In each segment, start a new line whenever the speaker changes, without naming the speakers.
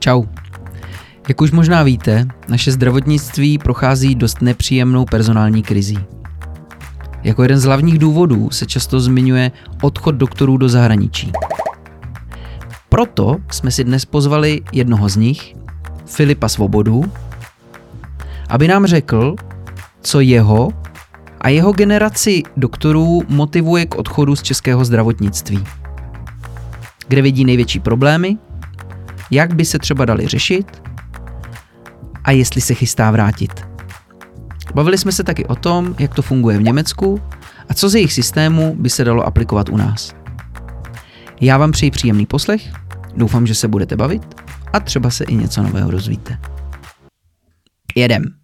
Čau. Jak už možná víte, naše zdravotnictví prochází dost nepříjemnou personální krizí. Jako jeden z hlavních důvodů se často zmiňuje odchod doktorů do zahraničí. Proto jsme si dnes pozvali jednoho z nich, Filipa Svobodu, aby nám řekl, co jeho a jeho generaci doktorů motivuje k odchodu z českého zdravotnictví. Kde vidí největší problémy, jak by se třeba dali řešit a jestli se chystá vrátit. Bavili jsme se taky o tom, jak to funguje v Německu a co z jejich systému by se dalo aplikovat u nás. Já vám přeji příjemný poslech, doufám, že se budete bavit a třeba se i něco nového dozvíte. Jedem.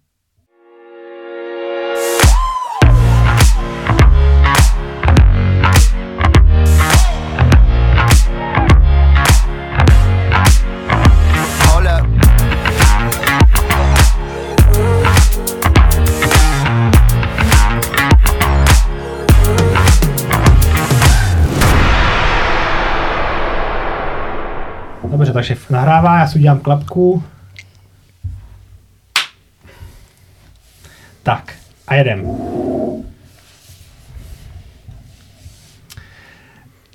Takže nahrává, já si udělám klapku. Tak, a jedem.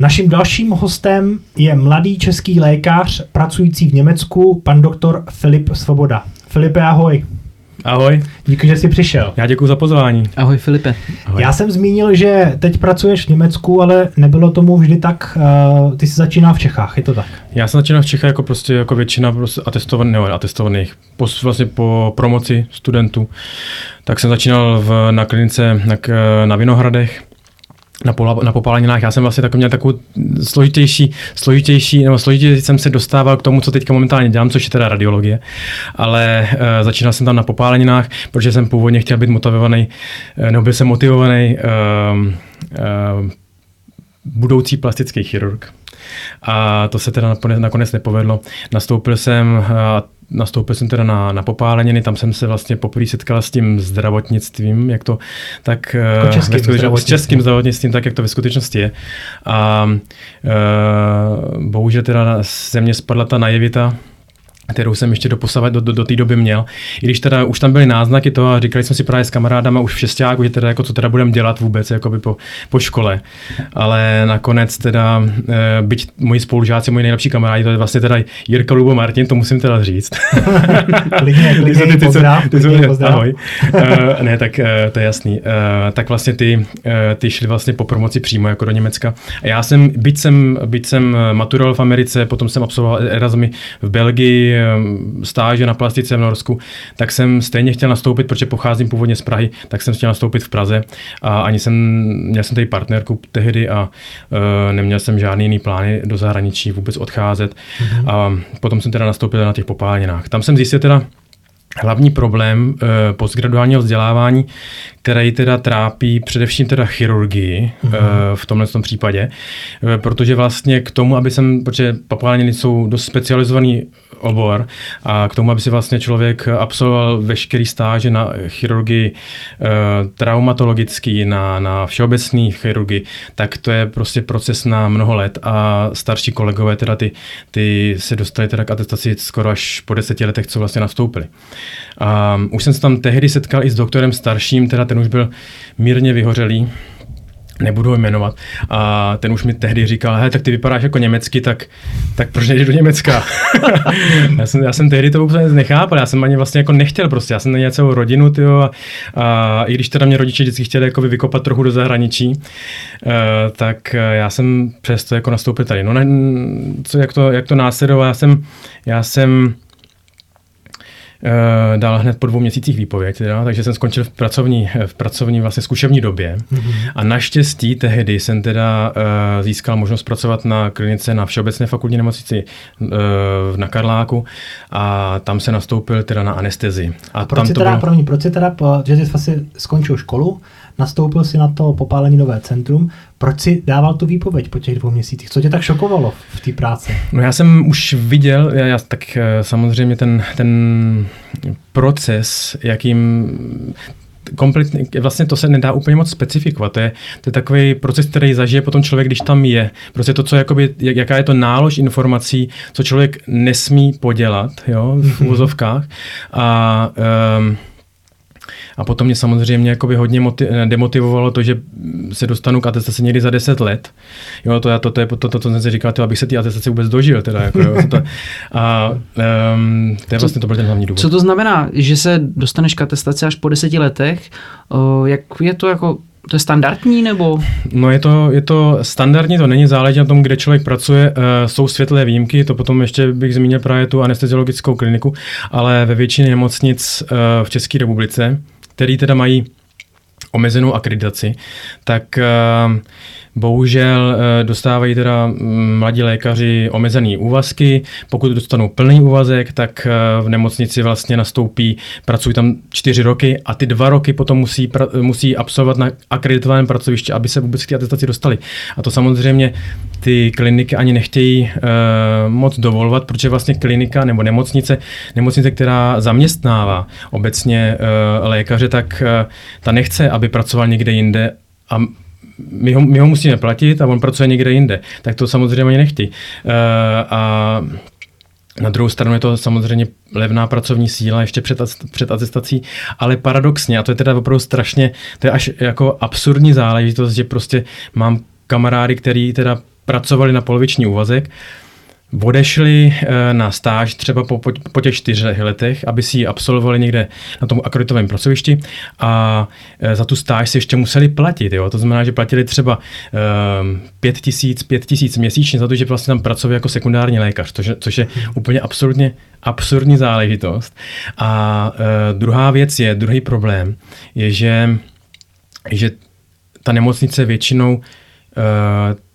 Naším dalším hostem je mladý český lékař pracující v Německu, pan doktor Filip Svoboda. Filipe, ahoj.
Ahoj,
Díky, že jsi přišel.
já děkuji za pozvání.
Ahoj Filipe.
Ahoj.
Já jsem zmínil, že teď pracuješ v Německu, ale nebylo tomu vždy tak. Uh, ty jsi začínal v Čechách, je to tak?
Já jsem začínal v Čechách jako prostě jako většina prostě atestovaných, ne, atestovaných, po, vlastně po promoci studentů, tak jsem začínal v, na klinice na, na Vinohradech, na, pola, na popáleninách. Já jsem vlastně takový měl takovou složitější, složitější, nebo složitěji jsem se dostával k tomu, co teďka momentálně dělám, což je teda radiologie. Ale uh, začínal jsem tam na popáleninách, protože jsem původně chtěl být motivovaný, uh, nebo byl jsem motivovaný uh, uh, budoucí plastický chirurg. A to se teda nakonec, nepovedlo. Nastoupil jsem, a nastoupil jsem teda na, na popáleniny, tam jsem se vlastně poprvé setkal s tím zdravotnictvím, jak to tak
Jako
eh,
českým
skutečnosti- s
zdravotnictvím.
českým zdravotnictvím, tak jak to ve skutečnosti je. A uh, bohužel teda ze mě spadla ta naivita, kterou jsem ještě doposavat do, do, do té doby měl. I když teda už tam byly náznaky toho a říkali jsme si právě s kamarádama už v šestáku, že teda jako co teda budeme dělat vůbec jakoby po, po škole. Ale nakonec teda, e, byť moji spolužáci, moji nejlepší kamarádi, to je vlastně teda Jirka Lubo Martin, to musím teda říct.
Klidně, klidně
ty,
pozdrav,
ty
klidně pozdrav.
Ahoj. Uh, ne, tak uh, to je jasný. Uh, tak vlastně ty, uh, ty šli vlastně po promoci přímo jako do Německa. A já jsem, byť jsem, byť jsem eh, maturoval v Americe, potom jsem absolvoval Erasmy v Belgii, stáže na plastice v Norsku, tak jsem stejně chtěl nastoupit, protože pocházím původně z Prahy, tak jsem chtěl nastoupit v Praze a ani jsem, měl jsem tady partnerku tehdy a uh, neměl jsem žádný jiný plány do zahraničí vůbec odcházet. Mm-hmm. A potom jsem teda nastoupil na těch popáleninách. Tam jsem zjistil teda, hlavní problém e, postgraduálního vzdělávání, který teda trápí především teda chirurgii mm-hmm. e, v tomhle tom případě, e, protože vlastně k tomu, aby jsem, protože papálniny jsou dost specializovaný obor a k tomu, aby si vlastně člověk absolvoval veškerý stáže na chirurgii e, traumatologický, na, na všeobecný chirurgii, tak to je prostě proces na mnoho let a starší kolegové teda ty, ty se dostali teda k atestaci skoro až po deseti letech, co vlastně nastoupili. A už jsem se tam tehdy setkal i s doktorem starším, teda ten už byl mírně vyhořelý, nebudu ho jmenovat. A ten už mi tehdy říkal, hej, tak ty vypadáš jako německy, tak, tak proč nejdeš do Německa? já, jsem, já jsem tehdy to úplně nechápal, já jsem ani vlastně jako nechtěl prostě, já jsem neměl celou rodinu, tyjo, a, a, i když teda mě rodiče vždycky chtěli jako vykopat trochu do zahraničí, uh, tak eh, já jsem přesto jako nastoupil tady. No, ne, co, jak to, jak to následovalo, já jsem, já jsem dal hned po dvou měsících výpověď, teda, takže jsem skončil v pracovní, v pracovní vlastně zkušební době. Mm-hmm. A naštěstí tehdy jsem teda uh, získal možnost pracovat na klinice na Všeobecné fakultní nemocnici uh, na Karláku a tam se nastoupil teda na anestezi. A
Proč
tam
jsi
to
teda,
bylo,
promiň, proč jsi teda, po- že jsi vlastně skončil školu, nastoupil si na to popáleninové centrum, proč jsi dával tu výpověď po těch dvou měsících? Co tě tak šokovalo v té práci?
No já jsem už viděl, já, já tak eh, samozřejmě ten, ten proces, jakým kompletně, vlastně to se nedá úplně moc specifikovat. To je, to je takový proces, který zažije potom člověk, když tam je. Prostě to, co jakoby, jaká je to nálož informací, co člověk nesmí podělat, jo, v mhm. úvozovkách. A um, a potom mě samozřejmě jakoby hodně motiv- demotivovalo to, že se dostanu k atestaci někdy za 10 let. Jo, to, to, to, je to, to, to, to jsem si říkal, to, abych se ty atestace vůbec dožil. Teda, jako, jo, to, a um, to je vlastně to byl ten hlavní důvod.
Co to znamená, že se dostaneš k atestaci až po deseti letech? O, jak je to jako to je standardní nebo?
No je to, je to standardní, to není záleží na tom, kde člověk pracuje. Uh, jsou světlé výjimky, to potom ještě bych zmínil právě tu anesteziologickou kliniku, ale ve většině nemocnic uh, v České republice který teda mají omezenou akreditaci, tak eh, bohužel eh, dostávají teda mm, mladí lékaři omezený úvazky. Pokud dostanou plný úvazek, tak eh, v nemocnici vlastně nastoupí, pracují tam čtyři roky a ty dva roky potom musí, musí absolvovat na akreditovaném pracovišti, aby se vůbec k té atestaci dostali. A to samozřejmě ty kliniky ani nechtějí uh, moc dovolovat, protože vlastně klinika nebo nemocnice, nemocnice, která zaměstnává obecně uh, lékaře, tak uh, ta nechce, aby pracoval někde jinde a my ho, my ho musíme platit a on pracuje někde jinde. Tak to samozřejmě ani nechtějí. Uh, a na druhou stranu je to samozřejmě levná pracovní síla ještě před, před atestací, ale paradoxně, a to je teda opravdu strašně, to je až jako absurdní záležitost, že prostě mám kamarády, který teda pracovali na poloviční úvazek, odešli eh, na stáž třeba po, po, po těch čtyřech letech, aby si ji absolvovali někde na tom akreditovém pracovišti a eh, za tu stáž si ještě museli platit. Jo? To znamená, že platili třeba um, pět tisíc, pět tisíc měsíčně za to, že vlastně tam pracovali jako sekundární lékař, což, což je úplně absolutně absurdní záležitost. A uh, druhá věc je, druhý problém je, že, že ta nemocnice většinou uh,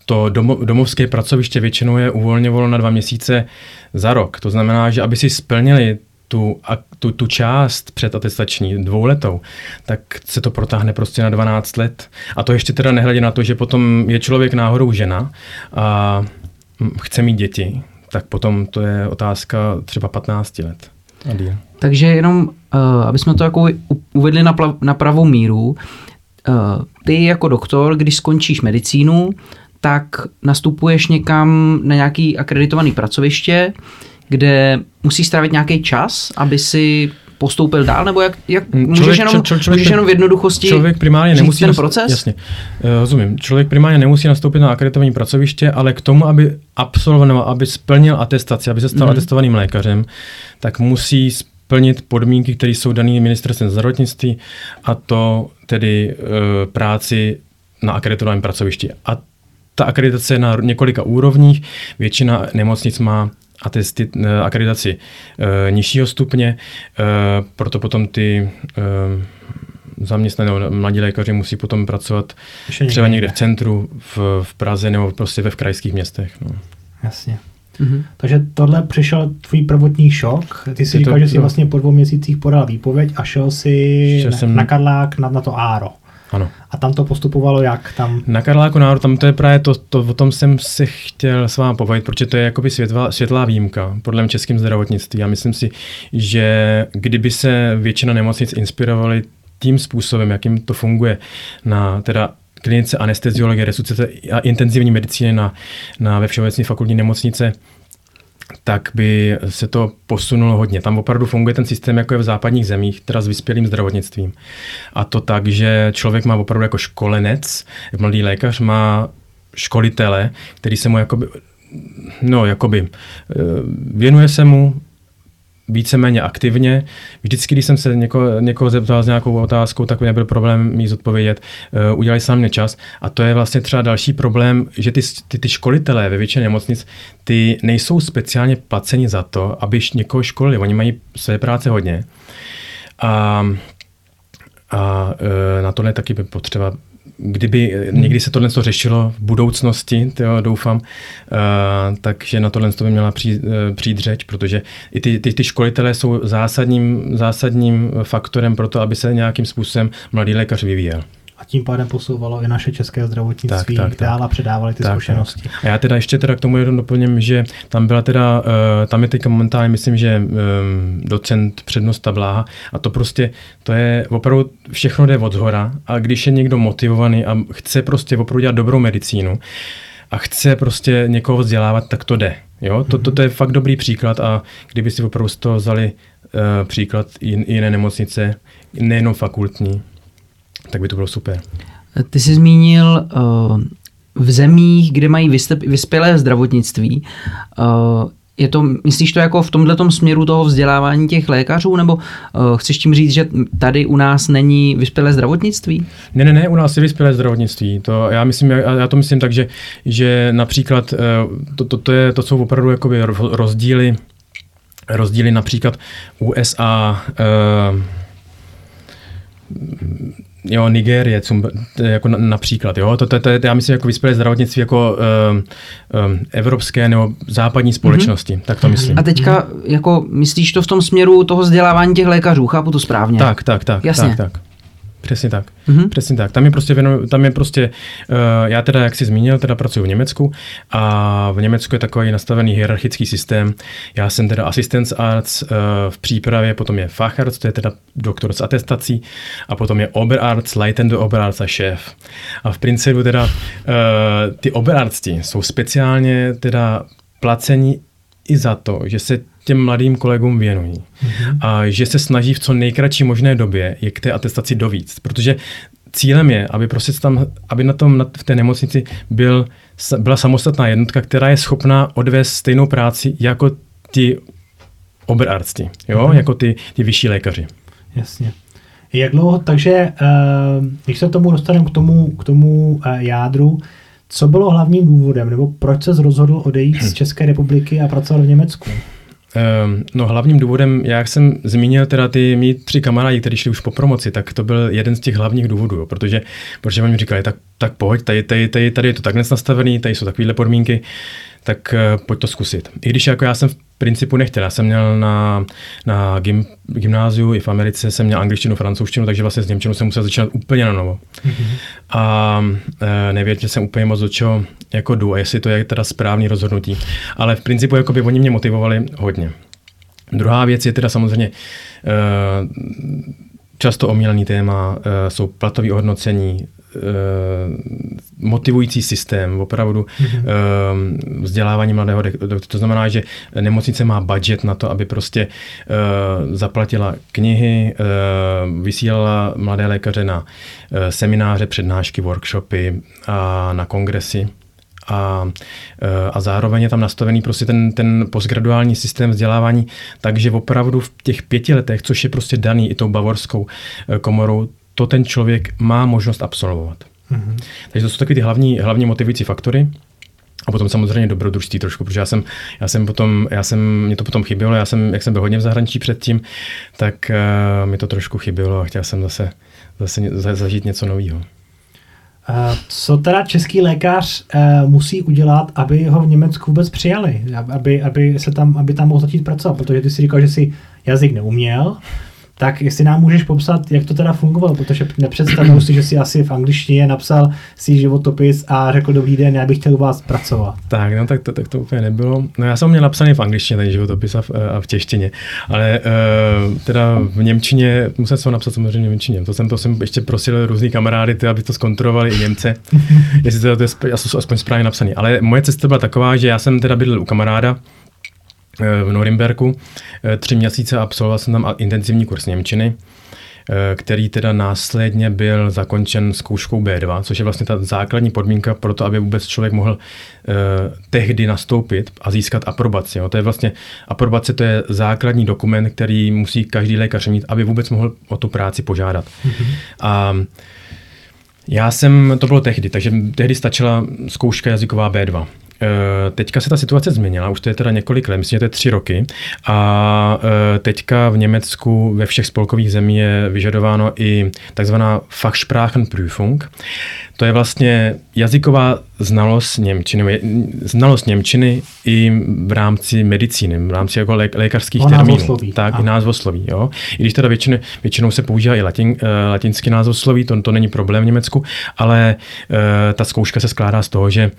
to domovské pracoviště většinou je uvolňovalo na dva měsíce za rok. To znamená, že aby si splnili tu, tu, tu část předatestační dvouletou, tak se to protáhne prostě na 12 let. A to ještě teda nehledě na to, že potom je člověk náhodou žena a chce mít děti, tak potom to je otázka třeba 15 let. Adil.
Takže jenom, uh, aby jsme to jako uvedli na, plav, na pravou míru, uh, ty jako doktor, když skončíš medicínu, tak nastupuješ někam na nějaký akreditovaný pracoviště, kde musíš strávit nějaký čas, aby si postoupil dál, nebo jak, jak mm, člověk, můžeš, jenom, čo, člověk, můžeš jenom v jednoduchosti
člověk primárně nemusí
ten proces?
Jasně, uh, rozumím. Člověk primárně nemusí nastoupit na akreditované pracoviště, ale k tomu, aby absolvoval, aby splnil atestaci, aby se stal mm. atestovaným lékařem, tak musí splnit podmínky, které jsou dané ministerstvem zdravotnictví a to tedy uh, práci na akreditovaném pracovišti. A ta akreditace je na několika úrovních. Většina nemocnic má atesty, eh, akreditaci e, nižšího stupně, e, proto potom ty e, zaměstnané mladí lékaři musí potom pracovat Ještě třeba někde v centru, v, v Praze nebo prostě ve v krajských městech. No.
Jasně. Mm-hmm. Takže tohle přišel tvůj prvotní šok. Ty si říkal, to, že jsi vlastně po dvou měsících podal výpověď a šel si na, jsem... na Karlák na, na to Áro.
Ano.
A tam to postupovalo jak? Tam...
Na Karláku národu, tam to je právě to, to, o tom jsem se chtěl s vámi povědět, protože to je jakoby světlá, světlá výjimka podle mě českým zdravotnictví. Já myslím si, že kdyby se většina nemocnic inspirovaly tím způsobem, jakým to funguje na teda klinice anesteziologie, resuscitace a intenzivní medicíny na, na ve Všeobecné fakultní nemocnice, tak by se to posunulo hodně. Tam opravdu funguje ten systém, jako je v západních zemích, teda s vyspělým zdravotnictvím. A to tak, že člověk má opravdu jako školenec, mladý lékař má školitele, který se mu jakoby, no jakoby, eh, věnuje se mu, víceméně aktivně. Vždycky, když jsem se něko, někoho zeptal s nějakou otázkou, tak nebyl problém mít zodpovědět. Uh, udělali sami čas. A to je vlastně třeba další problém, že ty, ty, ty školitelé ve většině nemocnic, ty nejsou speciálně placeni za to, aby někoho školili. Oni mají své práce hodně. A, a uh, na tohle taky by potřeba kdyby někdy se tohle řešilo v budoucnosti, tyjo, doufám, uh, takže na tohle by měla přijít, uh, přijít řeč, protože i ty, ty, ty školitelé jsou zásadním, zásadním faktorem pro to, aby se nějakým způsobem mladý lékař vyvíjel.
A tím pádem posouvalo i naše české zdravotnictví
Tak, tak, tak.
dál a předávali ty
Tak,
zkušenosti.
tak. A já teda ještě teda k tomu jenom doplním, že tam byla teda, uh, tam je teďka momentálně, myslím, že um, docent přednosta Bláha a to prostě, to je opravdu, všechno jde od zhora a když je někdo motivovaný a chce prostě opravdu dělat dobrou medicínu a chce prostě někoho vzdělávat, tak to jde. Jo? To, to, to je fakt dobrý příklad a kdyby si opravdu z toho vzali uh, příklad i jiné nemocnice, nejenom fakultní, tak by to bylo super.
Ty jsi zmínil uh, v zemích, kde mají vyspělé zdravotnictví, uh, je to, myslíš to jako v tomto směru toho vzdělávání těch lékařů, nebo uh, chceš tím říct, že tady u nás není vyspělé zdravotnictví?
Ne, ne, ne, u nás je vyspělé zdravotnictví. To, já, myslím, já, já to myslím tak, že, že například eh, to, to, to, je, to jsou opravdu jakoby rozdíly, rozdíly například USA, uh, jo, Nigérie, cum, jako na, například, jo, to, to, to, to, já myslím jako vyspělé zdravotnictví jako um, um, evropské nebo západní společnosti, mm-hmm. tak to myslím.
A teďka, jako myslíš to v tom směru toho vzdělávání těch lékařů, chápu to správně?
Tak, tak, tak,
Jasně.
tak, tak. Přesně tak. Mm-hmm. Přesně tak. Tam je prostě, tam je prostě uh, já teda, jak jsi zmínil, teda pracuji v Německu a v Německu je takový nastavený hierarchický systém. Já jsem teda assistenzarzt uh, v přípravě, potom je Facharzt, to je teda doktor s atestací a potom je Oberarzt, Leitende Oberarzt a šéf. A v principu teda uh, ty Oberarzti jsou speciálně teda placení i za to, že se těm mladým kolegům věnují. Mm-hmm. A že se snaží v co nejkratší možné době je k té atestaci dovíct. Protože cílem je, aby prostě tam, aby na tom, v té nemocnici byl, byla samostatná jednotka, která je schopná odvést stejnou práci jako ti oberarsti, jo? Mm-hmm. jako ty, ty vyšší lékaři.
Jasně. Jak dlouho, takže eh, když se tomu dostaneme k tomu, k tomu eh, jádru, co bylo hlavním důvodem, nebo proč se rozhodl odejít z České republiky a pracovat v Německu?
Um, no hlavním důvodem, jak jsem zmínil teda ty mý tři kamarádi, kteří šli už po promoci, tak to byl jeden z těch hlavních důvodů, jo, protože, protože oni mi říkali, tak, tak pojď, tady, tady, tady, tady je to takhle nastavený, tady jsou takovéhle podmínky, tak uh, pojď to zkusit. I když jako já jsem v principu nechtěl, já jsem měl na, na gym, gymnáziu i v Americe jsem měl angličtinu, francouzštinu, takže vlastně s němčinou jsem musel začínat úplně na novo. Mm-hmm. A e, nevěděl jsem úplně moc do čeho jako jdu a jestli to je teda správný rozhodnutí. Ale v principu jako by oni mě motivovali hodně. Druhá věc je teda samozřejmě e, často omílený téma, e, jsou platové ohodnocení, Eh, motivující systém, opravdu mm-hmm. vzdělávání mladého doktora. To znamená, že nemocnice má budget na to, aby prostě uh, zaplatila knihy, uh, vysílala mladé lékaře na uh, semináře, přednášky, workshopy a na kongresy. A, a zároveň je tam nastavený prostě ten, ten postgraduální systém vzdělávání, takže opravdu v těch pěti letech, což je prostě daný i tou bavorskou komorou, to ten člověk má možnost absolvovat. Mm-hmm. Takže to jsou taky ty hlavní, hlavní motivující faktory. A potom samozřejmě dobrodružství trošku, protože já jsem, já jsem potom, já jsem, mě to potom chybělo, já jsem, jak jsem byl hodně v zahraničí předtím, tak uh, mi to trošku chybělo a chtěl jsem zase, zase zažít něco nového.
Co teda český lékař uh, musí udělat, aby ho v Německu vůbec přijali, aby, aby, se tam, aby tam mohl začít pracovat? Protože ty si říkal, že si jazyk neuměl, tak jestli nám můžeš popsat, jak to teda fungovalo, protože nepředstavuju si, že si asi v angličtině napsal si životopis a řekl dobrý den, já bych chtěl u vás pracovat.
Tak, no tak to, tak to úplně nebylo. No já jsem měl napsaný v angličtině ten životopis a v, a v češtině, ale uh, teda v Němčině, musel jsem ho napsat samozřejmě v Němčině. To jsem, to jsem ještě prosil různý kamarády, ty, aby to zkontrolovali i Němce, jestli to, to je aspoň správně napsaný. Ale moje cesta byla taková, že já jsem teda bydlel u kamaráda, Eh, v Norimberku. Eh, tři měsíce absolvoval jsem tam intenzivní kurz Němčiny, eh, který teda následně byl zakončen zkouškou B2, což je vlastně ta základní podmínka pro to, aby vůbec člověk mohl eh, tehdy nastoupit a získat aprobaci. Jo. To je vlastně, aprobace to je základní dokument, který musí každý lékař mít, aby vůbec mohl o tu práci požádat. Mm-hmm. A já jsem, to bylo tehdy, takže tehdy stačila zkouška jazyková B2. Teďka se ta situace změnila, už to je teda několik let, myslím, že to je tři roky. A teďka v Německu ve všech spolkových zemí je vyžadováno i takzvaná Fachsprachenprüfung. To je vlastně jazyková znalost Němčiny, znalost Němčiny i v rámci medicíny, v rámci jako lé, lékařských
o
termínů.
Názvosloví.
Tak,
A.
i názvosloví. Jo? I když teda většinou, většinou se používá i latin, uh, latinský názvosloví, to, to není problém v Německu, ale uh, ta zkouška se skládá z toho, že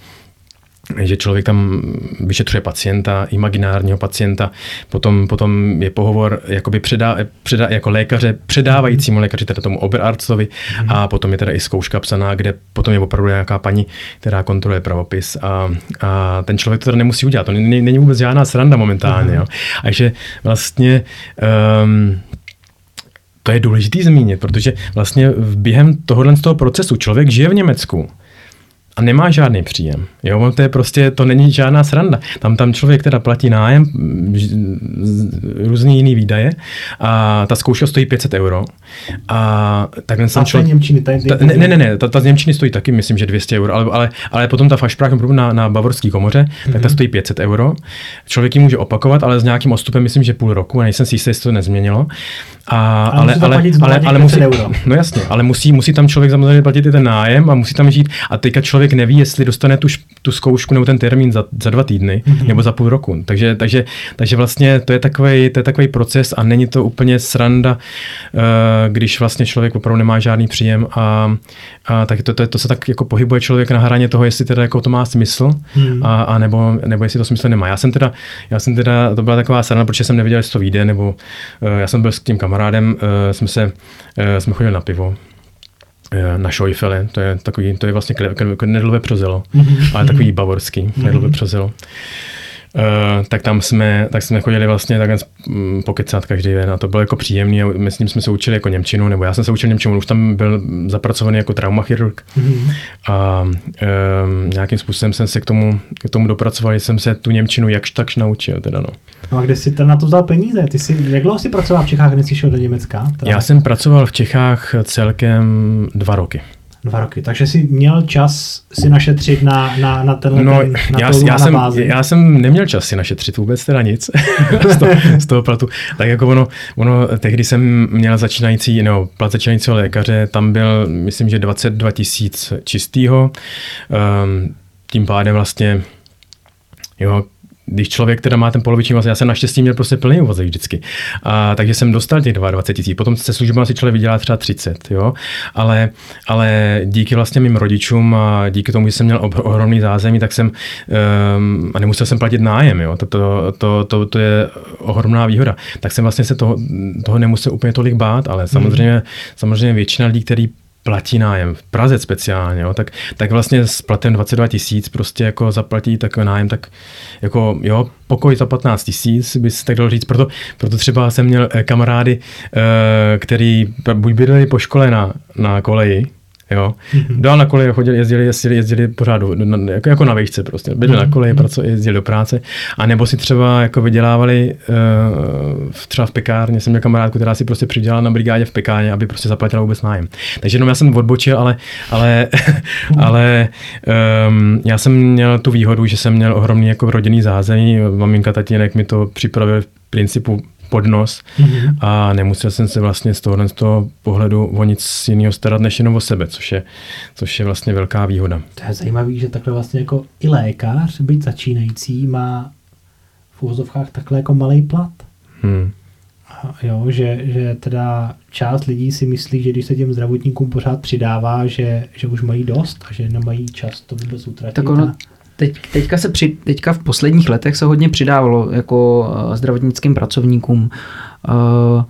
že člověk tam vyšetřuje pacienta, imaginárního pacienta, potom, potom je pohovor jakoby předá, předá, jako lékaře, předávajícímu lékaři, teda tomu oberarztovi, mm. a potom je teda i zkouška psaná, kde potom je opravdu nějaká paní, která kontroluje pravopis a, a ten člověk to teda nemusí udělat, to není, není vůbec žádná sranda momentálně. Jo. A že vlastně um, to je důležitý zmínit, protože vlastně během tohohle z toho procesu člověk žije v Německu, a nemá žádný příjem. Jo, to je prostě, to není žádná sranda. Tam tam člověk teda platí nájem, různý jiný výdaje a ta zkouška stojí 500 euro. A tak ten
člověk... Němčiny, tady,
ta, ne, ne, ne, ne, ta, ta z Němčiny stojí taky, myslím, že 200 euro, ale, ale, ale potom ta Fašprach na, na bavorský komoře, mm-hmm. tak ta mhm. stojí 500 euro. Člověk ji může opakovat, ale s nějakým odstupem, myslím, že půl roku, a nejsem si jistý, jestli to nezměnilo.
A, ale, ale, ale, ale, ale musí, euro.
no jasně, ale musí, musí tam člověk samozřejmě platit i ten nájem a musí tam žít. A teďka člověk neví, jestli dostane tu, tu zkoušku nebo ten termín za, za dva týdny mm-hmm. nebo za půl roku. Takže, takže, takže vlastně to je takový to je takový proces a není to úplně sranda, uh, když vlastně člověk opravdu nemá žádný příjem a, a tak to, to, to, se tak jako pohybuje člověk na hraně toho, jestli teda jako to má smysl mm. a, a nebo, nebo jestli to smysl nemá. Já jsem teda, já jsem teda, to byla taková sranda, protože jsem nevěděl, jestli to vyjde, nebo uh, já jsem byl s tím kamarádem, uh, jsme se, uh, jsme chodili na pivo Eh, na Šojfele, to je takový, to je vlastně nedlové přozelo, mm-hmm. ale takový bavorský mm-hmm. nedlové přozelo. Uh, tak tam jsme, tak jsme chodili vlastně takhle mm, pokecat každý den a to bylo jako příjemný a my s ním jsme se učili jako Němčinu, nebo já jsem se učil Němčinu, už tam byl zapracovaný jako traumachirurg mm-hmm. a um, nějakým způsobem jsem se k tomu, k tomu dopracoval, jsem se tu Němčinu jakž takž naučil teda no.
No a kde jsi na to vzal peníze? Ty jsi, jak dlouho jsi pracoval v Čechách, než jsi šel do Německa?
Teda? Já jsem pracoval v Čechách celkem dva roky.
Dva roky. Takže jsi měl čas si našetřit na, na, na tenhle
no,
ten, na
já, já, jsem, já jsem neměl čas si našetřit vůbec teda nic z, toho, z toho platu. Tak jako ono, ono, tehdy jsem měl začínající, no, plat začínajícího lékaře, tam byl, myslím, že 22 tisíc čistýho. Um, tím pádem vlastně jo, když člověk teda má ten poloviční úvazek, já jsem naštěstí měl prostě plný úvazek vždycky. A, takže jsem dostal těch 22 tisíc. Potom se službama si člověk vydělá třeba 30, jo. Ale, ale díky vlastně mým rodičům a díky tomu, že jsem měl ohromný zázemí, tak jsem um, a nemusel jsem platit nájem, jo. To, to, to, to, to je ohromná výhoda. Tak jsem vlastně se toho, toho nemusel úplně tolik bát, ale samozřejmě, hmm. samozřejmě většina lidí, kteří platí nájem, v Praze speciálně, jo, tak, tak vlastně s platem 22 tisíc prostě jako zaplatí takový nájem, tak jako jo, pokoj za 15 tisíc, bys tak dal říct, proto, proto třeba jsem měl eh, kamarády, eh, který buď bydleli po škole na, na koleji, Jo. Dál na koleji chodili, jezdili, jezdili, jezdili pořád na, jako, jako na vejšce prostě. Byli na koleji, mhm. praco, jezdili do práce. A nebo si třeba jako vydělávali uh, třeba v pekárně. Jsem měl kamarádku, která si prostě přidělala na brigádě v pekárně, aby prostě zaplatila vůbec nájem. Takže jenom já jsem odbočil, ale, ale, ale um, já jsem měl tu výhodu, že jsem měl ohromný jako rodinný zázemí. Maminka, tatínek mi to připravil v principu pod nos mm-hmm. a nemusel jsem se vlastně z toho, z toho pohledu o nic jiného starat, než jenom o sebe, což je, což je vlastně velká výhoda.
To je zajímavé, že takhle vlastně jako i lékař, být začínající, má v úvozovkách takhle jako malý plat. Hmm. Jo, že, že teda část lidí si myslí, že když se těm zdravotníkům pořád přidává, že, že už mají dost a že nemají čas to vůbec utratit.
Tak ono, Teď, teďka, se při, teďka v posledních letech se hodně přidávalo jako uh, zdravotnickým pracovníkům. Uh,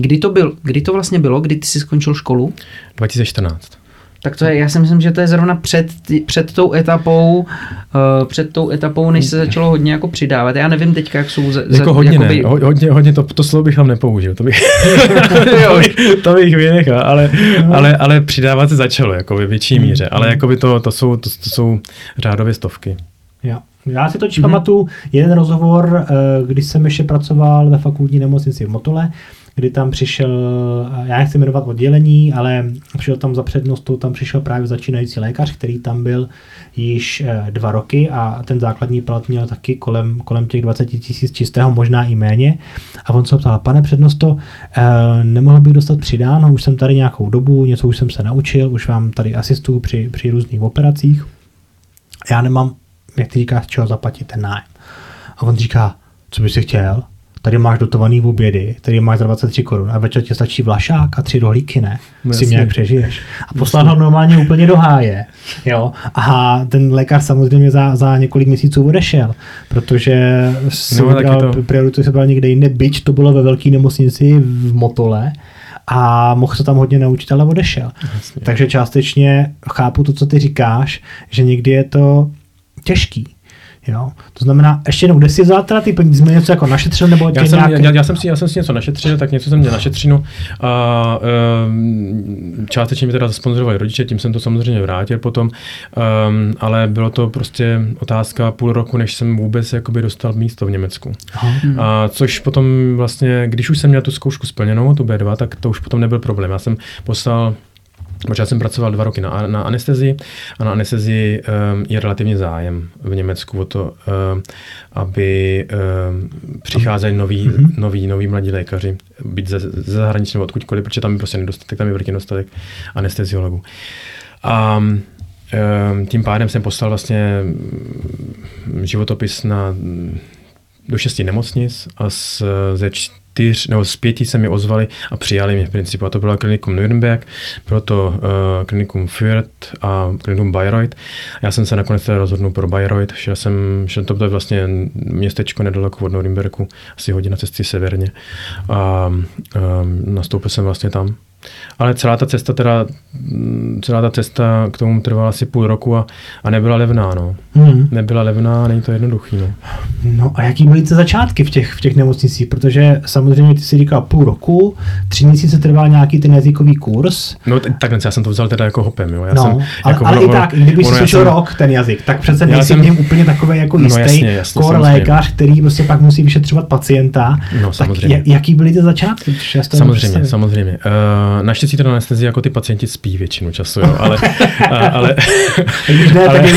kdy to, byl, kdy to vlastně bylo, kdy ty jsi skončil školu?
2014.
Tak to je, já si myslím, že to je zrovna před, před tou etapou, uh, před tou etapou, než se začalo hodně jako přidávat. Já nevím teďka, jak jsou... Za,
jako hodně jakoby... ne, hodně, hodně to, to slovo bych tam nepoužil, to bych, to bych, to bych vynechal, ale, ale, ale přidávat se začalo, jako ve větší míře, ale jako by to, to, jsou, to, to jsou řádově stovky.
Jo. Já si totiž mm-hmm. pamatuju jeden rozhovor, eh, když jsem ještě pracoval ve fakultní nemocnici v Motole, kdy tam přišel, eh, já nechci jmenovat oddělení, ale přišel tam za přednostou, tam přišel právě začínající lékař, který tam byl již eh, dva roky a ten základní plat měl taky kolem, kolem těch 20 tisíc čistého, možná i méně. A on se ptal, pane přednosto, nemohl bych dostat přidáno, už jsem tady nějakou dobu, něco už jsem se naučil, už vám tady asistuju při, při různých operacích. Já nemám jak ty říkáš, čeho zaplatit ten nájem. A on říká, co bys si chtěl? Tady máš dotovaný v obědy, tady máš za 23 korun a večer ti stačí vlašák a tři rohlíky, ne? No, si nějak přežiješ. A poslal ho normálně úplně do háje. Jo? A ten lékař samozřejmě za, za několik měsíců odešel, protože si no, vybral to... prioritu, se bral někde jinde, byť to bylo ve velké nemocnici v Motole, a mohl se tam hodně naučit, ale odešel. Jasně. Takže částečně chápu to, co ty říkáš, že někdy je to těžký. Jo? To znamená, ještě jednou, kde si vzal teda ty peníze, něco jako našetřil nebo
já jsem, nějaký... já, já, jsem si, já jsem si něco našetřil, tak něco jsem měl našetřino a um, částečně mi teda zasponzorovali rodiče, tím jsem to samozřejmě vrátil potom, um, ale bylo to prostě otázka půl roku, než jsem vůbec jakoby dostal místo v Německu. Aha. A což potom vlastně, když už jsem měl tu zkoušku splněnou, tu B2, tak to už potom nebyl problém. Já jsem poslal Protože já jsem pracoval dva roky na, na anestezii a na anestezii um, je relativně zájem v Německu o to, um, aby um, přicházeli noví, mm-hmm. noví, noví mladí lékaři, být ze, ze zahraničí nebo odkudkoliv, protože tam je prostě nedostatek, tam je velký nedostatek anesteziologů. A um, tím pádem jsem poslal vlastně životopis na do šesti nemocnic a z, ze čtyř nebo z pěti se mi ozvali a přijali mě v principu. A to bylo klinikum Nürnberg, bylo to uh, klinikum Fürth a klinikum Bayreuth. Já jsem se nakonec rozhodnul pro Bayreuth, šel jsem, šel to bylo vlastně městečko nedaleko od Nürnbergu, asi hodina cesty severně. A um, nastoupil jsem vlastně tam. Ale celá ta cesta teda, celá ta cesta k tomu trvala asi půl roku a, a nebyla levná, no. Hmm. Nebyla levná a není to jednoduchý, no.
No a jaký byly ty začátky v těch, v těch nemocnicích? Protože samozřejmě ty si říkal půl roku, tři měsíce trval nějaký ten jazykový kurz.
No takhle, já jsem to vzal teda jako hopem, jo. Já
no,
jsem,
ale,
jako
ale ono, i tak, kdyby si slyšel jsem... rok ten jazyk, tak přece nejsi jsem... v něm úplně takový jako jistý no, jasně, jasně, kor lékař, který prostě pak musí vyšetřovat pacienta. No, tak samozřejmě. jaký byly ty začátky?
Samozřejmě, samozřejmě. Uh, naštěstí teda anestezii jako ty pacienti spí většinu času, jo, ale, a, ale,
ne, ale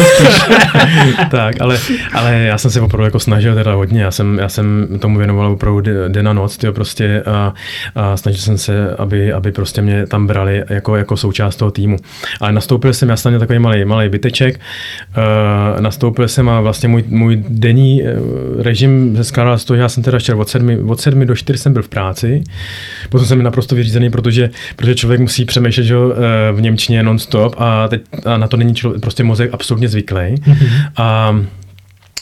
tak, ale, ale já jsem se opravdu jako snažil teda hodně, já jsem, já jsem tomu věnoval opravdu den a noc, tyjo, prostě a, a snažil jsem se, aby, aby prostě mě tam brali jako, jako součást toho týmu. Ale nastoupil jsem, já jsem měl takový malý, malý byteček, uh, nastoupil jsem a vlastně můj, můj denní e, režim se skládal z toho, já jsem teda šel od sedmi, od sedmi do čtyř jsem byl v práci, potom jsem naprosto vyřízený, protože, protože člověk musí přemýšlet že, eh, v Němčině non-stop a, teď, a na to není člověk, prostě mozek absolutně zvyklý. Mm-hmm. A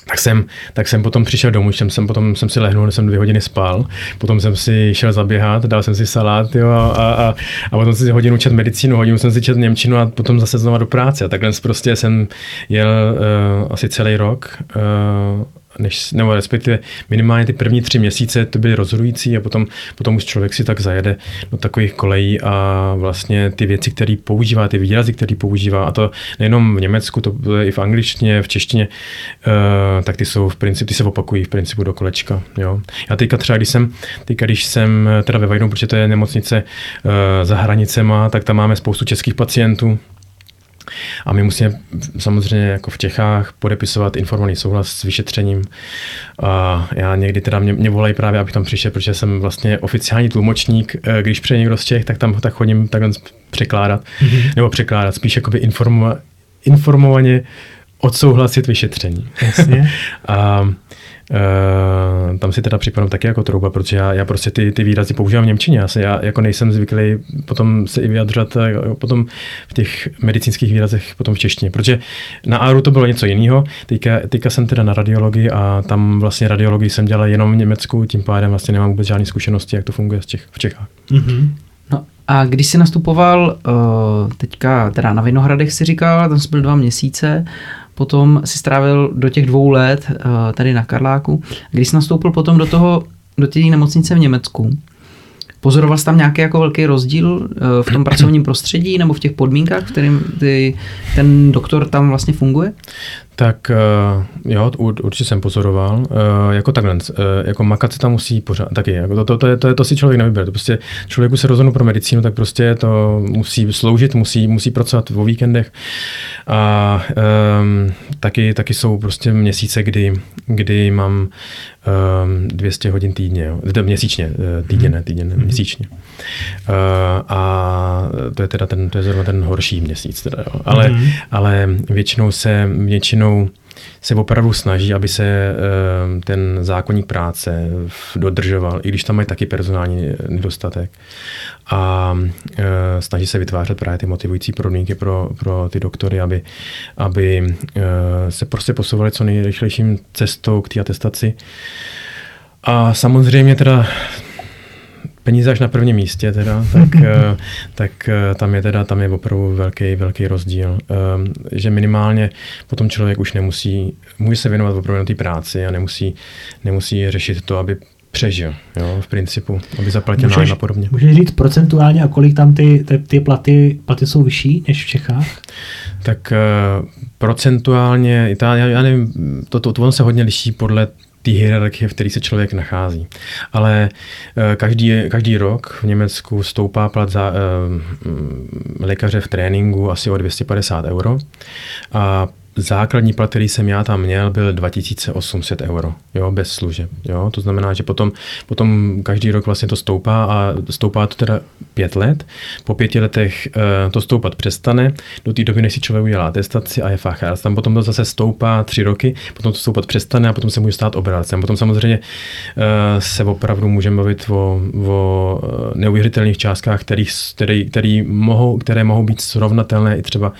tak jsem, tak jsem potom přišel domů, jsem, jsem potom jsem si lehnul, jsem dvě hodiny spal, potom jsem si šel zaběhat, dal jsem si salát jo, a, a, a, a potom jsem si hodinu čet medicínu, hodinu jsem si čet Němčinu a potom zase znova do práce. A takhle prostě jsem jel uh, asi celý rok uh, než, nebo respektive minimálně ty první tři měsíce to byly rozhodující a potom, potom už člověk si tak zajede do takových kolejí a vlastně ty věci, které používá, ty výrazy, které používá, a to nejenom v Německu, to je i v angličtině, v češtině, uh, tak ty jsou v principu, ty se opakují v principu do kolečka. Jo. Já teďka třeba, když jsem, teďka, když jsem teda ve Vajnu, protože to je nemocnice uh, za hranicema, tak tam máme spoustu českých pacientů, a my musíme samozřejmě jako v Čechách podepisovat informovaný souhlas s vyšetřením. A já někdy teda mě, mě volají právě, abych tam přišel, protože jsem vlastně oficiální tlumočník. Eh, když přijde někdo z Čech, tak tam tak chodím takhle překládat. Mm-hmm. Nebo překládat, spíš jakoby informova, informovaně odsouhlasit vyšetření.
Jasně.
a Uh, tam si teda připadám taky jako trouba, protože já, já prostě ty, ty výrazy používám v Němčině. Já, se, já jako nejsem zvyklý potom se i vyjadřovat eh, potom v těch medicínských výrazech potom v češtině, protože na ARU to bylo něco jiného. Teďka, teďka jsem teda na radiologii a tam vlastně radiologii jsem dělal jenom v Německu, tím pádem vlastně nemám vůbec žádné zkušenosti, jak to funguje v, Čech, v Čechách. Mm-hmm.
No a když jsi nastupoval uh, teďka teda na Vinohradech si říkal, tam jsi byl dva měsíce, potom si strávil do těch dvou let uh, tady na Karláku. Když jsi nastoupil potom do toho, do té nemocnice v Německu, Pozoroval jsi tam nějaký jako velký rozdíl uh, v tom pracovním prostředí nebo v těch podmínkách, v kterým ty, ten doktor tam vlastně funguje?
Tak uh, jo, určitě jsem pozoroval. Uh, jako takhle, uh, jako makat se tam musí pořád, taky, jako to, to, to, je, to, je, to si člověk nevybere. To prostě člověku se rozhodne pro medicínu, tak prostě to musí sloužit, musí, musí pracovat o víkendech. A um, taky, taky jsou prostě měsíce, kdy, kdy mám um, 200 hodin týdně, jo. měsíčně, týdně, ne, týdně, ne, měsíčně. Uh, a to je teda ten, to je zrovna ten horší měsíc, teda, jo. Ale, mm-hmm. ale většinou se, většinou se opravdu snaží, aby se eh, ten zákonník práce dodržoval, i když tam mají taky personální nedostatek. A eh, snaží se vytvářet právě ty motivující podmínky pro, pro ty doktory, aby, aby eh, se prostě posouvali co nejrychlejším cestou k té atestaci. A samozřejmě teda peníze až na prvním místě, teda, tak, eh, tak eh, tam je teda tam je opravdu velký, velký rozdíl. Ehm, že minimálně potom člověk už nemusí, může se věnovat opravdu na té práci a nemusí, nemusí řešit to, aby přežil, jo, v principu, aby zaplatil nájem a podobně.
Můžeš říct procentuálně, a kolik tam ty, ty, ty platy, platy jsou vyšší než v Čechách?
Tak uh, procentuálně, já, já nevím, to, to, to on se hodně liší podle té hierarchie, v které se člověk nachází. Ale eh, každý, každý rok v Německu stoupá plat za uh, lékaře v tréninku asi o 250 euro a základní plat, který jsem já tam měl, byl 2800 euro, jo, bez služeb. Jo. To znamená, že potom, potom každý rok vlastně to stoupá a stoupá to teda pět let. Po pěti letech uh, to stoupat přestane, do té doby, než si člověk udělá atestaci a je fachář. Tam potom to zase stoupá tři roky, potom to stoupat přestane a potom se může stát obrácem. Potom samozřejmě uh, se opravdu můžeme bavit o, o eh, neuvěřitelných částkách, který, který, který mohou, které mohou být srovnatelné i třeba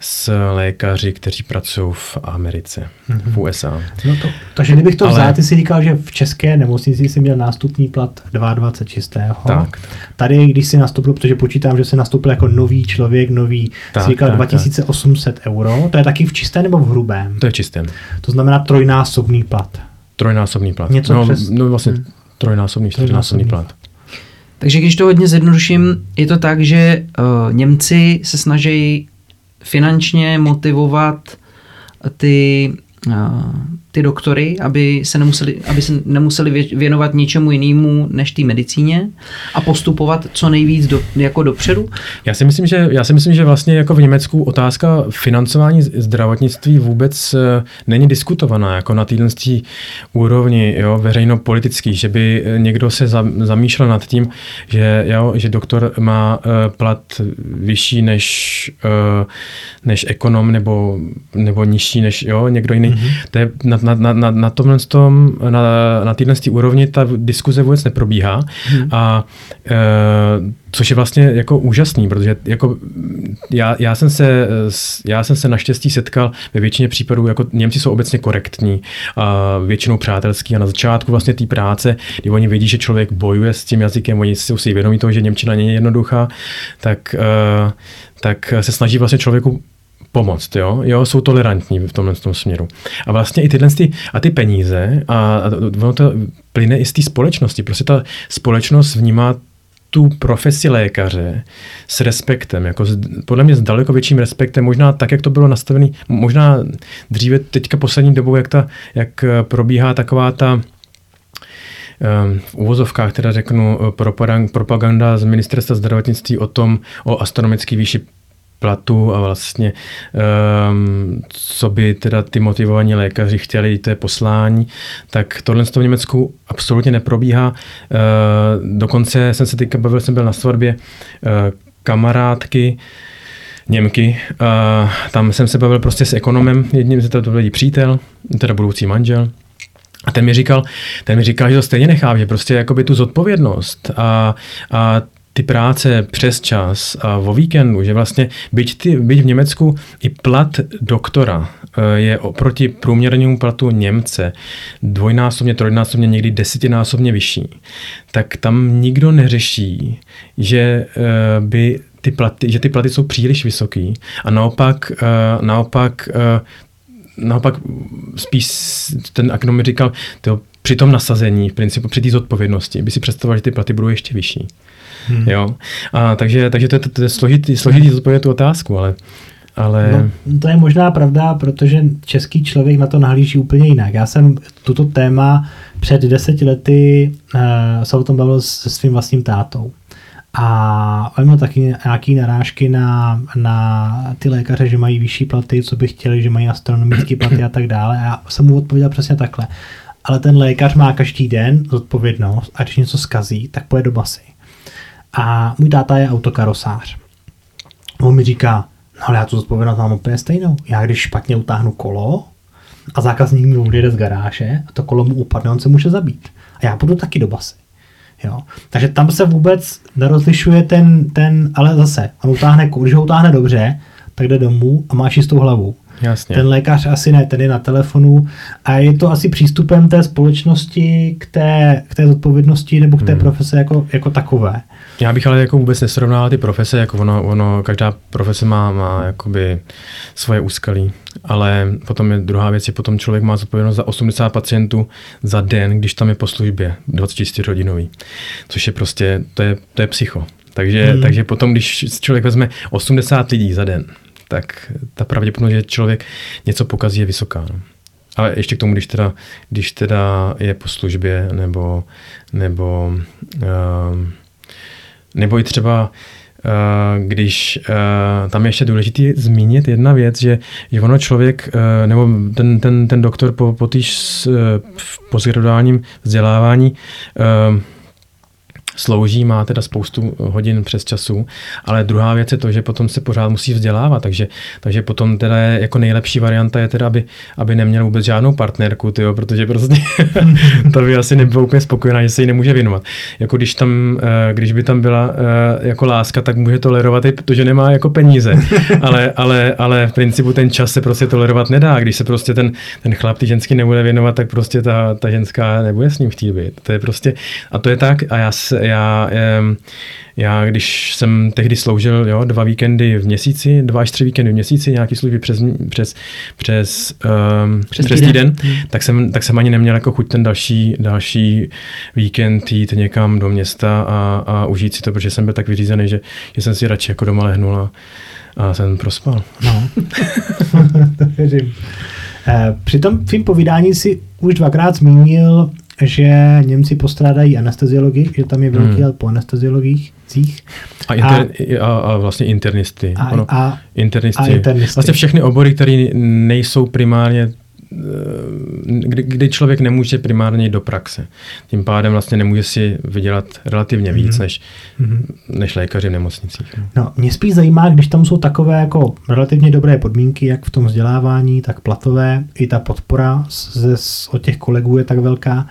s lékaři, kteří pracují pracují v Americe, mm-hmm. v USA.
No to, takže kdybych to Ale... vzal, ty jsi říkal, že v české nemocnici jsi měl nástupní plat 22 čistého.
Tak.
Tady, když jsi nastoupil, protože počítám, že jsi nastoupil jako nový člověk, nový, tak, jsi říkal tak, 2800 tak. euro, to je taky v čistém nebo v hrubém?
To je čistém.
To znamená trojnásobný plat.
Trojnásobný plat.
Něco
no,
přes...
no vlastně hmm. trojnásobný, čtyřnásobný plat.
Takže když to hodně zjednoduším, je to tak, že uh, Němci se snaží finančně motivovat ty, ty doktory, aby se nemuseli, aby se nemuseli věnovat ničemu jinému než té medicíně a postupovat co nejvíc do, jako dopředu?
Já si, myslím, že, já si myslím, že vlastně jako v Německu otázka financování zdravotnictví vůbec e, není diskutovaná jako na této úrovni jo, veřejnopolitický, že by někdo se zamýšlel nad tím, že, jo, že doktor má e, plat vyšší než, než ekonom nebo, nebo nižší než jo, někdo jiný. Mm-hmm. To je na, na, na, na, na tomhle tom, na, na téhle úrovni ta diskuze vůbec neprobíhá. Hmm. A e, což je vlastně jako úžasný, protože jako já, já, jsem se, já jsem se naštěstí setkal ve většině případů, jako Němci jsou obecně korektní a většinou přátelský a na začátku vlastně té práce, kdy oni vidí, že člověk bojuje s tím jazykem, oni si si vědomí toho, že Němčina není jednoduchá, tak, e, tak se snaží vlastně člověku pomoct, jo? jo, jsou tolerantní v tomhle tom směru. A vlastně i tyhle ty, a ty peníze, a, a ono to plyne i z té společnosti. Prostě ta společnost vnímá tu profesi lékaře s respektem, jako s, podle mě s daleko větším respektem, možná tak, jak to bylo nastavené, možná dříve teďka poslední dobou, jak, ta, jak probíhá taková ta ehm, v úvozovkách teda řeknu propaganda z ministerstva zdravotnictví o tom, o astronomický výši platu a vlastně um, co by teda ty motivovaní lékaři chtěli, to je poslání, tak tohle v Německu absolutně neprobíhá. Uh, dokonce jsem se teďka bavil, jsem byl na svatbě uh, kamarádky, Němky. Uh, tam jsem se bavil prostě s ekonomem, jedním to byl přítel, teda budoucí manžel. A ten mi říkal, ten mi říkal, že to stejně nechá, že prostě jakoby tu zodpovědnost a, a ty práce přes čas a o víkendu, že vlastně byť, ty, byť v Německu i plat doktora eh, je oproti průměrnému platu Němce dvojnásobně, trojnásobně, někdy desetinásobně vyšší, tak tam nikdo neřeší, že eh, by ty platy, že ty platy jsou příliš vysoký a naopak, eh, naopak naopak spíš ten ekonom říkal, to při tom nasazení, v principu při té zodpovědnosti, by si představoval, že ty platy budou ještě vyšší. Hmm. Jo? A takže, takže to, to, to je složitý, složitý zodpovědět tu otázku, ale ale...
No, to je možná pravda, protože český člověk na to nahlíží úplně jinak. Já jsem tuto téma před deseti lety uh, se o tom bavil se svým vlastním tátou. A on měl taky nějaké narážky na, na ty lékaře, že mají vyšší platy, co by chtěli, že mají astronomické platy a tak dále. A já jsem mu odpověděl přesně takhle. Ale ten lékař má každý den zodpovědnost a když něco skazí, tak pojede do basy. A můj táta je autokarosář. On mi říká, no ale já tu zodpovědnost mám úplně stejnou. Já když špatně utáhnu kolo a zákazník mi odjede z garáže a to kolo mu upadne, on se může zabít. A já půjdu taky do basy. Jo. Takže tam se vůbec nerozlišuje ten, ten, ale zase, on utáhne, když ho utáhne dobře, tak jde domů a má čistou hlavu.
Jasně.
Ten lékař asi ne, ten je na telefonu a je to asi přístupem té společnosti k té, k té zodpovědnosti nebo k té hmm. profese jako, jako takové.
Já bych ale jako vůbec nesrovnával ty profese, jako ono, ono každá profese má, má jakoby svoje úskalí, ale potom je druhá věc, je potom člověk má zodpovědnost za 80 pacientů za den, když tam je po službě 24 hodinový, což je prostě, to je, to je psycho. Takže, hmm. takže potom, když člověk vezme 80 lidí za den, tak ta pravděpodobnost, že člověk něco pokazí, je vysoká. No. Ale ještě k tomu, když teda, když teda je po službě, nebo, nebo, uh, nebo i třeba Uh, když uh, tam je ještě důležité zmínit jedna věc, že, že ono člověk, uh, nebo ten, ten, ten doktor po, po týž postgraduálním vzdělávání slouží, má teda spoustu hodin přes času, ale druhá věc je to, že potom se pořád musí vzdělávat, takže, takže potom teda je, jako nejlepší varianta je teda, aby, aby neměl vůbec žádnou partnerku, tyjo, protože prostě to by asi nebylo úplně spokojená, že se jí nemůže věnovat. Jako když tam, eh, když by tam byla eh, jako láska, tak může tolerovat i to, že nemá jako peníze, ale, ale, ale v principu ten čas se prostě tolerovat nedá, když se prostě ten, ten chlap ty ženský nebude věnovat, tak prostě ta, ta ženská nebude s ním chtít být. To je prostě, a to je tak a já se, já, já když jsem tehdy sloužil jo, dva víkendy v měsíci, dva až tři víkendy v měsíci, nějaký služby přes, přes, přes, um, přes, přes týden, týden hmm. tak, jsem, tak jsem ani neměl jako chuť ten další, další víkend jít někam do města a, a užít si to, protože jsem byl tak vyřízený, že, že jsem si radši jako doma lehnul a, a jsem prospal.
No, to věřím. Eh, při tom tvým povídání si už dvakrát zmínil že Němci postrádají anesteziologii, že tam je velký hmm. po anesteziologích.
A, inter, a, a, a vlastně internisty.
A, ono, a,
internisty.
A internisty.
Vlastně všechny obory, které nejsou primárně kdy, kdy člověk nemůže primárně jít do praxe. Tím pádem vlastně nemůže si vydělat relativně víc, mm-hmm. než, mm-hmm. než lékaři v nemocnicích.
No. no, mě spíš zajímá, když tam jsou takové jako relativně dobré podmínky, jak v tom vzdělávání, tak platové, i ta podpora ze, od těch kolegů je tak velká.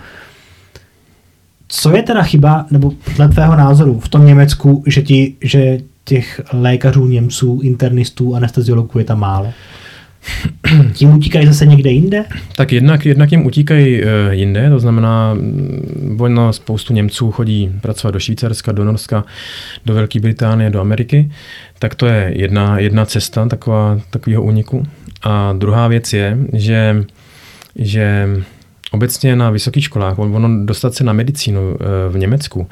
Co je teda chyba, nebo dle tvého názoru, v tom Německu, že, ti, že těch lékařů, Němců, internistů, anesteziologů je tam málo? tím utíkají zase někde jinde?
Tak jednak, jednak jim utíkají uh, jinde, to znamená, mm, ono spoustu Němců chodí pracovat do Švýcarska, do Norska, do Velké Británie, do Ameriky, tak to je jedna, jedna cesta taková, takového úniku. A druhá věc je, že, že obecně na vysokých školách, ono dostat se na medicínu eh, v Německu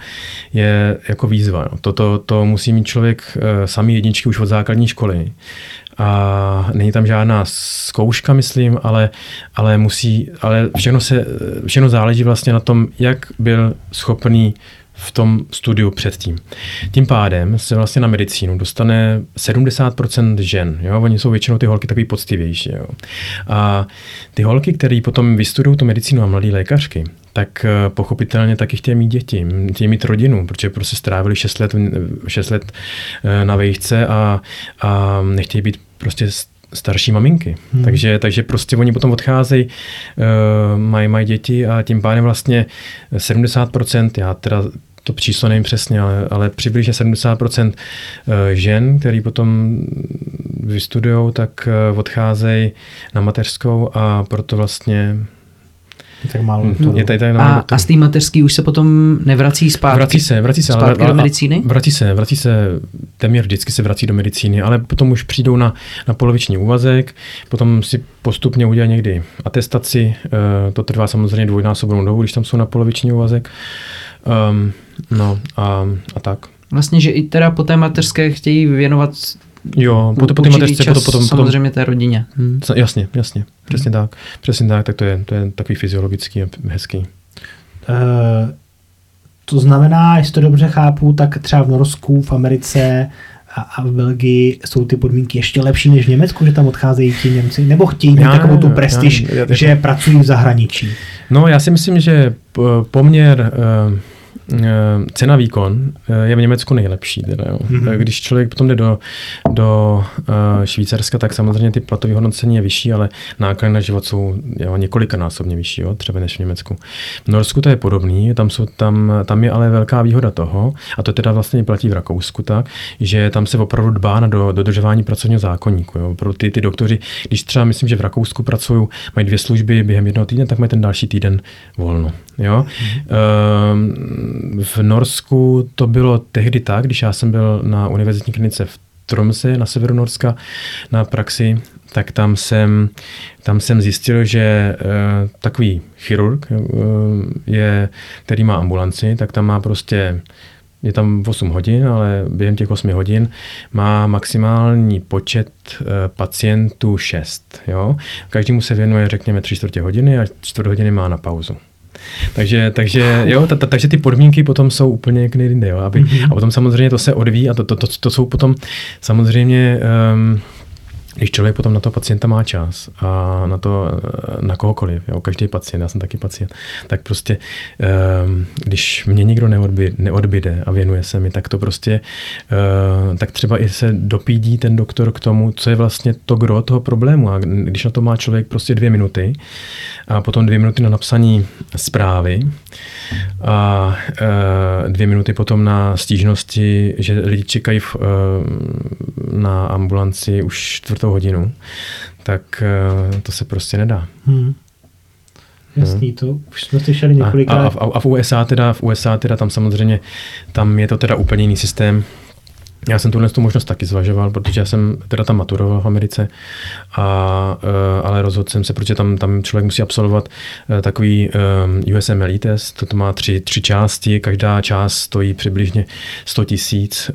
je jako výzva. Toto to musí mít člověk eh, samý jedničky už od základní školy a není tam žádná zkouška, myslím, ale, ale musí, ale všechno, se, všechno záleží vlastně na tom, jak byl schopný v tom studiu předtím. Tím pádem se vlastně na medicínu dostane 70% žen. Jo? Oni jsou většinou ty holky takový poctivější. Jo? A ty holky, které potom vystudují tu medicínu a mladé lékařky, tak eh, pochopitelně taky chtějí mít děti, chtějí mít rodinu, protože prostě strávili 6 let, 6 let eh, na vejšce a, a nechtějí být prostě starší maminky. Hmm. Takže, takže prostě oni potom odcházejí, uh, mají, mají děti a tím pádem vlastně 70%, já teda to číslo nevím přesně, ale, ale přibližně 70% žen, který potom vystudují, tak odcházejí na mateřskou a proto vlastně
tak málo
Je tady, tady a, a z té mateřský už se potom nevrací zpátky?
Vrací se, vrací se.
Zpátky ale, do medicíny?
Vrací se, vrací se, téměř vždycky se vrací do medicíny, ale potom už přijdou na, na poloviční úvazek, potom si postupně udělají někdy atestaci, uh, to trvá samozřejmě dvojnásobnou dobu, když tam jsou na poloviční úvazek. Um, no a, a tak.
Vlastně, že i teda po té mateřské chtějí věnovat
Jo, potom po té
určitý
mateřce,
čas
potom, potom, potom,
samozřejmě té rodině. Hm.
Co- Jasně, jasně, přesně tak. Přesně tak, tak to je, to je takový fyziologický a hezký.
Eh, to znamená, jestli to dobře chápu, tak třeba v Norsku, v Americe a, a v Belgii jsou ty podmínky ještě lepší než v Německu, že tam odcházejí ti Němci, nebo chtějí mít
Já
takovou tu prestiž,
já nevím, já-
že pracují v zahraničí.
No, já si myslím, že p- poměr eh, eh, cena výkon eh, je v Německu nejlepší. Teda, jo.
Mhm.
Mm-hmm. Když člověk potom jde do, do eh, Švýcarska, tak samozřejmě ty platové hodnocení je vyšší, ale náklady na život jsou jo, několikanásobně vyšší, jo, třeba než v Německu. V Norsku to je podobný, tam, jsou, tam, tam je ale velká výhoda toho, a to teda vlastně platí v Rakousku tak, že tam se opravdu dbá na do, dodržování pracovního zákonníku. Jo. Pro ty, ty doktoři, když třeba myslím, že v Rakousku pracují, mají dvě služby během jednoho týdne, tak mají ten další týden volno. Jo? Ehm, v Norsku to bylo tehdy tak, když já jsem byl na univerzitní klinice v Tromse na severu Norska na praxi, tak tam jsem, tam jsem zjistil, že uh, takový chirurg, uh, je, který má ambulanci, tak tam má prostě je tam 8 hodin, ale během těch 8 hodin má maximální počet e, pacientů 6. Jo? Každému se věnuje, řekněme, 3 čtvrtě hodiny a 4 hodiny má na pauzu. Takže, takže, jo, ta, ta, takže ty podmínky potom jsou úplně jak nejde, jo, aby, a potom samozřejmě to se odvíjí a to, to, to, to jsou potom samozřejmě um, když člověk potom na toho pacienta má čas a na to, na kohokoliv, jo, každý pacient, já jsem taky pacient, tak prostě, um, když mě nikdo neodby, neodbyde a věnuje se mi, tak to prostě, uh, tak třeba i se dopídí ten doktor k tomu, co je vlastně to gro toho problému. A když na to má člověk prostě dvě minuty a potom dvě minuty na napsaní zprávy a uh, dvě minuty potom na stížnosti, že lidi čekají na ambulanci už čtvrtou hodinu, tak uh, to se prostě nedá.
Hmm. Jasný, to už jsme slyšeli několikrát.
a, a, a v USA teda, v USA teda tam samozřejmě, tam je to teda úplně jiný systém. Já jsem tuhle tu možnost taky zvažoval, protože já jsem teda tam maturoval v Americe, a, uh, ale rozhodl jsem se, protože tam, tam člověk musí absolvovat uh, takový um, USMLE test, to, to má tři, tři části, každá část stojí přibližně 100 tisíc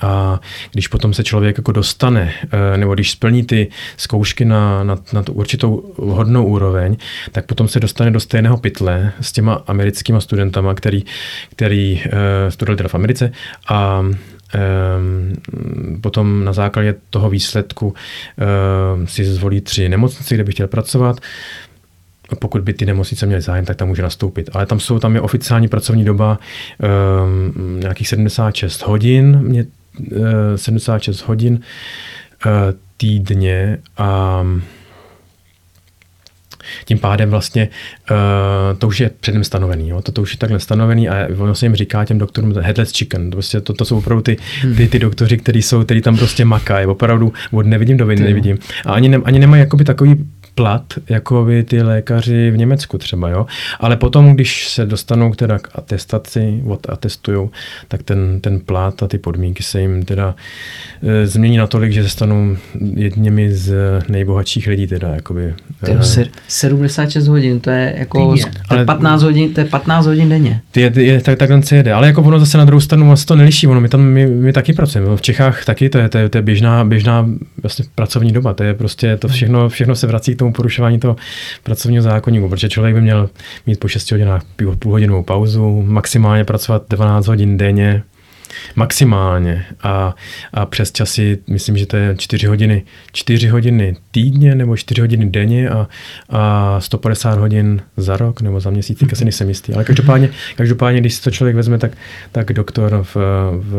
a když potom se člověk jako dostane, nebo když splní ty zkoušky na, na, na tu určitou vhodnou úroveň, tak potom se dostane do stejného pytle s těma americkýma studentama, který, který studovali teda v Americe a potom na základě toho výsledku um, si zvolí tři nemocnice, kde by chtěl pracovat. Pokud by ty nemocnice měly zájem, tak tam může nastoupit. Ale tam jsou, tam je oficiální pracovní doba um, nějakých 76 hodin, mě, uh, 76 hodin uh, týdně a tím pádem vlastně uh, to už je předem stanovený. Jo? To, to už je takhle stanovený a ono se jim říká těm doktorům headless chicken. To, prostě, to, to jsou opravdu ty, ty, ty doktoři, kteří jsou, který tam prostě makají. Opravdu od nevidím do nevidím. A ani, ne, ani nemají jakoby takový plat, jako by ty lékaři v Německu třeba, jo. Ale potom, když se dostanou teda k atestaci, atestují, tak ten, ten plat a ty podmínky se jim teda e, změní natolik, že se stanou jedněmi z nejbohatších lidí teda, jakoby.
Tyjo, 76 hodin, to je jako
Týdně.
to je ale 15 hodin, to je 15 hodin denně.
Ty je, je, tak, takhle se jede, ale jako ono zase na druhou stranu vlastně to neliší, ono my tam, my, my taky pracujeme, v Čechách taky, to je, to je, to je běžná, běžná vlastně pracovní doba, to je prostě, to všechno, všechno se vrací k tomu porušování toho pracovního zákonníku, protože člověk by měl mít po 6 hodinách půl, půl hodinovou pauzu, maximálně pracovat 12 hodin denně, maximálně a, a přes časy, myslím, že to je 4 hodiny, 4 hodiny týdně nebo 4 hodiny denně a, a 150 hodin za rok nebo za měsíc, teďka si nejsem jistý. Ale každopádně, každopádně když si to člověk vezme, tak, tak doktor v, v,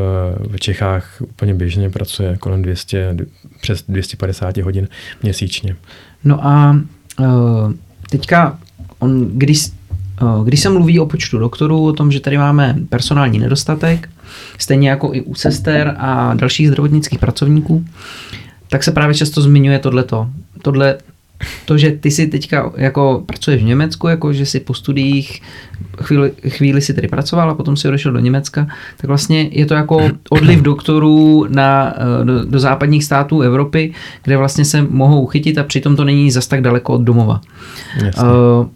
v Čechách úplně běžně pracuje kolem 200, přes 250 hodin měsíčně.
No a uh, teďka, on, když, uh, když se mluví o počtu doktorů, o tom, že tady máme personální nedostatek, stejně jako i u sester a dalších zdravotnických pracovníků, tak se právě často zmiňuje tohleto. Tohle, to, že ty si teďka jako pracuješ v Německu, jako že si po studiích chvíli, chvíli si tady pracoval a potom si odešel do Německa, tak vlastně je to jako odliv doktorů na, do, do západních států Evropy, kde vlastně se mohou chytit a přitom to není zas tak daleko od domova.
Jasně.
Uh,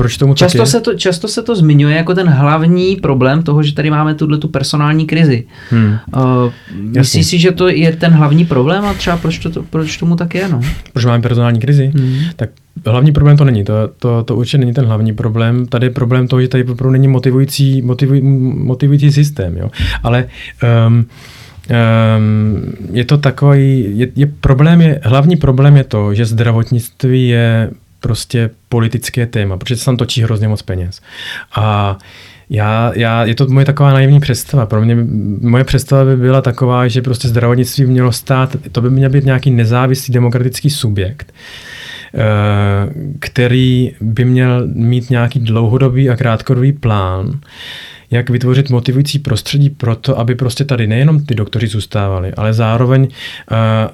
proč tomu
často
tak je?
se, to, často se to zmiňuje jako ten hlavní problém toho, že tady máme tuhle tu personální krizi.
Hmm.
Uh, myslíš si, že to je ten hlavní problém a třeba proč, to, proč tomu tak je? No?
Proč máme personální krizi?
Hmm.
Tak hlavní problém to není, to, to, to určitě není ten hlavní problém. Tady je problém toho, že tady opravdu není motivující, motivuj, motivující systém. Jo? Ale um, um, je to takový, je, je problém je, hlavní problém je to, že zdravotnictví je prostě politické téma, protože se tam točí hrozně moc peněz. A já, já, je to moje taková naivní představa. Pro mě, moje představa by byla taková, že prostě zdravotnictví mělo stát, to by měl být nějaký nezávislý demokratický subjekt, Eh, který by měl mít nějaký dlouhodobý a krátkodobý plán, jak vytvořit motivující prostředí pro to, aby prostě tady nejenom ty doktoři zůstávali, ale zároveň uh,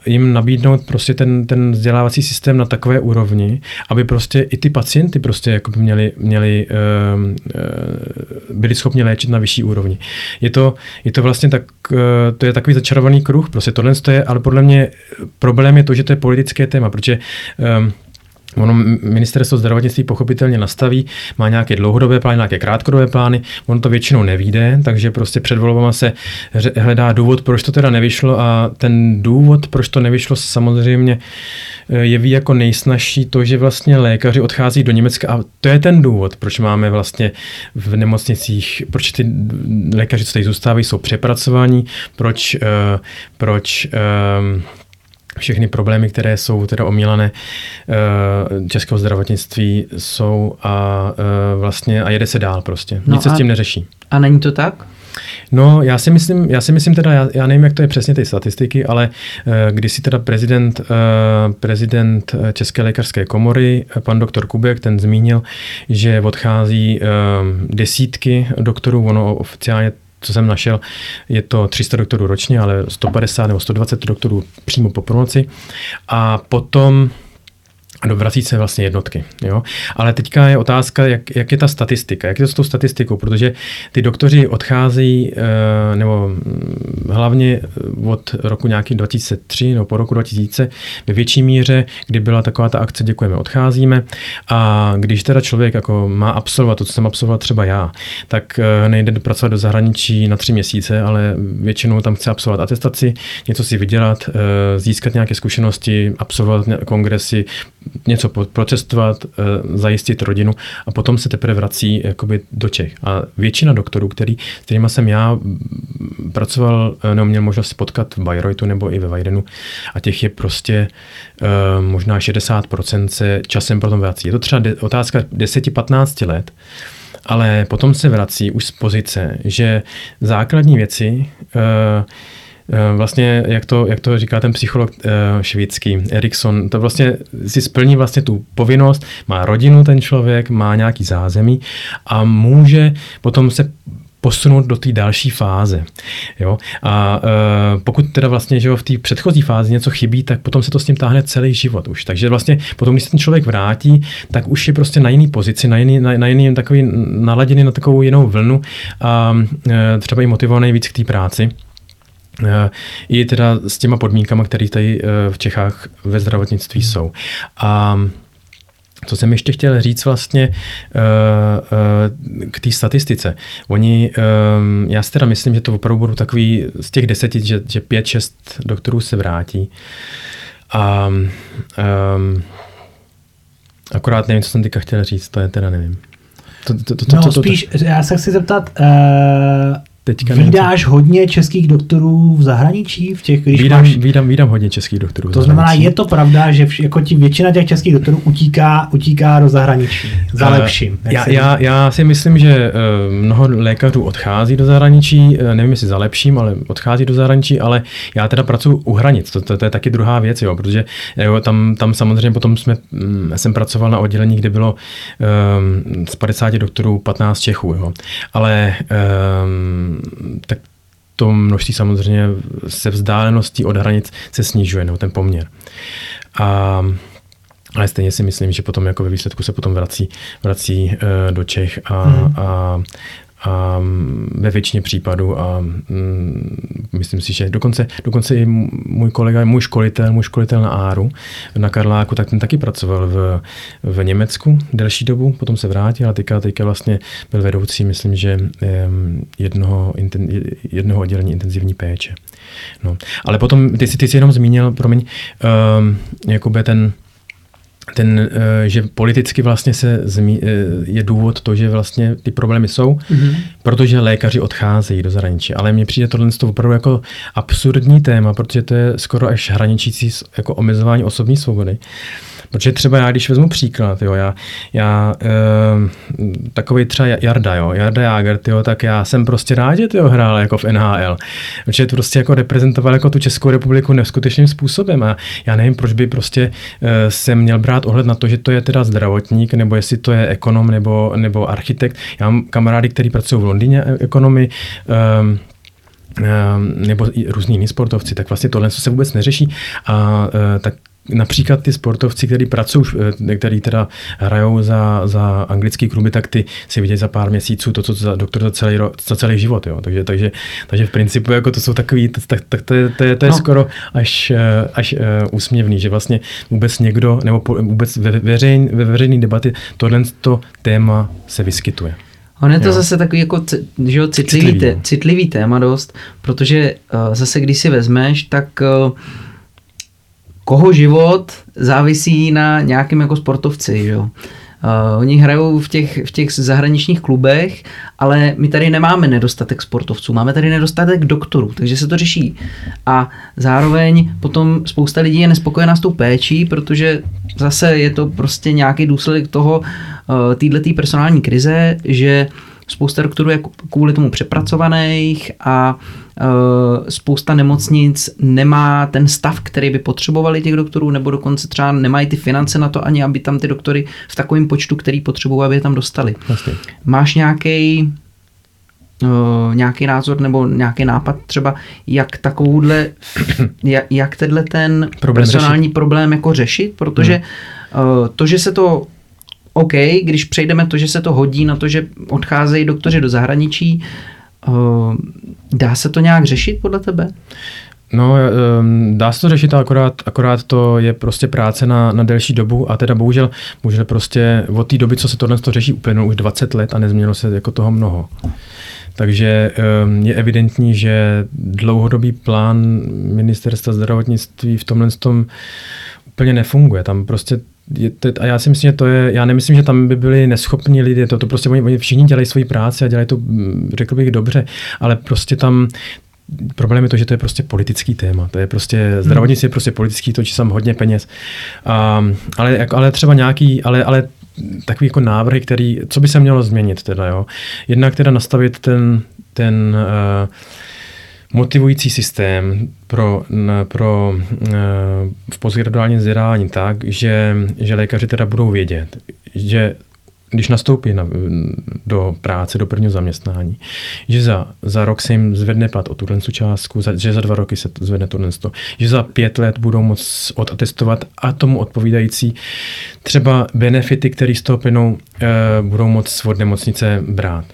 jim nabídnout prostě ten, ten vzdělávací systém na takové úrovni, aby prostě i ty pacienty prostě jako by měli, měli uh, uh, byli schopni léčit na vyšší úrovni. Je to, je to vlastně tak, uh, to je takový začarovaný kruh, prostě tohle je, ale podle mě problém je to, že to je politické téma, protože um, Ono ministerstvo zdravotnictví pochopitelně nastaví, má nějaké dlouhodobé plány, nějaké krátkodobé plány, ono to většinou nevíde, takže prostě před volbama se hledá důvod, proč to teda nevyšlo a ten důvod, proč to nevyšlo, samozřejmě eh, jeví jako nejsnažší to, že vlastně lékaři odchází do Německa a to je ten důvod, proč máme vlastně v nemocnicích, proč ty lékaři, co tady zůstávají, jsou přepracovaní, proč, uh, proč uh, všechny problémy, které jsou teda omílané uh, českého zdravotnictví, jsou a uh, vlastně a jede se dál prostě. No Nic se s tím neřeší.
A není to tak?
No, já si myslím, já si myslím teda, já, já nevím, jak to je přesně ty statistiky, ale uh, když si teda prezident, uh, prezident České lékařské komory, pan doktor Kubek, ten zmínil, že odchází uh, desítky doktorů, ono oficiálně co jsem našel, je to 300 doktorů ročně, ale 150 nebo 120 doktorů přímo po promoci. A potom a vrací se vlastně jednotky. Jo? Ale teďka je otázka, jak, jak je ta statistika, jak je to s tou statistikou, protože ty doktoři odcházejí, eh, nebo hm, hlavně od roku nějaký 2003 nebo po roku 2000 ve větší míře, kdy byla taková ta akce Děkujeme, odcházíme a když teda člověk jako má absolvovat to, co jsem absolvoval třeba já, tak eh, nejde pracovat do zahraničí na tři měsíce, ale většinou tam chce absolvovat atestaci, něco si vydělat, eh, získat nějaké zkušenosti, absolvovat kongresy, něco procestovat, eh, zajistit rodinu a potom se teprve vrací jakoby do Čech. A většina doktorů, který, s kterými jsem já pracoval, eh, nebo měl možnost potkat v Bayreuthu nebo i ve Weidenu a těch je prostě uh, možná 60% se časem potom vrací. Je to třeba otázka 10-15 let, ale potom se vrací už z pozice, že základní věci uh, Eh, vlastně, jak to, jak to říká ten psycholog uh, švédský, Erikson, to vlastně si splní vlastně tu povinnost, má rodinu ten člověk, má nějaký zázemí a může potom se posunout do té další fáze. Jo? A e, pokud teda vlastně že jo, v té předchozí fázi něco chybí, tak potom se to s tím táhne celý život už. Takže vlastně potom, když se ten člověk vrátí, tak už je prostě na jiný pozici, na jiný, na, na jiný takový naladěný na takovou jinou vlnu a e, třeba i motivovaný víc k té práci. Eh, i teda s těma podmínkama, které tady eh, v Čechách ve zdravotnictví jsou. A co jsem ještě chtěl říct vlastně eh, k té statistice. Oni, já si teda myslím, že to opravdu budou takový z těch deseti, že, že pět, šest doktorů se vrátí. A um, akorát nevím, co jsem teďka chtěl říct, to je teda nevím.
To, to, to, to, no to, to, spíš, já se chci zeptat, uh, Teďka Vídáš nechci... hodně českých doktorů v zahraničí? V těch, když
vídám, máš... vídám, vídám hodně českých doktorů.
To znamená, je to pravda, že vš, jako ti většina těch českých doktorů utíká, utíká do zahraničí za uh, lepším.
Já, já, já si myslím, že uh, mnoho lékařů odchází do zahraničí, uh, nevím jestli za lepším, ale odchází do zahraničí, ale já teda pracuji u hranic, to, to, to je taky druhá věc, jo, protože jo, tam, tam samozřejmě potom jsme, um, jsem pracoval na oddělení, kde bylo um, z 50 doktorů 15 Čechů, jo. ale um, tak to množství samozřejmě se vzdáleností od hranic se snižuje, no, ten poměr. A ale stejně si myslím, že potom jako ve výsledku se potom vrací, vrací uh, do Čech a, hmm. a a ve většině případů a mm, myslím si, že dokonce, dokonce i můj kolega, můj školitel, můj školitel na Áru, na Karláku, tak ten taky pracoval v, v Německu delší dobu, potom se vrátil a teďka, teďka vlastně byl vedoucí, myslím, že jednoho, jednoho oddělení intenzivní péče. No. Ale potom, ty jsi, ty jsi jenom zmínil, promiň, um, jakoby ten, ten, eh, že politicky vlastně se zmí, eh, je důvod to, že vlastně ty problémy jsou, mm-hmm. protože lékaři odcházejí do zahraničí. Ale mně přijde tohle to opravdu jako absurdní téma, protože to je skoro až hraničící jako omezování osobní svobody. Protože třeba já, když vezmu příklad, jo, já, já e, takový třeba Jarda, jo, Jarda Jager, jo, tak já jsem prostě rád, že tyjo, hrál jako v NHL. Protože to prostě jako reprezentoval jako tu Českou republiku neskutečným způsobem a já nevím, proč by prostě e, se měl brát ohled na to, že to je teda zdravotník, nebo jestli to je ekonom nebo, nebo architekt. Já mám kamarády, kteří pracují v Londýně e, ekonomy, e, nebo i různí jiní sportovci, tak vlastně tohle se vůbec neřeší. A tak například ty sportovci, kteří pracují, eh, který teda hrajou za, za anglický kluby, tak ty si vidějí za pár měsíců to, co za doktor za celý, za celý život. Jo. Takže, takže, takže v principu jako to jsou takový, tak, tak to, je, to je, to je no. skoro až, eh, až uh, úsměvný, že vlastně vůbec někdo, nebo po, vůbec ve, veřejn, ve veřejné debaty tohle to téma se vyskytuje.
On je to jo. zase takový jako že jo, citlivý, citlivý, té, citlivý téma dost, protože uh, zase když si vezmeš, tak uh, koho život závisí na nějakém jako sportovci, že jo. Uh, oni hrajou v těch, v těch zahraničních klubech, ale my tady nemáme nedostatek sportovců, máme tady nedostatek doktorů, takže se to řeší. A zároveň potom spousta lidí je nespokojená s tou péčí, protože zase je to prostě nějaký důsledek toho, uh, této personální krize, že spousta doktorů je kvůli tomu přepracovaných a uh, spousta nemocnic nemá ten stav, který by potřebovali těch doktorů, nebo dokonce třeba nemají ty finance na to ani, aby tam ty doktory v takovém počtu, který potřebují, aby je tam dostali. Vlastně. Máš nějaký Uh, nějaký názor nebo nějaký nápad třeba, jak takovouhle, jak, jak tenhle ten problém personální řešit. problém jako řešit, protože hmm. uh, to, že se to OK, když přejdeme to, že se to hodí na to, že odcházejí doktoři do zahraničí, uh, dá se to nějak řešit podle tebe?
No, um, dá se to řešit, akorát, akorát to je prostě práce na, na delší dobu a teda bohužel, bohužel prostě od té doby, co se tohle to řeší, úplně už 20 let a nezměnilo se jako toho mnoho. Takže je evidentní, že dlouhodobý plán ministerstva zdravotnictví v tomhle tom úplně nefunguje. Tam prostě je, to, a já si myslím, že to je, já nemyslím, že tam by byli neschopní lidé, to, to prostě oni, oni všichni dělají svoji práci a dělají to, mm, řekl bych, dobře, ale prostě tam Problém je to, že to je prostě politický téma. To je prostě, hmm. zdravotnictví je prostě politický, točí tam hodně peněz. Um, ale, ale třeba nějaký, ale, ale takový jako návrhy, který, co by se mělo změnit teda, jo. Jednak teda nastavit ten, ten uh, motivující systém pro, pro v postgraduálním vzdělávání tak, že, že lékaři teda budou vědět, že když nastoupí na, do práce, do prvního zaměstnání, že za, za rok se jim zvedne plat o tuhle částku, za, že za dva roky se zvedne tohle, že za pět let budou moct odatestovat a tomu odpovídající třeba benefity, které z toho plynou, e, budou moct od nemocnice brát.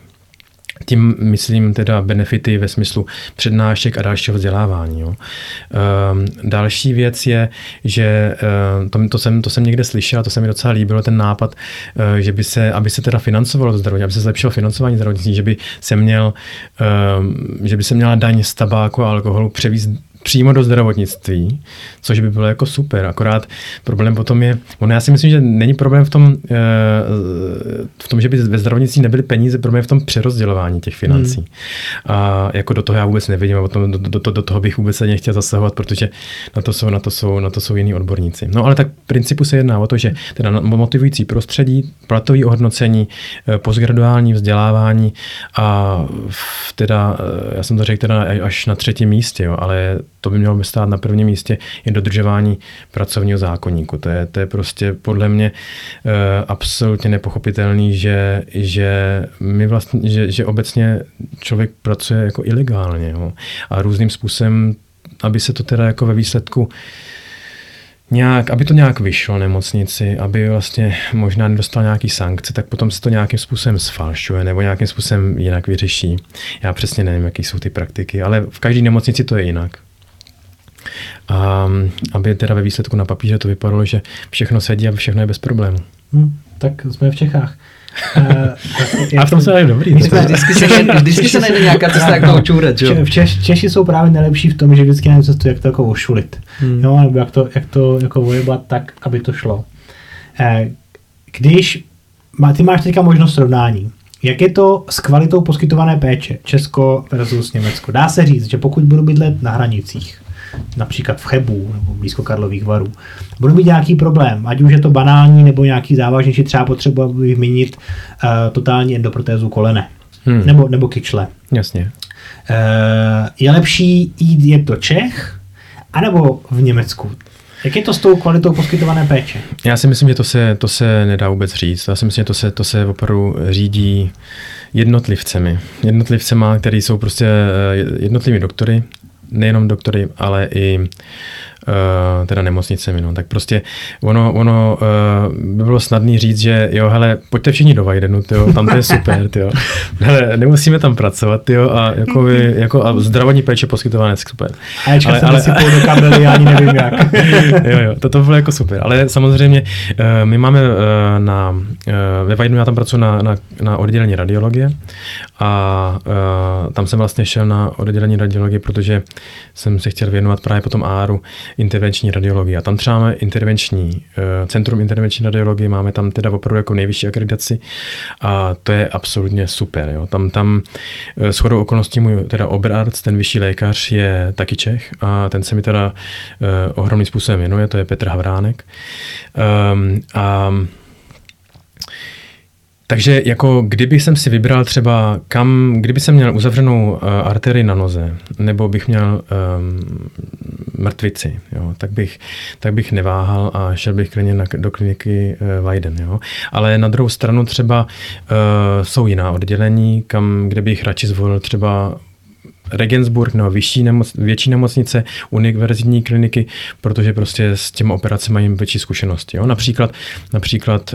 Tím myslím teda benefity ve smyslu přednášek a dalšího vzdělávání. Jo. Um, další věc je, že um, to, to, jsem, to jsem někde slyšel, to se mi docela líbilo, ten nápad, uh, že by se, aby se teda financovalo zdravotní, aby se zlepšilo financování zdravotnictví, že by se měl, um, že by se měla daň z tabáku a alkoholu převízt přímo do zdravotnictví, což by bylo jako super. Akorát problém potom je, on já si myslím, že není problém v tom, eh, v tom, že by ve zdravotnictví nebyly peníze, problém je v tom přerozdělování těch financí. Hmm. A jako do toho já vůbec nevidím, a do, do, do, do toho bych vůbec se nechtěl zasahovat, protože na to jsou, na to jsou, na to jsou jiní odborníci. No ale tak v principu se jedná o to, že teda motivující prostředí, platový ohodnocení, eh, postgraduální vzdělávání a teda, eh, já jsem to řekl teda až na třetím místě, jo, ale to by mělo by stát na prvním místě, je dodržování pracovního zákonníku. To je, to je prostě podle mě uh, absolutně nepochopitelný, že, že, my vlastně, že, že obecně člověk pracuje jako ilegálně jo? a různým způsobem, aby se to teda jako ve výsledku nějak, aby to nějak vyšlo nemocnici, aby vlastně možná nedostal nějaký sankce, tak potom se to nějakým způsobem sfalšuje nebo nějakým způsobem jinak vyřeší. Já přesně nevím, jaké jsou ty praktiky, ale v každé nemocnici to je jinak. A aby teda ve výsledku na papíře to vypadalo, že všechno sedí a všechno je bez problému.
Hmm, tak jsme v Čechách.
Uh, a v tom se je dobrý.
Vždycky, vždycky, se, vždycky se najde nějaká cesta, jak to očůret.
V Češ, Češi jsou právě nejlepší v tom, že vždycky najde cestu, jak to jako ošulit. Hmm. Jo, nebo jak to, jak to jako vojebat tak, aby to šlo. Eh, když má, ty máš teďka možnost srovnání, jak je to s kvalitou poskytované péče Česko versus Německo? Dá se říct, že pokud budu bydlet na hranicích, například v Chebu nebo blízko Karlových varů, budu mít nějaký problém, ať už je to banální nebo nějaký závažnější, třeba potřeba vyměnit uh, totální endoprotézu kolene hmm. nebo, nebo kyčle.
Jasně.
Uh, je lepší jít je to Čech, anebo v Německu? Jak je to s tou kvalitou poskytované péče?
Já si myslím, že to se, to se nedá vůbec říct. Já si myslím, že to se, to se opravdu řídí jednotlivcemi. Jednotlivcema, který jsou prostě eh, jednotlivými doktory, nejenom doktory, ale i uh, teda nemocnicemi. No. Tak prostě ono, ono uh, by bylo snadné říct, že jo, hele, pojďte všichni do Vajdenu, tyjo, tam to je super, tyjo. Hele, nemusíme tam pracovat, tyjo, a jako, by, jako a zdravotní péče poskytované super.
A já ale, ale, si do kabely, já ani nevím jak.
jo, jo, to, to bylo jako super, ale samozřejmě uh, my máme uh, na, uh, ve Vajdenu, já tam pracuji na, na, na oddělení radiologie a uh, tam jsem vlastně šel na oddělení radiologie, protože jsem se chtěl věnovat právě potom ARu intervenční radiologie. A tam třeba máme intervenční, uh, Centrum intervenční radiologie, máme tam teda opravdu jako nejvyšší akreditaci a to je absolutně super. Jo. Tam, tam uh, shodou okolností můj teda obrarc, ten vyšší lékař je taky Čech a ten se mi teda uh, ohromným způsobem věnuje, to je Petr Havránek. Um, a takže jako kdyby jsem si vybral třeba kam, kdyby jsem měl uzavřenou uh, arterii na noze, nebo bych měl um, mrtvici, jo, tak, bych, tak bych neváhal a šel bych klidně na, do kliniky uh, Weiden. Jo. Ale na druhou stranu třeba uh, jsou jiná oddělení, kam, kde bych radši zvolil třeba Regensburg nebo vyšší nemoc, větší nemocnice, univerzitní kliniky, protože prostě s těmi operacemi mají větší zkušenosti. Jo? Například, například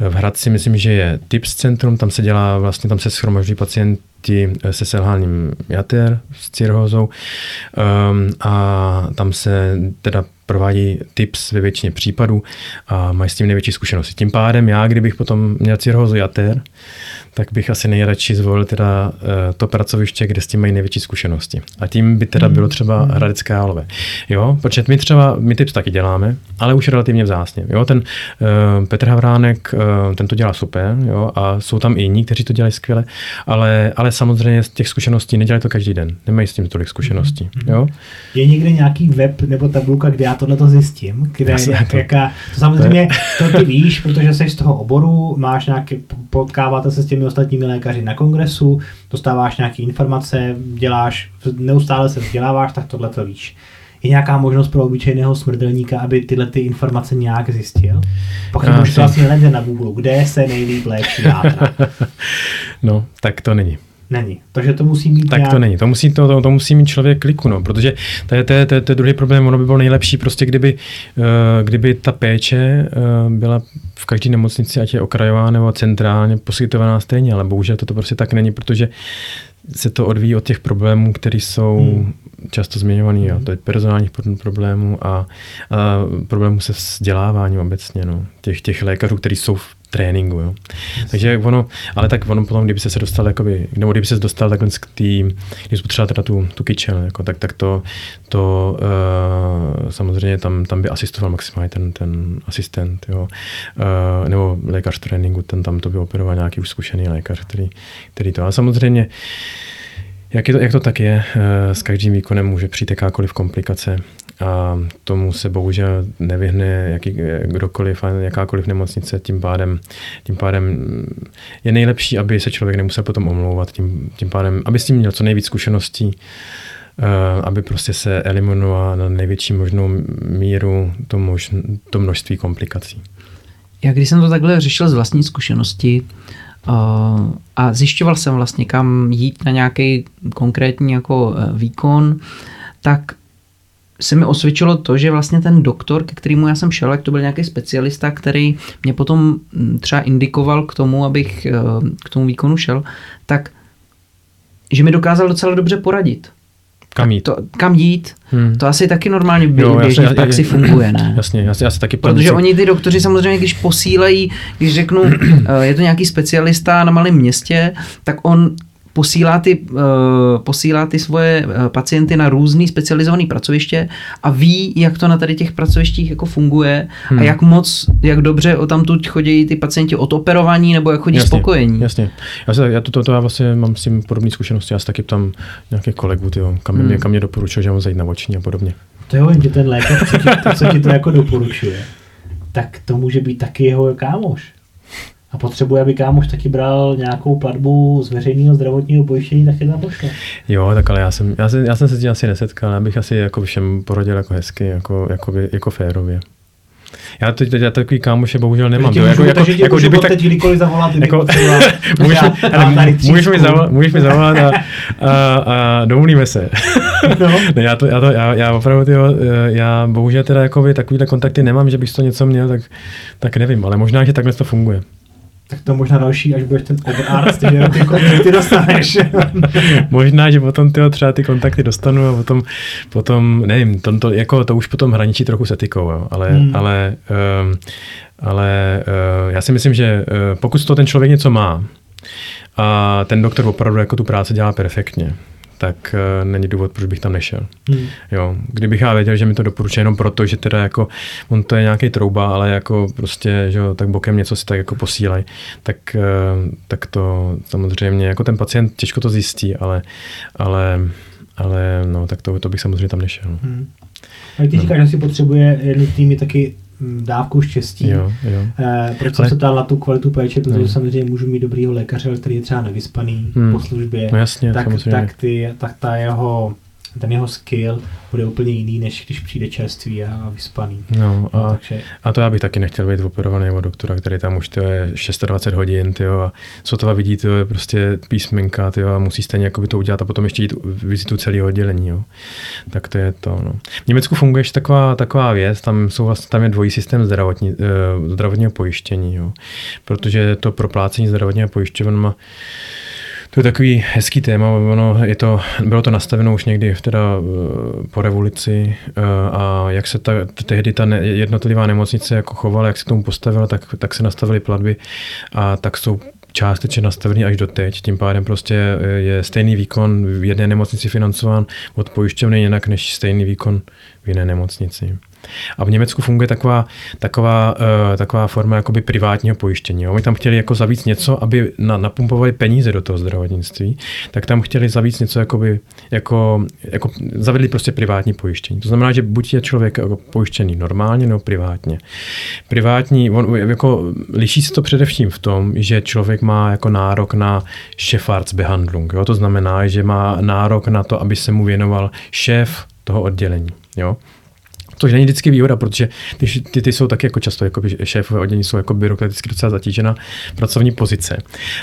uh, v Hradci myslím, že je TIPS centrum, tam se dělá vlastně, tam se schromažďují pacienti eh, se selháním jater s cirhózou um, a tam se teda provádí tips ve většině případů a mají s tím největší zkušenosti. Tím pádem já, kdybych potom měl cirhózu jater, tak bych asi nejradši zvolil teda uh, to pracoviště, kde s tím mají největší zkušenosti. A tím by teda bylo třeba mm. Hradec Králové. Jo, protože my třeba, my tips taky děláme, ale už relativně vzácně. Jo, ten uh, Petr Havránek, uh, ten to dělá super, jo, a jsou tam i jiní, kteří to dělají skvěle, ale, ale samozřejmě z těch zkušeností nedělají to každý den. Nemají s tím tolik zkušeností. Mm. Jo.
Je někde nějaký web nebo tabulka, kde já tohle to zjistím? Kde, jak, to, jaká, to samozřejmě to ty víš, protože jsi z toho oboru, máš nějaké, potkáváte se s těmi ostatními lékaři na kongresu, dostáváš nějaké informace, děláš, neustále se vzděláváš, tak tohle to víš. Je nějaká možnost pro obyčejného smrdelníka, aby tyhle ty informace nějak zjistil? Pochybuji, že to vlastně nejde na Google. Kde se nejlíp léčí
No, tak to není.
Není. Takže to musí mít
Tak nějak... to není. To musí, to, to, to musí mít člověk kliku, no, protože to je, to, je, to, je, to je druhý problém. Ono by bylo nejlepší prostě, kdyby, uh, kdyby ta péče uh, byla v každé nemocnici, ať je okrajová nebo centrálně poskytovaná stejně, ale bohužel to, to prostě tak není, protože se to odvíjí od těch problémů, které jsou hmm. Často zmiňované. Hmm. To je personálních problémů a, a problémů se vzděláváním obecně. No. Těch, těch lékařů, kteří jsou v tréninku. Jo. Takže ono, ale tak ono potom, kdyby se, se dostal, jakoby, nebo kdyby se dostal takhle k tý, když jsi potřeboval teda tu, tu kitchen, jako, tak, tak to, to uh, samozřejmě tam, tam by asistoval maximálně ten, ten asistent, jo. Uh, nebo lékař tréninku, ten tam to by operoval nějaký už zkušený lékař, který, který to, ale samozřejmě jak, je to, jak to tak je, eh, s každým výkonem může přijít jakákoliv komplikace a tomu se bohužel nevyhne jaký, kdokoliv a jakákoliv nemocnice, tím pádem, tím pádem je nejlepší, aby se člověk nemusel potom omlouvat, tím, tím pádem, aby s tím měl co nejvíc zkušeností, eh, aby prostě se eliminovala na největší možnou míru to, mož, to množství komplikací.
Já když jsem to takhle řešil z vlastní zkušenosti, a zjišťoval jsem vlastně, kam jít na nějaký konkrétní jako uh, výkon, tak se mi osvědčilo to, že vlastně ten doktor, ke kterému já jsem šel, jak to byl nějaký specialista, který mě potom mm, třeba indikoval k tomu, abych eh, k tomu výkonu šel, tak že mi dokázal docela dobře poradit.
Kam jít?
To, kam jít,
Hmm.
to asi taky normálně bě-
Jo,
běžně
jasně,
v praxi funguje, ne?
Jasně, já si, já si taky
Protože oni ty doktoři samozřejmě, když posílají, když řeknu, eh, je to nějaký specialista na malém městě, tak on posílá ty, uh, posílá ty svoje uh, pacienty na různý specializované pracoviště a ví, jak to na tady těch pracovištích jako funguje hmm. a jak moc, jak dobře o tamtud chodí ty pacienti odoperovaní nebo jak chodí
Jasně,
spokojení.
Jasně. Já, se, já to, to, to, já vlastně mám s tím podobné zkušenosti. Já si taky tam nějakých kolegů, tyjo, kam,
Hmm.
mě, kam mě doporučil, že mám zajít na oční a podobně.
To jo, že ten lékař, co ti, to, co ti to jako doporučuje, tak to může být taky jeho kámoš. A potřebuje, aby kámoš taky bral nějakou platbu z veřejného zdravotního pojištění, tak je tam pošle.
Jo, tak ale já jsem, já jsem, já jsem se s tím asi nesetkal, já bych asi jako všem poradil jako hezky, jako, jako, jako férově. Já teď, teď já takový kámoše bohužel nemám. To,
tě
jako, jako, jako, kdyby tak,
teď kdykoliv zavolat, kdyby
jako- můžeš, ale, můžeš, mi zavolat, můžeš mi zavolat a, a, a domluvíme se.
No.
ne, já, to, já, to, já, já opravdu, tyjo, já bohužel teda jakoby takovýhle kontakty nemám, že bych to něco měl, tak, tak nevím, ale možná, že takhle to funguje.
Tak to možná další, až budeš ten overarzt, že ty kontakty dostaneš.
Možná, že potom tyjo, třeba ty kontakty dostanu a potom, potom nevím, to, to, jako, to už potom hraničí trochu s etikou, jo, ale,
hmm.
ale, um, ale uh, já si myslím, že uh, pokud to ten člověk něco má a ten doktor opravdu jako tu práci dělá perfektně, tak uh, není důvod, proč bych tam nešel.
Hmm.
Jo, kdybych já věděl, že mi to doporučuje jenom proto, že teda jako, on to je nějaký trouba, ale jako prostě, že jo, tak bokem něco si tak jako posílají, tak, eh, tak to samozřejmě, jako ten pacient těžko to zjistí, ale, ale, ale no, tak to, to bych samozřejmě tam nešel.
Hmm. A ty říkáš, že si potřebuje jednotný mít taky dávku štěstí.
Jo, jo.
Eh, proč jsem
Ale-
se ptal na tu kvalitu péče, protože
Hmm.
samozřejmě můžu mít dobrýho lékaře, který je třeba nevyspaný
Hmm.
po službě.
No jasně,
tak,
samozřejmě.
tak, ty, tak ta jeho, ten jeho skill bude úplně jiný, než když přijde čerství a vyspaný.
No,
No,
a,
takže
a to já bych taky nechtěl být operovaný od doktora, který tam už to je 26 hodin, tyjo, a sotva vidí, to je prostě písmenka, tyjo, a musí stejně jako by to udělat a potom ještě jít vizitu celého oddělení, jo. Tak to je to, no. V Německu funguje ještě taková, taková věc, tam, jsou vlastně, tam je dvojí systém zdravotní, eh, zdravotního pojištění, jo. Protože to proplácení zdravotního pojišťovny to je takový hezký téma, ono je to, bylo to nastaveno už někdy teda eh, po revoluci eh, a jak se ta, tehdy ta jednotlivá nemocnice jako chovala, jak se k tomu postavila, tak, tak se nastavily platby a tak jsou částečně nastavený až do teď. Tím pádem prostě eh, je stejný výkon v jedné nemocnici financován od pojišťovny jinak než stejný výkon v jiné nemocnici. A v Německu funguje taková, taková, uh, taková forma jakoby privátního pojištění. Oni tam chtěli jako zavíc něco, aby na, napumpovali peníze do toho zdravotnictví, tak tam chtěli zavíc něco, jakoby, jako, jako zavedli prostě privátní pojištění. To znamená, že buď je člověk jako pojištěný normálně nebo privátně. Privátní, on, jako, liší se to především v tom, že člověk má jako nárok na Chefarztbehandlung. Jo. To znamená, že má nárok na to, aby se mu věnoval šéf toho oddělení. Jo. Což není vždycky výhoda, protože ty, ty, ty jsou taky jako často jako šéfové oddělení jsou jako byrokraticky docela zatížena pracovní pozice.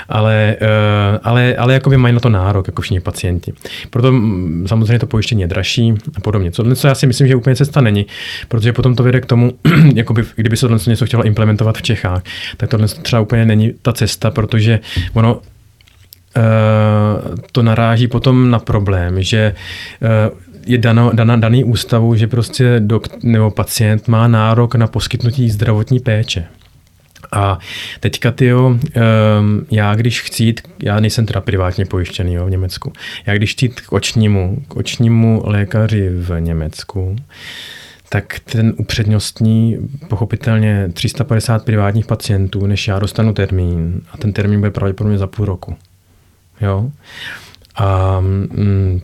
Ale, uh, ale, ale jakoby mají na to nárok, jako všichni pacienti. Proto mm, samozřejmě to pojištění je dražší a podobně. Co, co já si myslím, že úplně cesta není, protože potom to vede k tomu, jakoby, kdyby se tohle něco chtělo implementovat v Čechách, tak tohle třeba úplně není ta cesta, protože ono Uh, to naráží potom na problém, že uh, je dano, dana, daný ústavu, že prostě dokt, nebo pacient má nárok na poskytnutí zdravotní péče. A teďka, tyjo, um, já když chci jít, já nejsem teda privátně pojištěný jo, v Německu, já když chci jít k očnímu, k očnímu lékaři v Německu, tak ten upřednostní pochopitelně 350 privátních pacientů, než já dostanu termín. A ten termín bude pravděpodobně za půl roku. Jo? A mm,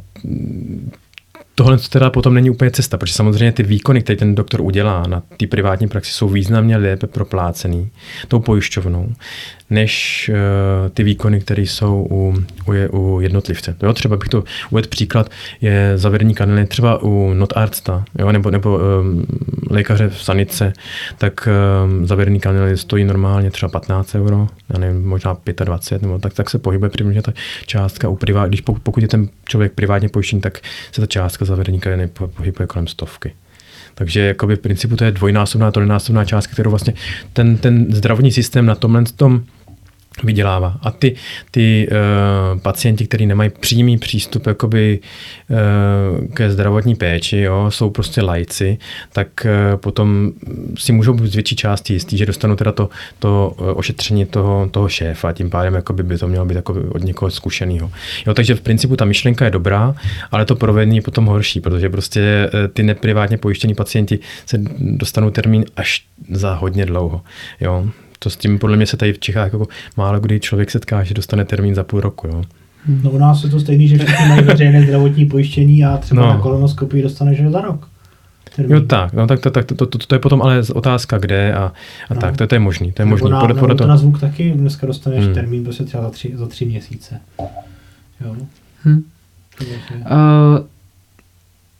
tohle teda potom není úplně cesta, protože samozřejmě ty výkony, které ten doktor udělá na ty privátní praxi, jsou významně lépe proplácený tou pojišťovnou, než uh, ty výkony, které jsou u, u, u jednotlivce. Jo, třeba bych to uvedl příklad, je zavedení kanely třeba u notarsta, jo, nebo, nebo um, lékaře v sanice, tak um, zavedený kanely stojí normálně třeba 15 euro, já nevím, možná 25, nebo tak, tak se pohybuje přibližně ta částka u privát, když pokud je ten člověk privátně pojištěný, tak se ta částka zavedení kariéry pohybuje kolem stovky. Takže jakoby v principu to je dvojnásobná, trojnásobná částka, kterou vlastně ten, ten zdravotní systém na tomhle tom vydělává. A ty, ty uh, pacienti, kteří nemají přímý přístup jakoby, uh, ke zdravotní péči, jo, jsou prostě lajci, tak uh, potom si můžou být z větší části jistý, že dostanou teda to, to ošetření toho, toho šéfa, tím pádem jakoby by to mělo být jakoby od někoho zkušeného. Jo, takže v principu ta myšlenka je dobrá, ale to provedení je potom horší, protože prostě ty neprivátně pojištění pacienti se dostanou termín až za hodně dlouho. Jo to s tím podle mě se tady v Čechách jako málo kdy člověk setká, že dostane termín za půl roku. Jo.
No u nás je to stejný, že všichni mají veřejné zdravotní pojištění a třeba no. na kolonoskopii dostaneš za rok.
Termín. Jo tak, no tak to, tak to, to, to, to, je potom ale otázka kde a, a no. tak, to, to je možný, to je možný.
Na, podle, podle to... na zvuk taky dneska dostaneš hmm. termín prostě třeba za tři, za tři měsíce. Jo. Hmm.
Uh,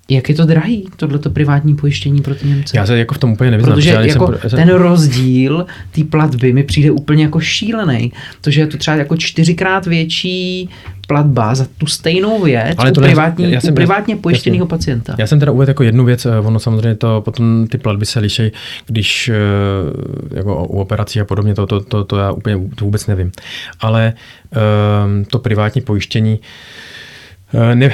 jak je to drahý, tohleto privátní pojištění pro ty Němce?
Já se jako v tom úplně nevyznám.
Protože jako jsem... ten rozdíl té platby mi přijde úplně jako šílený. To, že je to třeba jako čtyřikrát větší platba za tu stejnou věc Ale to u, privátní, já jsem, u privátně pojištěného pacienta.
Já jsem teda uvedl jako jednu věc, eh, ono samozřejmě to potom ty platby se liší, když eh, jako u operací a podobně, to, to, to, to já úplně to vůbec nevím. Ale um, to privátní pojištění uh, ne, uh,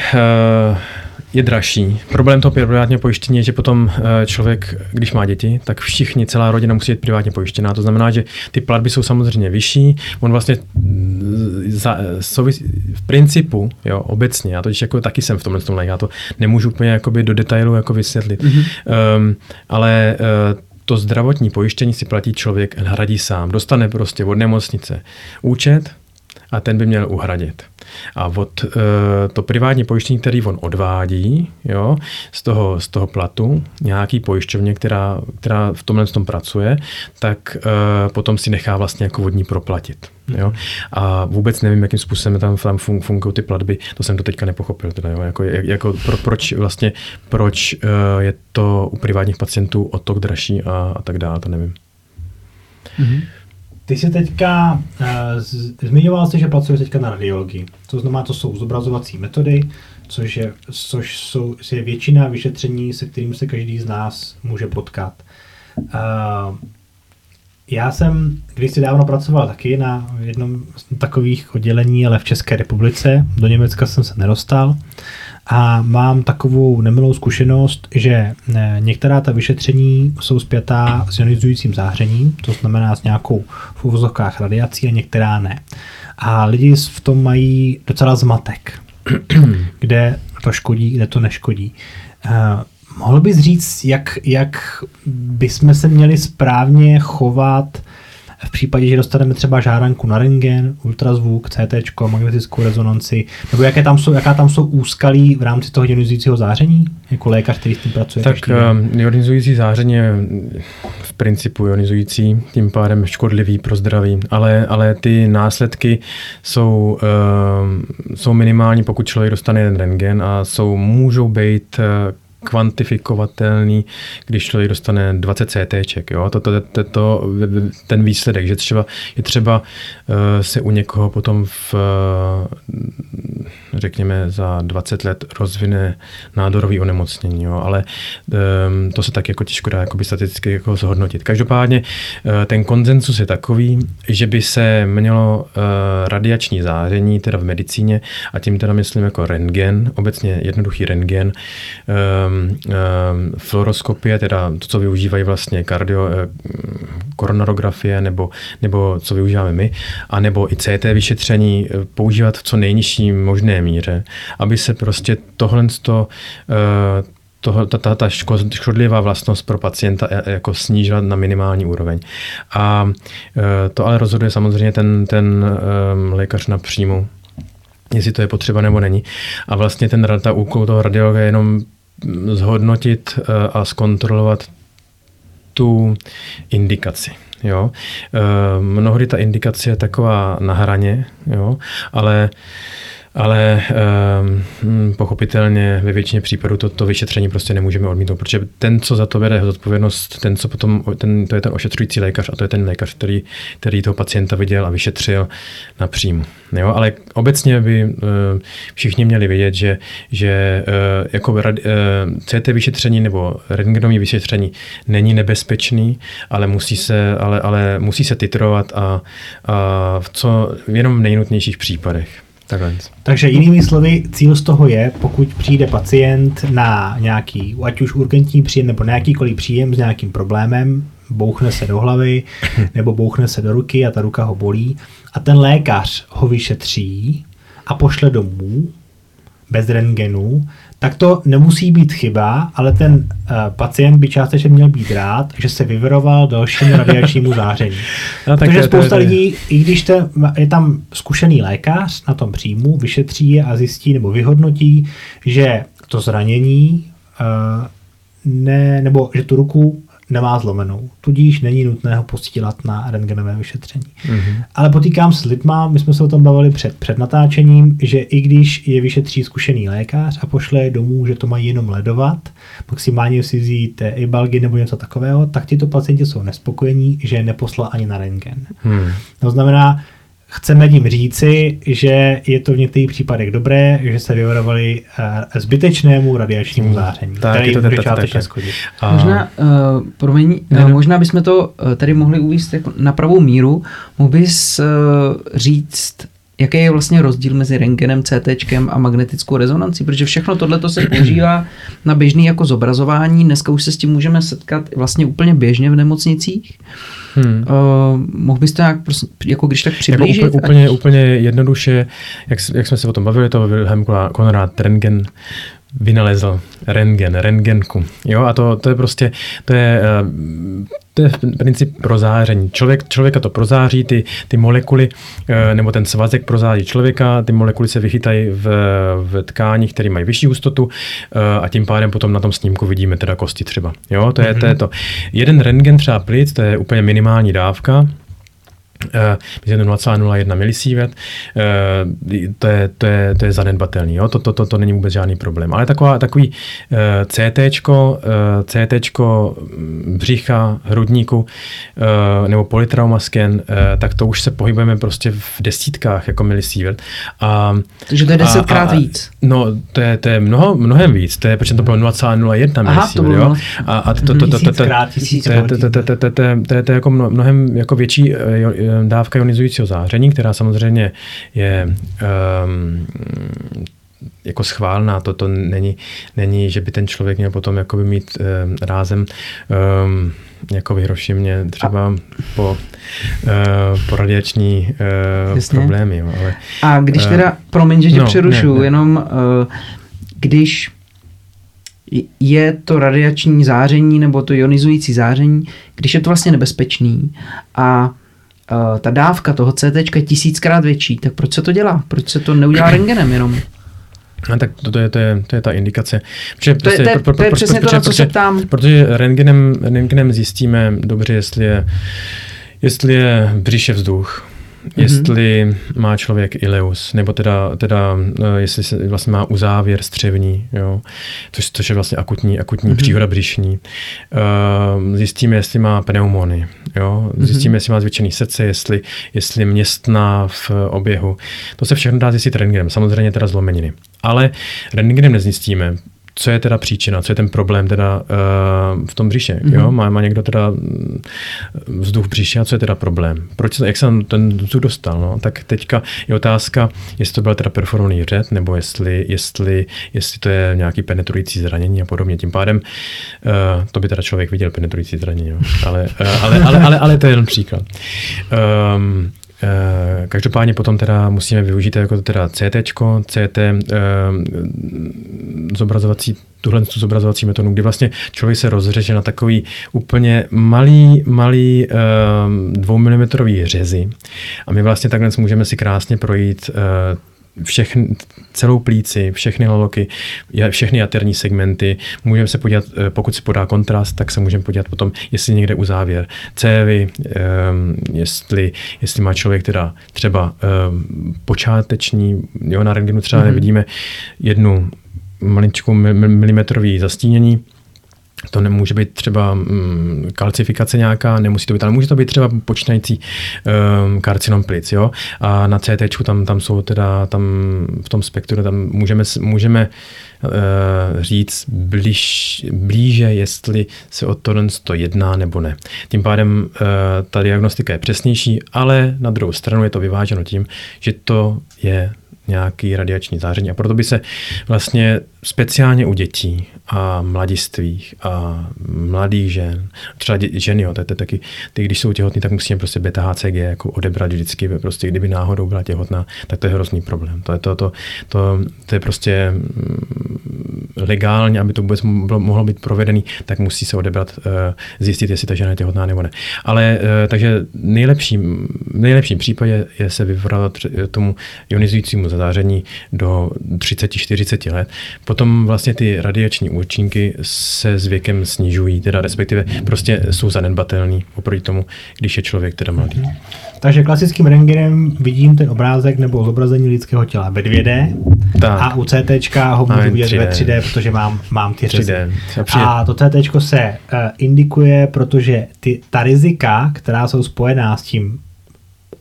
je dražší. Problém toho privátního pojištění je, že potom eh, člověk, když má děti, tak všichni, celá rodina musí být privátně pojištěná. To znamená, že ty platby jsou samozřejmě vyšší. On vlastně mm, za, souvis, v principu, jo, obecně, já to jako taky jsem v tomhle tom, já to nemůžu úplně jakoby do detailu jako vysvětlit. Mm-hmm. Um, ale uh, to zdravotní pojištění si platí člověk, hradí sám. Dostane prostě od nemocnice účet a ten by měl uhradit. A od uh, to privátní pojištění, který on odvádí jo, z, toho, z toho platu, nějaký pojišťovně, která, která v tomhle tom pracuje, tak uh, potom si nechá vlastně jako vodní proplatit. Jo? A vůbec nevím, jakým způsobem tam, tam fun, fungují ty platby, to jsem to teďka nepochopil. Teda, jo? Jako, jako pro, proč vlastně, proč uh, je to u privátních pacientů o to dražší a, a tak dále, to nevím.
Mm-hmm. Ty jsi teďka uh, zmiňoval jsi, že pracuješ teďka na radiologii. To znamená, to jsou zobrazovací metody, což je, což jsou, je většina vyšetření, se kterým se každý z nás může potkat. Uh, já jsem když si dávno pracoval taky na jednom z takových oddělení, ale v České republice. Do Německa jsem se nedostal. A mám takovou nemilou zkušenost, že eh, některá ta vyšetření jsou zpětá s ionizujícím zářením, to znamená s nějakou v uvozovkách radiací a některá ne. A lidi v tom mají docela zmatek, kde to škodí, kde to neškodí. Uh, mohl bys říct, jak, jak bychom se měli správně chovat v případě, že dostaneme třeba žádanku na rengen, ultrazvuk, CT, magnetickou rezonanci, nebo jaké tam jsou, jaká tam jsou úskalí v rámci toho ionizujícího záření, jako lékař, který s tím pracuje?
Tak uh, ionizující záření je v principu ionizující, tím pádem škodlivý pro zdraví, ale, ale ty následky jsou, uh, jsou minimální, pokud člověk dostane jeden rengen a jsou, můžou být uh, kvantifikovatelný, když člověk dostane 20 CT, jo, to, to, to, to, ten výsledek, že třeba je třeba uh, se u někoho potom v, uh, řekněme, za 20 let rozvine nádorový onemocnění, jo, ale um, to se tak jako těžko dá jakoby statisticky jako zhodnotit. Každopádně uh, ten konzensus je takový, že by se mělo uh, radiační záření, teda v medicíně, a tím teda myslím jako rentgen, obecně jednoduchý rentgen, um, um, fluoroskopie, teda to, co využívají vlastně kardio, eh, koronarografie nebo, nebo co využíváme my, a nebo i CT vyšetření eh, používat v co nejnižší možné míře, aby se prostě tohle to, uh, toho, ta, ta, ta škodlivá vlastnost pro pacienta jako snížila na minimální úroveň. A to ale rozhoduje samozřejmě ten, ten lékař na příjmu, jestli to je potřeba nebo není. A vlastně ten, ta úkol toho radiologa je jenom zhodnotit eh, a zkontrolovat tu indikaci. Jo? Eh, mnohdy ta indikace je taková na hraně, jo? ale ale um, pochopitelně ve většině případů to, to vyšetření prostě nemůžeme odmítnout, protože ten, co za to vede zodpovědnost, ten, co potom, ten, to je ten ošetřující lékař a to je ten lékař, který, který toho pacienta viděl a vyšetřil napřímo. Jo? Ale obecně by uh, všichni měli vědět, že, že uh, jako rad, uh, CT vyšetření nebo rentgenový vyšetření není nebezpečný, ale musí se, ale, ale musí se titrovat a, a co jenom v nejnutnějších případech. Takhle.
Takže jinými slovy, cíl z toho je, pokud přijde pacient na nějaký, ať už urgentní příjem nebo na jakýkoliv příjem s nějakým problémem, bouchne se do hlavy nebo bouchne se do ruky a ta ruka ho bolí a ten lékař ho vyšetří a pošle domů bez rentgenu, tak to nemusí být chyba, ale ten uh, pacient by částečně měl být rád, že se vyvaroval dalšímu radiačnímu záření. No, tak Protože to, spousta to, lidí, i když te, je tam zkušený lékař na tom příjmu, vyšetří je a zjistí nebo vyhodnotí, že to zranění uh, ne, nebo že tu ruku nemá zlomenou. Tudíž není nutné ho posílat na rentgenové vyšetření. Mm-hmm. Ale potýkám s lidma, my jsme se o tom bavili před, před natáčením, že i když je vyšetří zkušený lékař a pošle je domů, že to mají jenom ledovat, maximálně si vzít ibalgy nebo něco takového, tak tyto pacienti jsou nespokojení, že je neposlal ani na rentgen. Hmm. To znamená, Chceme tím říci, že je to v některých případech dobré, že se vyvarovali uh, zbytečnému radiačnímu hmm. záření, tak, který může částečně škodit.
Možná, uh, promiň, uh, možná bychom to uh, tady mohli uvést jako na pravou míru. Mohl bys uh, říct, jaký je vlastně rozdíl mezi rengenem, CT a magnetickou rezonancí, protože všechno tohle se používá na běžný jako zobrazování. Dneska už se s tím můžeme setkat vlastně úplně běžně v nemocnicích. Hmm. Uh, mohl bys to nějak, prostě, jako když tak přiblížit?
Jako úplně, ať... úplně, úplně jednoduše, jak, jak jsme se o tom bavili, to Wilhelm Konrad Rengen vynalezl rengen, rengenku. Jo, a to, to je prostě, to je, eh, to je princip prozáření. Člověk, člověka to prozáří, ty, ty molekuly, eh, nebo ten svazek prozáří člověka, ty molekuly se vychytají v, v tkáních, které mají vyšší hustotu eh, a tím pádem potom na tom snímku vidíme teda kosti třeba. Jo, to je, mm-hmm. to je to. Jeden rengen třeba plic, to je úplně minimální dávka, myslím, 0,01 milisievert, to je, to je, to je zanedbatelný, jo? To, to, to, to není vůbec žádný problém. Ale taková, takový eh, CT, CT břicha, hrudníku eh, nebo polytraumasken, eh, tak to už se pohybujeme prostě v desítkách jako milisievert.
A, Takže to je desetkrát a, a, víc.
No, to je, to je mnoho, mnohem víc, to je, protože to bylo 0,01 milisievert, jo? A, a to, to, to, to, to, to, to, je jako mnohem jako větší dávka ionizujícího záření, která samozřejmě je um, jako schválná. To, to není, není, že by ten člověk měl potom jakoby mít um, rázem um, jako vyhrošimně třeba po, uh, po radiační uh, problémy. Jo, ale,
A když teda, uh, promiň, že tě no, přerušu, ne, ne. jenom uh, když je to radiační záření nebo to ionizující záření, když je to vlastně nebezpečný a uh, ta dávka toho CT je tisíckrát větší, tak proč se to dělá? Proč se to neudělá rengenem jenom?
No, tak to, to, je, to, je, to je ta indikace.
Protože, to, je, prostě, to, je, pro, pro, to je přesně to, na co se ptám.
Protože rengenem, rengenem zjistíme dobře, jestli je, jestli je břiše vzduch, mm-hmm. jestli má člověk ileus, nebo teda, teda eh, jestli se vlastně má uzávěr střevní, jo, což, což je vlastně akutní, akutní mm-hmm. příhoda břišní. Uh, zjistíme, jestli má pneumony, jo, mhm. zjistíme, mm-hmm. jestli má zvětšený srdce, jestli, jestli městná v oběhu. To se všechno dá zjistit rentgenem, samozřejmě teda zlomeniny. Ale rentgenem nezjistíme, co je teda příčina, co je ten problém teda uh, v tom břiše. Mm-hmm. Jo? Má, má někdo teda mm, vzduch břiše a co je teda problém? Proč, jak jsem ten vzduch dostal? No? Tak teďka je otázka, jestli to byl teda perforovaný řet, nebo jestli, jestli, jestli to je nějaký penetrující zranění a podobně. Tím pádem uh, to by teda člověk viděl penetrující zranění. Jo? Ale, uh, ale, ale, ale, ale, to je jen příklad. Um, každopádně potom teda musíme využít jako teda CT, CT eh, zobrazovací tuhle tu zobrazovací metodu, kdy vlastně člověk se rozřeže na takový úplně malý, malý dvoumilimetrový řezy. A my vlastně takhle můžeme si krásně projít všechny, celou plíci, všechny laloky, všechny jaterní segmenty. Můžeme se podívat, eh, pokud se podá kontrast, tak se můžeme podívat potom, jestli někde u závěr cévy, um, jestli, jestli má člověk teda třeba um, počáteční, jo, na rentgenu třeba mm-hmm. nevidíme jednu maličkou milimetrový zastínění, to nemůže být třeba mm, kalcifikace nějaká, nemusí to být, ale může to být třeba počínající um, karcinom plic, jo. A na CT tam, tam jsou teda, tam v tom spektru, tam můžeme, můžeme uh, říct blíž, blíže, jestli se o tohle to jedná nebo ne. Tím pádem uh, ta diagnostika je přesnější, ale na druhou stranu je to vyváženo tím, že to je nějaký radiační záření. A proto by se vlastně speciálně u dětí a mladistvých a mladých žen, třeba dě, ženy, jo, to je taky, ty, když jsou těhotní, tak musíme prostě beta HCG jako odebrat vždycky, prostě kdyby náhodou byla těhotná, tak to je hrozný problém. To je, to, to, to, to je prostě mm, legálně, aby to vůbec mohlo být provedený, tak musí se odebrat, eh, zjistit, jestli ta žena je těhotná nebo ne. Ale eh, takže nejlepším, v nejlepším případě je se vyvrat tomu ionizujícímu zadáření do 30-40 let. Potom vlastně ty radiační účinky se s věkem snižují, teda respektive prostě jsou zanedbatelný oproti tomu, když je člověk teda mladý.
Takže klasickým rengenem vidím ten obrázek nebo zobrazení lidského těla ve 2D tak. a u CT ho můžu vidět ve 3D, protože mám, mám ty řezy. A to CT se uh, indikuje, protože ty, ta rizika, která jsou spojená s tím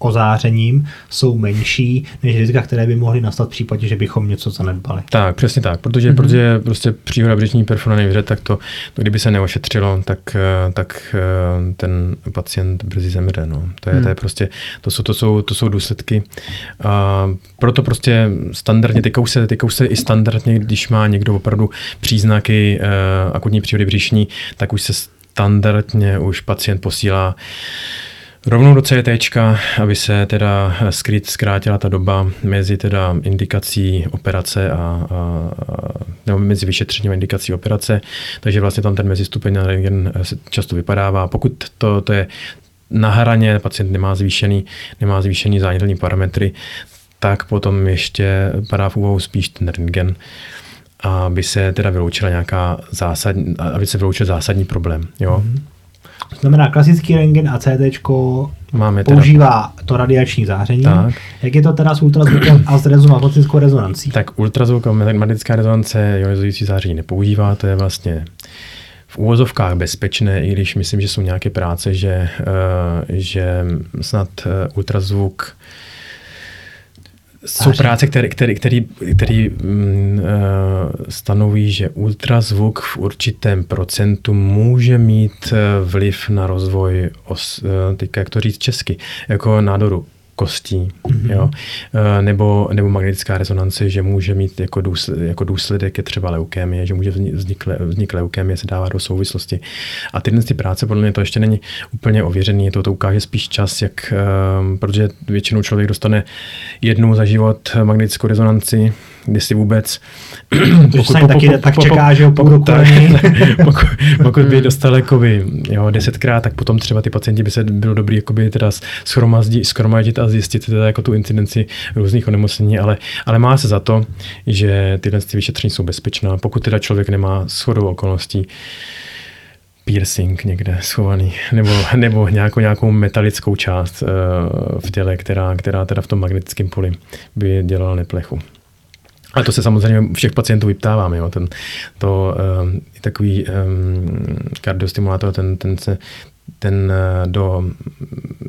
ozářením jsou menší než rizika, které by mohly nastat v případě, že bychom něco zanedbali.
Tak, přesně tak, protože, mm-hmm. protože prostě příhoda břišní perforovaný vřet, tak to, to, kdyby se neošetřilo, tak, eh, tak eh, ten pacient brzy zemře. No. To, je, mm. to je prostě, to jsou, to jsou, to jsou důsledky. A proto prostě standardně, teďka už, se, teďka už se i standardně, když má někdo opravdu příznaky uh, akutní příhody břišní, tak už se standardně už pacient posílá rovnou do CT, aby se teda skryt, zkrátila ta doba mezi teda indikací operace a, a, nebo mezi vyšetřením a indikací operace, takže vlastně tam ten mezistupeň na rentgen se často vypadává. Pokud to, to je na hraně, pacient nemá zvýšený, nemá zvýšený zranitelný parametry, tak potom ještě padá v úvahu spíš ten rentgen aby se teda vyloučila nějaká zásadní, aby se vyloučil zásadní problém. Jo? Mm-hmm.
To znamená, klasický rengen a CT Máme používá to radiační záření. Tak. Jak je to teda s ultrazvukem a s magnetickou rezonancí?
Tak ultrazvuk a magnetická rezonance ionizující záření nepoužívá, to je vlastně v úvozovkách bezpečné, i když myslím, že jsou nějaké práce, že, uh, že snad uh, ultrazvuk jsou práce, které, které, které, které mm, uh, stanoví, že ultrazvuk v určitém procentu může mít uh, vliv na rozvoj, os, uh, teďka jak to říct česky, jako nádoru kostí, mm-hmm. jo? Eh, nebo, nebo magnetická rezonance, že může mít jako, důsledek, jako důsledek je třeba leukémie, že může vznik, vznik leukémie se dává do souvislosti. A tyhle ty práce podle mě to ještě není úplně ověřený, to, to ukáže spíš čas, jak, um, protože většinou člověk dostane jednou za život magnetickou rezonanci, jestli vůbec.
pokud, pokud, taky tak čeká, že ho pokud,
pokud, pokud by dostal jakoby, jo, desetkrát, tak potom třeba ty pacienti by se bylo dobrý jakoby teda schromadit a zjistit teda jako tu incidenci různých onemocnění, ale, ale má se za to, že tyhle ty vyšetření jsou bezpečná, pokud teda člověk nemá shodou okolností piercing někde schovaný, nebo, nebo nějakou, nějakou metalickou část uh, v těle, která, která teda v tom magnetickém poli by dělala neplechu. Ale to se samozřejmě všech pacientů vyptáváme. Jo. Ten, to um, takový um, kardiostimulátor, ten, ten, se, ten uh, do,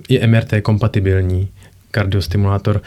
je MRT kompatibilní kardiostimulátor, Eh,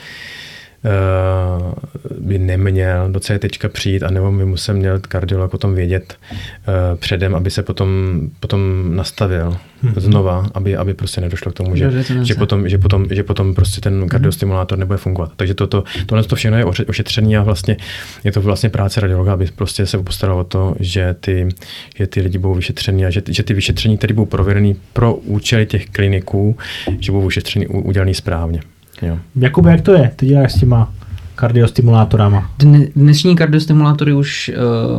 by neměl do CT přijít, anebo by musel měl kardiolog o tom vědět uh, předem, aby se potom, potom nastavil hmm. znova, aby, aby prostě nedošlo k tomu, že, že, potom, že, potom, že potom prostě ten mhm. kardiostimulátor nebude fungovat. Takže toto, tohle to všechno je ošetřený a vlastně je to vlastně práce radiologa, aby prostě se postaral o to, že ty, že ty lidi budou vyšetření a že, že ty vyšetření, které budou provedený pro účely těch kliniků, že budou vyšetření udělaný správně.
Jo. Jakube, jak to je? Ty děláš s těma kardiostimulátorama?
Dnešní kardiostimulátory už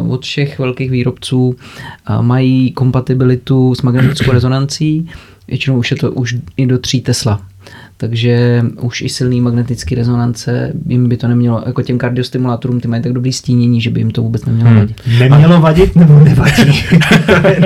uh, od všech velkých výrobců uh, mají kompatibilitu s magnetickou rezonancí. Většinou už je to už i do 3 Tesla. Takže už i silný magnetický rezonance jim by to nemělo, jako těm kardiostimulátorům, ty mají tak dobrý stínění, že by jim to vůbec nemělo
Hmm.
vadit.
Nemělo vadit nebo nevadí? to je,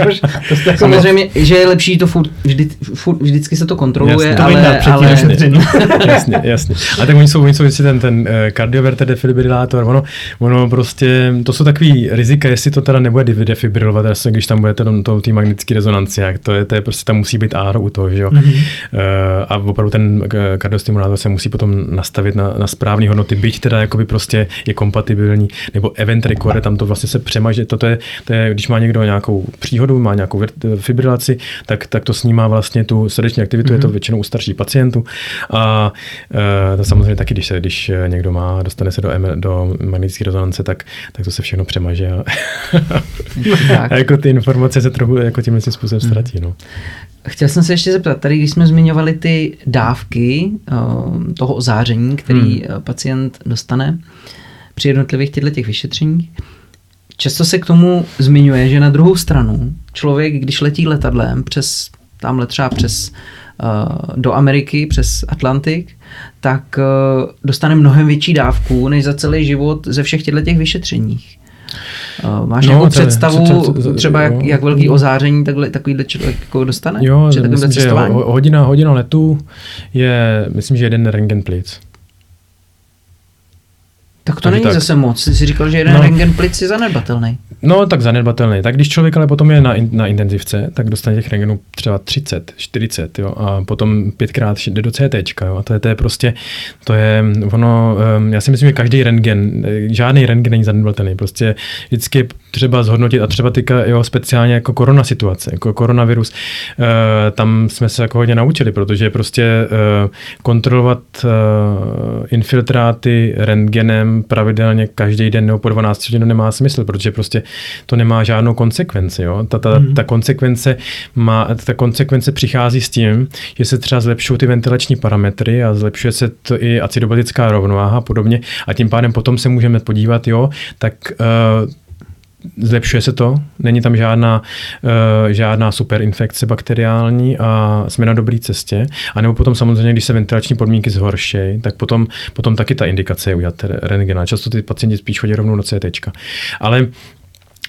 to, to jako
Samozřejmě, že je lepší to furt, vždy, furt vždycky se to kontroluje,
Jasně.
to
ale,
tím
ale
jasně, jasně. Ale tak oni jsou, oni jsou jestli ten, ten eh, kardioverter defibrilátor, ono, ono prostě, to jsou takový rizika, jestli to teda nebude defi- defibrilovat, jasně, když tam bude to, to té magnetické rezonanci, jak to je, to je prostě, tam musí být áro u toho, že jo.
Mhm.
Eh, a opravdu ten eh, kardiostimulátor se musí potom nastavit na, na správné hodnoty, byť teda jakoby prostě je kompatibilní, nebo event recorder, tam to vlastně se přemaže, to, to, je, to je, když má někdo nějakou příhodu, má nějakou vir- fibrilaci, tak, tak to snímá vlastně tu srdeční aktivitu, mm-hmm. je to většinou u starších pacientů a e, to samozřejmě taky, když, se, když někdo má, dostane se do, do magnetické rezonance, tak, tak to se všechno přemaže a, a jako ty informace se trochu jako tímhle tím způsobem ztratí. No.
Chtěl jsem se ještě zeptat, tady když jsme zmiňovali ty dávky uh, toho ozáření, který hmm. pacient dostane při jednotlivých těchto těch vyšetřeních, často se k tomu zmiňuje, že na druhou stranu člověk, když letí letadlem přes, tamhle třeba přes uh, do Ameriky, přes Atlantik, tak uh, dostane mnohem větší dávku, než za celý život ze všech těchto těch vyšetřeních. Uh, máš
No,
nějakou
je-
představu,
co- co-
třeba jak, jak velký ozáření takhle, takovýhle člověk jako dostane?
Jo,
při
myslím, že hodina, hodina letu je, myslím, že jeden rentgen plic.
Tak to
Takže
není
tak.
zase moc. Ty jsi říkal, že jeden
No.
rentgen plic je zanedbatelný.
No, tak zanedbatelný. Tak když člověk ale potom je na, in, na intenzivce, tak dostane těch rengenů třeba 30, 40, jo, a potom pětkrát jde do CT, jo, a to je, to je prostě, to je, ono, um, já si myslím, že každý rentgen, eh, žádný rentgen není zanedbatelný, prostě vždycky třeba zhodnotit a třeba teďka, jo, speciálně jako korona situace, jako koronavirus, uh, tam jsme se jako hodně naučili, protože prostě uh, kontrolovat uh, infiltráty rentgenem pravidelně každý den nebo po 12 hodin nemá smysl, protože prostě to nemá žádnou konsekvenci. Jo? Ta, ta,
Mhm.
ta, konsekvence má, ta konsekvence přichází s tím, že se třeba zlepšují ty ventilační parametry a zlepšuje se to i acidobatická rovnováha a podobně a tím pádem potom se můžeme podívat, jo, tak uh, zlepšuje se to, není tam žádná, uh, žádná superinfekce bakteriální a jsme na dobré cestě. A nebo potom samozřejmě, když se ventilační podmínky zhorší, tak potom, potom taky ta indikace je udělat re- rentgena. Často ty pacienti spíš chodí rovnou do CT. Ale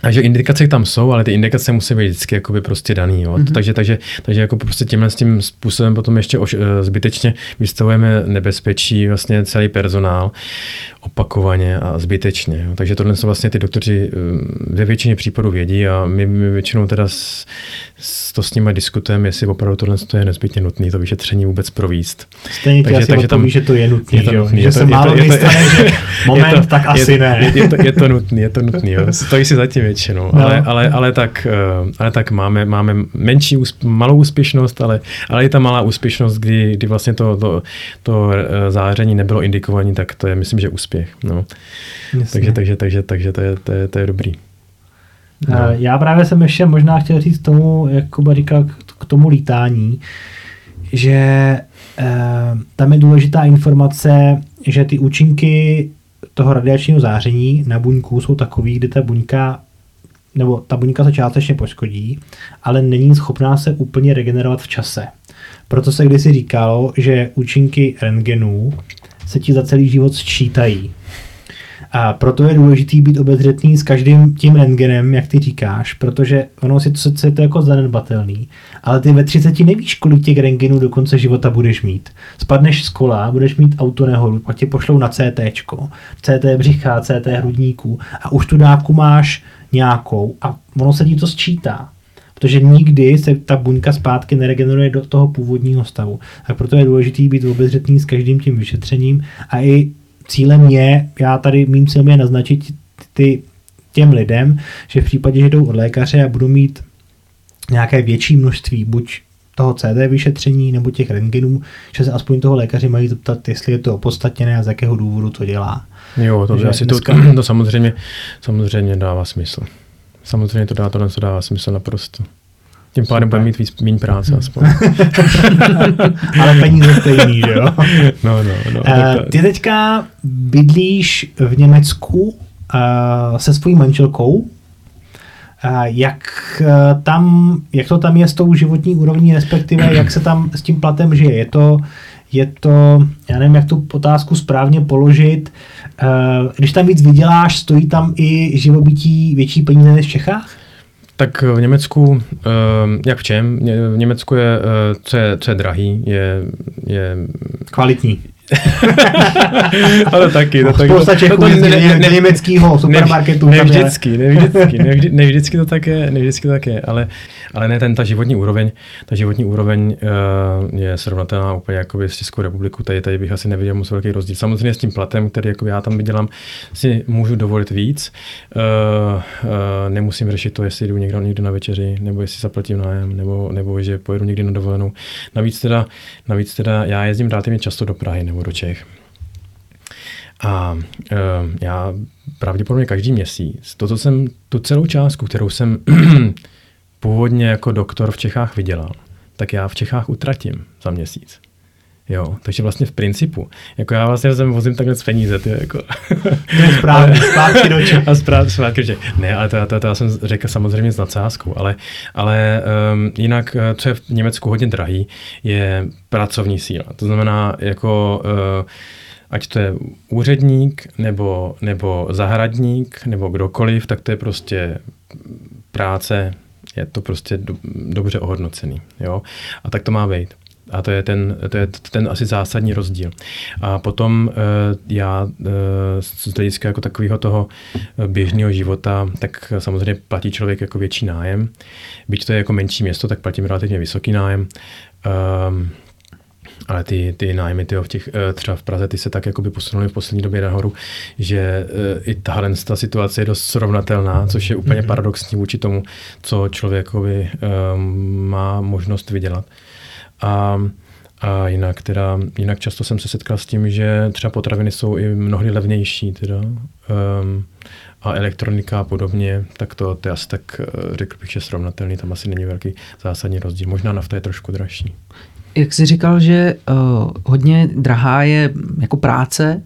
takže indikace tam jsou, ale ty indikace musí být vždycky jakoby prostě daný. Jo. Mm-hmm. Takže, takže, takže jako prostě tímhle s tím způsobem potom ještě oš, eh, zbytečně vystavujeme nebezpečí vlastně celý personál opakovaně a zbytečně. Jo. Takže tohle jsou vlastně ty doktoři eh, ve většině případů vědí a my, my většinou teda s, to s nimi diskutujeme, jestli opravdu tohle to je nezbytně nutné, to vyšetření vůbec províst.
Stejně
Takže-
takže,
tam-
že to je nutné,
je to
že,
nutný,
že
to-
se
je to-
málo
je to-
stane, že moment,
je to,
tak asi
je,
ne.
Je, je, to, je to nutný, je to nutný, jo. stojí si zatím většinou,
No.
no. ale, ale, ale, tak, eh, ale tak máme, máme menší, úsp- malou úspěšnost, ale, ale i ta malá úspěšnost, kdy, kdy vlastně to, to, to eh, záření nebylo indikované, tak to je myslím, že úspěch. No.
Jasně.
Takže, takže, takže, takže to, je, to, je, to je dobrý. No.
Eh, Já právě jsem ještě možná chtěl říct tomu, jak Kuba říkal, k- tomu lítání, že eh, tam je důležitá informace, že ty účinky toho radiačního záření na buňku jsou takový, kdy ta buňka nebo ta buňka se částečně poškodí, ale není schopná se úplně regenerovat v čase. Proto se kdysi říkalo, že účinky rentgenů se ti za celý život sčítají. A proto je důležitý být obezřetný s každým tím rentgenem, jak ty říkáš, protože ono si to, je to jako zanedbatelný, ale ty ve 30 nevíš, kolik těch rentgenů do konce života budeš mít. Spadneš z kola, budeš mít autonehodu, pak tě pošlou na CT, CT břicha, CT hrudníků a už tu dávku máš nějakou a ono se ti to sčítá. Protože nikdy se ta buňka zpátky neregeneruje do toho původního stavu. Tak proto je důležité být obezřetný s každým tím vyšetřením a i cílem je, já tady mým cílem je naznačit ty, těm lidem, že v případě, že jdou od lékaře a budou mít nějaké větší množství buď toho CD vyšetření nebo těch rentgenů, že se aspoň toho lékaři mají zeptat, jestli je to opodstatněné a z jakého důvodu to dělá.
Jo, to, asi to,
dneska-
to samozřejmě, samozřejmě dává smysl. Samozřejmě to, dá, to, to dává smysl naprosto. Tím pádem bude mít víc, méně práce aspoň.
Ale peníze stejný, že jo?
No, no, no. To-
Ty teďka bydlíš v Německu eh, se svojí manželkou. Eh, Jak, eh, tam, jak to tam je s tou životní úrovní, respektive jak se tam s tím platem žije? Je to, je to, já nevím, jak tu otázku správně položit, eh, když tam víc vyděláš, stojí tam i živobytí větší peníze než v Čechách?
Tak v Německu, jak v čem? V Německu je, co je, co je drahý, je, je
Kvalitní.
ale taky. No,
tak, Spousta Čechů to, ne, ne, ne, německého supermarketu.
Ne, ne vždycky, ne vždycky, ne, vždy, ne vždycky to tak je, ne vždycky to tak je, ale, ale ne, ten, ta životní úroveň, ta životní úroveň uh, je srovnatelná úplně jako s Českou republikou, tady, tady bych asi neviděl moc velký rozdíl. Samozřejmě s tím platem, který jako já tam vydělám, si můžu dovolit víc. Uh, uh, nemusím řešit to, jestli jdu někdo, někdo na večeři, nebo jestli zaplatím nájem, nebo, nebo že pojedu někdy na dovolenou. Navíc teda, navíc teda já jezdím relativně často do Prahy nebo do Čech. A uh, já pravděpodobně každý měsíc, to, co jsem, tu celou částku, kterou jsem původně jako doktor v Čechách vydělal, tak já v Čechách utratím za měsíc. Jo, takže vlastně v principu, jako já vlastně jsem vozím takhle z peníze, ty jako.
To je správně, zpátky do Čech.
A zpátky do Ne, ale to, to, to, já jsem řekl samozřejmě s nadsázkou, ale, ale um, jinak, eh, co je v Německu hodně drahý, je pracovní síla. To znamená, jako uh, ať to je úředník, nebo, nebo zahradník, nebo kdokoliv, tak to je prostě práce, je to prostě do, dobře ohodnocený. Jo? A tak to má být. A to je ten, to je ten asi zásadní rozdíl. A potom uh, já uh, z hlediska jako takového toho běžného života, tak samozřejmě platí člověk jako větší nájem. Byť to je jako menší město, tak platím relativně vysoký nájem. Um, ale ty, ty nájmy tyjo, v těch, eh, třeba v Praze, ty se tak jakoby posunuly v poslední době nahoru, že i tahle ta situace je dost srovnatelná, což je úplně mm-hmm. paradoxní vůči tomu, co člověk um, má možnost vydělat. A, a jinak, teda, jinak často jsem se setkal s tím, že třeba potraviny jsou i mnohdy levnější teda, um, a elektronika a podobně, tak to, to je asi tak, eh, řekl bych, že srovnatelný, tam asi není velký zásadní rozdíl. Možná nafta je trošku dražší.
Jak jsi říkal, že uh, hodně drahá je jako práce,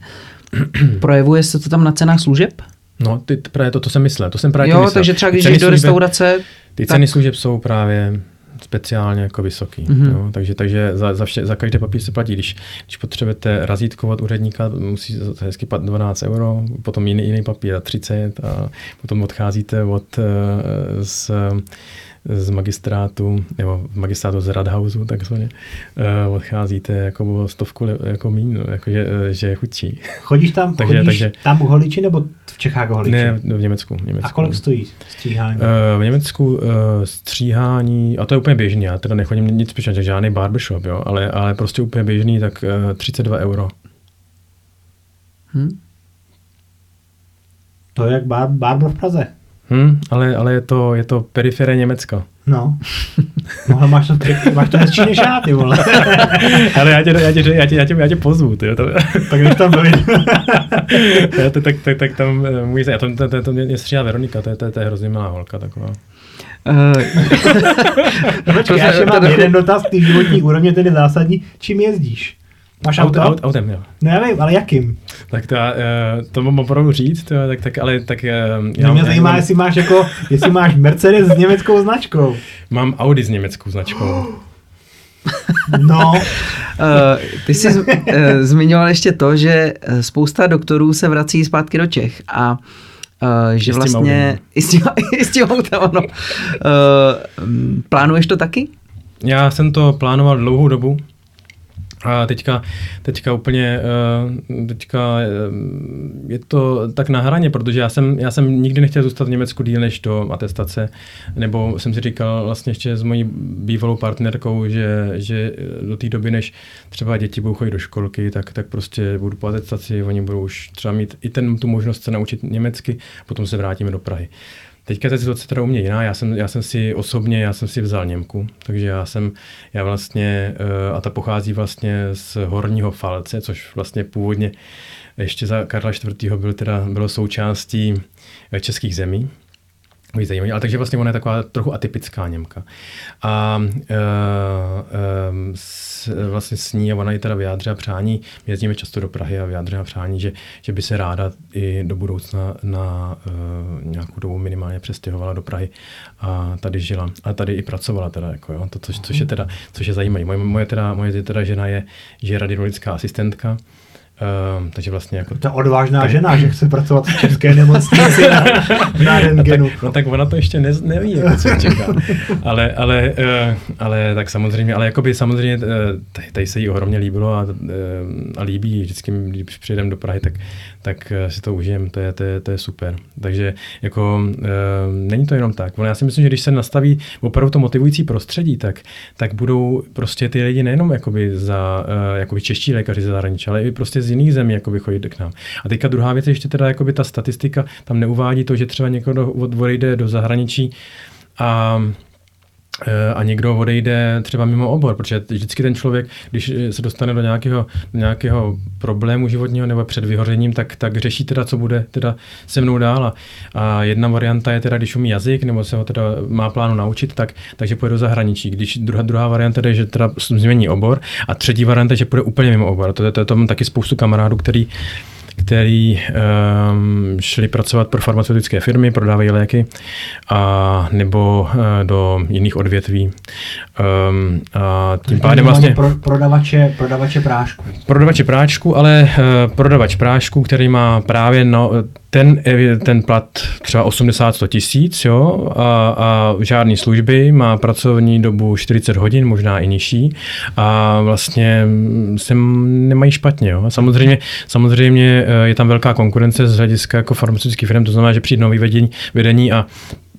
projevuje se to tam na cenách služeb?
No, ty, právě to, to jsem myslel, to jsem právě
Jo,
myslel.
takže třeba když jdeš do restaurace...
Ty tak... ceny služeb jsou právě speciálně jako vysoký. Mm-hmm. Jo? Takže, takže za, za, vše, za každý papír se platí. Když, když potřebujete razítkovat úředníka, musí to hezky 12 euro, potom jiný, jiný papír 30 a potom odcházíte od, uh, z, z magistrátu, nebo v magistrátu z Radhausu takzvaně, uh, odcházíte jako o stovku jako míň, no, jako že, eh, že je chudší.
Chodíš tam, takže, chodíš takže, tam u holiči nebo v Čechách u holiči?
Ne, v Německu. V Německu.
A kolik stojí stříhání? Uh,
v Německu stříhání, a to je úplně běžný, já teda nechodím nic speciálně, žádný barbershop, jo, ale, ale prostě úplně běžný, tak uh, 32 euro.
Hmm. To je jak bar, barber v Praze.
Hmm, ale, ale je to, je to perifere Německa.
No. No, máš to, máš to hezčí než já, ty vole.
ale já tě, já tě, já tě, já tě, já tě pozvu, ty. To...
tak když tam byli.
já to, tak, tak, tak tam eh, můj, já to, to, to, to mě stříhá Veronika, to je, to, je, to je hrozně malá holka taková. Uh,
no, počkej, já ještě mám jeden dotaz, ty životní úrovně tedy zásadní. Čím jezdíš? Máš auto?
Aut, autem, jo.
No já vím, ale jakým?
Tak to, uh, to mám opravdu říct, to, tak, tak, ale tak... Uh,
já, mě zajímá, mám... jestli máš jako, jestli máš Mercedes s německou značkou.
Mám Audi s německou značkou.
No. uh,
ty jsi uh, zmiňoval ještě to, že spousta doktorů se vrací zpátky do Čech a uh, že vlastně... I s tím, i s tím autem, ano. Uh, plánuješ to taky?
Já jsem to plánoval dlouhou dobu. A teďka, teďka úplně, eh, teďka eh, je to tak na hraně, protože já jsem, já jsem nikdy nechtěl zůstat v Německu díl než do atestace, nebo jsem si říkal vlastně ještě s mojí bývalou partnerkou, že, že do té doby, než třeba děti budou chodit do školky, tak, tak prostě budu po atestaci, oni budou už třeba mít i ten, tu možnost se naučit německy, potom se vrátíme do Prahy. Teďka ta situace teda u mě jiná. Já jsem, já jsem si osobně, já jsem si vzal Němku, takže já jsem, já vlastně, eh, a ta pochází vlastně z Horního Falce, což vlastně původně ještě za Karla IV. Byl teda, bylo součástí eh, českých zemí. Víc zajímavý. Ale takže vlastně ona je taková trochu atypická Němka. A uh, uh, s, vlastně s ní, a ona i teda vyjádřila přání, my jezdíme často do Prahy a vyjádřila přání, že, že by se ráda i do budoucna na uh, nějakou dobu minimálně přestěhovala do Prahy a tady žila. A tady i pracovala teda, jako jo, to, což, což je teda, což je zajímavé. Moje, moje, teda, moje teda žena je, že je radiologická asistentka, Uh, takže vlastně jako...
Je odvážná tak... žena, že chce pracovat v české nemocnici na, na rentgenu.
No tak, no tak ona to ještě ne, neví, jako co čeká. Ale, ale, uh, ale tak samozřejmě, ale jakoby samozřejmě uh, tady, tady se jí ohromně líbilo a, uh, a líbí, vždycky, když přijedeme do Prahy, tak, tak si to užijem, to je, to, je, to je super. Takže jako uh, není to jenom tak. Já si myslím, že když se nastaví opravdu to motivující prostředí, tak, tak budou prostě ty lidi nejenom jakoby za uh, jakoby čeští lékaři ze zahraničí, ale i prostě z jiných zemí jakoby chodit k nám. A teďka druhá věc je ještě teda jakoby ta statistika, tam neuvádí to, že třeba někdo odejde do zahraničí a Eh, a někdo odejde třeba mimo obor, protože vždycky ten člověk, když se dostane do nějakého, do nějakého problému životního nebo před vyhořením, tak, tak řeší teda, co bude teda se mnou dál. A jedna varianta je teda, když umí jazyk nebo se ho teda má plánu naučit, tak, takže půjde do zahraničí. Když druhá, druhá varianta je, že teda změní obor a třetí varianta je, že půjde úplně mimo obor. To, to, to, to mám taky spoustu kamarádů, který který um, šli pracovat pro farmaceutické firmy, prodávají léky, a nebo uh, do jiných odvětví. Um, a tím pádem vlastně...
Pro, prodavače, prodavače prášku.
Prodavače prášku, ale uh, prodavač prášku, který má právě no, ten, ten plat třeba 80-100 tisíc jo, a, a žádný služby, má pracovní dobu 40 hodin, možná i nižší a vlastně se nemají špatně. Jo. Samozřejmě, samozřejmě eh, je tam velká konkurence z hlediska jako farmaceutických firm, to znamená, že přijde nový vedení, vedení a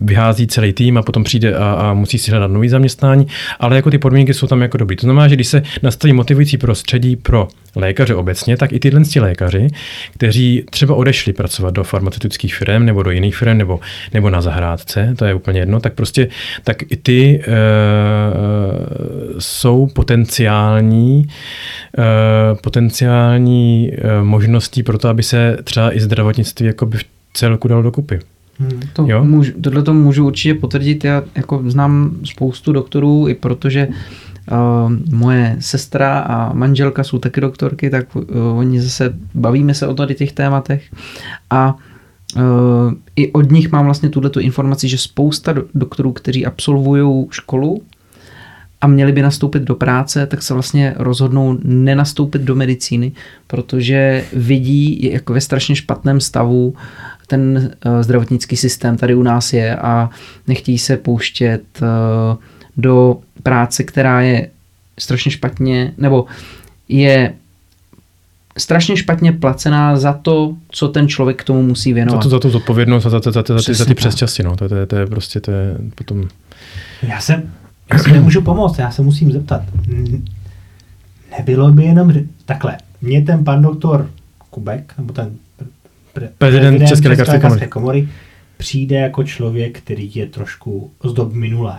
vyhází celý tým a potom přijde a, a musí si hledat nový zaměstnání, ale jako ty podmínky jsou tam jako dobrý. To znamená, že když se nastaví motivující prostředí pro lékaře obecně, tak i tyhle lékaři, kteří třeba odešli pracovat do farmaceutických firm nebo do jiných firm nebo, nebo na zahrádce, to je úplně jedno, tak prostě tak i ty e, jsou potenciální e, potenciální e, možností pro to, aby se třeba i zdravotnictví jako by v celku dalo dokupy.
Hmm. To jo? Můžu, tohle to můžu určitě potvrdit. Já jako znám spoustu doktorů, i protože uh, moje sestra a manželka jsou taky doktorky, tak uh, oni zase bavíme se o tady těch tématech a uh, i od nich mám vlastně tuto informaci, že spousta do, doktorů, kteří absolvují školu a měli by nastoupit do práce, tak se vlastně rozhodnou nenastoupit do medicíny, protože vidí jako ve strašně špatném stavu ten uh, zdravotnický systém tady u nás je a nechtějí se pouštět uh, do práce, která je strašně špatně, nebo je strašně špatně placená za to, co ten člověk k tomu musí věnovat.
Za, to, za tu zodpovědnost a za, za, za, za, ty, za ty přesčasy. No. To, to, to, je prostě to je potom...
Já se, já si nemůžu pomoct, já se musím zeptat. Nebylo by jenom takhle. Mě ten pan doktor Kubek, nebo ten
pre, prezident, prezident České lékařské komory.
komory přijde jako člověk, který je trošku z dob minulé.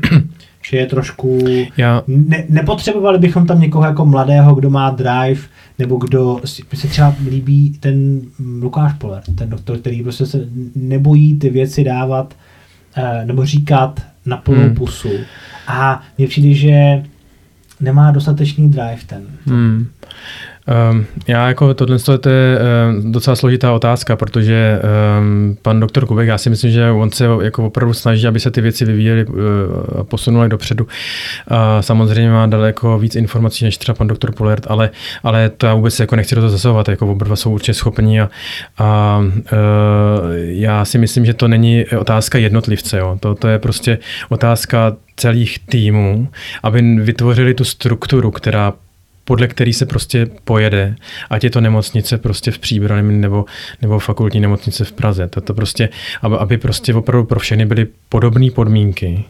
že je trošku... Já... Ne, nepotřebovali bychom tam někoho jako mladého, kdo má drive, nebo kdo mi se třeba líbí ten Lukáš Poler, ten doktor, který prostě se nebojí ty věci dávat eh, nebo říkat na plnou hmm. pusu. A mně přijde, že nemá dostatečný drive ten.
Hmm. Um, já jako tohle to je um, docela složitá otázka, protože um, pan doktor Kubek, já si myslím, že on se jako opravdu snaží, aby se ty věci vyvíjely uh, a posunuly dopředu. A samozřejmě má daleko víc informací než třeba pan doktor Polert, ale, ale to já vůbec jako nechci do toho zasahovat, jako oba jsou určitě schopní a, a uh, já si myslím, že to není otázka jednotlivce, jo. To, to je prostě otázka celých týmů, aby vytvořili tu strukturu, která podle který se prostě pojede, ať je to nemocnice prostě v Příbrami nebo, nebo fakultní nemocnice v Praze. To, to prostě, aby, aby prostě opravdu pro všechny byly podobné podmínky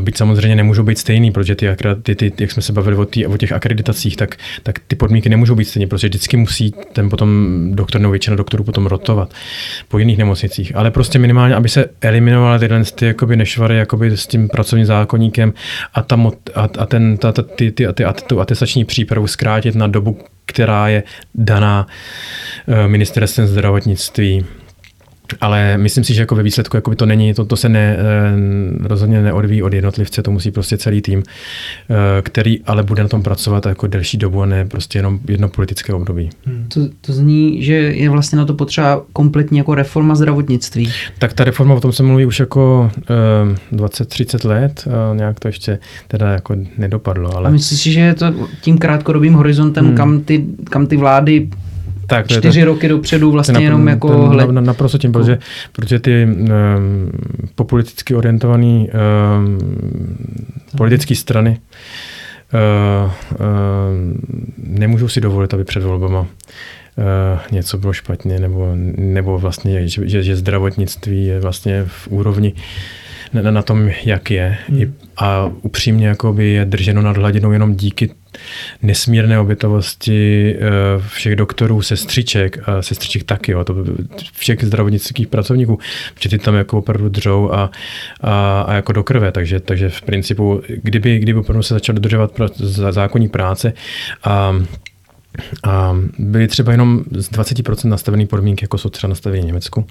byť samozřejmě nemůžou být stejný, protože ty, ty, ty, jak jsme se bavili o, tý, o těch akreditacích, tak, tak ty podmínky nemůžou být stejné, protože vždycky musí ten potom doktor nebo většina doktorů potom rotovat po jiných nemocnicích. Ale prostě minimálně, aby se eliminovaly tyhle ty jakoby nešvary jakoby s tím pracovním zákonníkem a, ta, a, a, ten, ta, ta, ty, ty, ty, a tu atestační přípravu zkrátit na dobu, která je daná uh, ministerstvem zdravotnictví ale myslím si, že jako ve výsledku jako by to není, to, to se ne, eh, rozhodně neodvíjí od jednotlivce, to musí prostě celý tým, eh, který ale bude na tom pracovat jako delší dobu a ne prostě jenom jedno politické období.
Hmm. To, to zní, že je vlastně na to potřeba kompletní jako reforma zdravotnictví.
Tak ta reforma, o tom se mluví už jako 20-30 let, a nějak to ještě teda jako nedopadlo. Ale...
A myslíš si, že je to tím krátkodobým horizontem, hmm. kam, ty, kam ty vlády tak, čtyři to, roky dopředu vlastně jenom ten, jako...
Ten, hled... na, naprosto tím, protože, protože ty um, populisticky orientované um, politické strany uh, uh, nemůžou si dovolit, aby před volbama uh, něco bylo špatně, nebo, nebo vlastně, že, že, že zdravotnictví je vlastně v úrovni na, na tom, jak je. Hmm. A upřímně jakoby je drženo nad hladinou jenom díky nesmírné obětovosti eh, všech doktorů, sestřiček a sestřiček taky, jo, to všech zdravotnických pracovníků, protože ty tam jako opravdu dřou a, a, a jako do krve, takže, takže v principu, kdyby, kdyby opravdu se začal dodržovat zákonní práce a a byly třeba jenom z 20% nastavené podmínky, jako jsou třeba nastavené v Německu,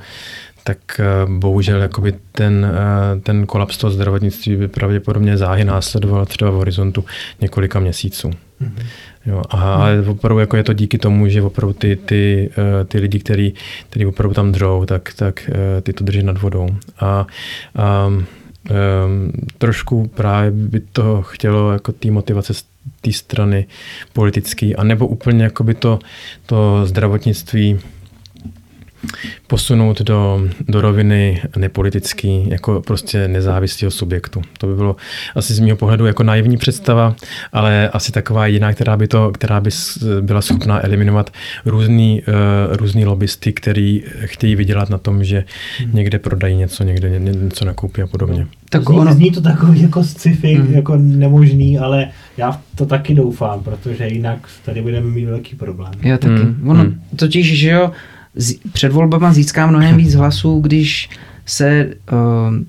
tak eh, bohužel jakoby ten, eh, ten kolaps toho zdravotnictví by pravděpodobně záhy následoval třeba v horizontu několika měsíců. Mm-hmm. Jo, a, ale opravdu jako je to díky tomu, že opravdu ty, ty, eh, ty lidi, který, který opravdu tam dřou, tak, tak ty to drží nad vodou. A, a um, trošku právě by to chtělo jako té motivace z té strany politické, anebo úplně jako by to, to zdravotnictví posunout do, do roviny nepolitický, jako prostě nezávislého subjektu. To by bylo asi z mého pohledu jako naivní představa, ale asi taková jiná, která by, to, která by byla schopná eliminovat různý, uh, různý lobbysty, který chtějí vydělat na tom, že hmm. někde prodají něco, někde ně, něco nakoupí a podobně.
Tak zní, ono... zní to takový jako sci-fi, hmm. jako nemožný, ale já to taky doufám, protože jinak tady budeme mít velký problém.
Já taky. Hmm. Ono hmm. totiž, že jo, před volbama získá mnohem víc hlasů, když se, eh,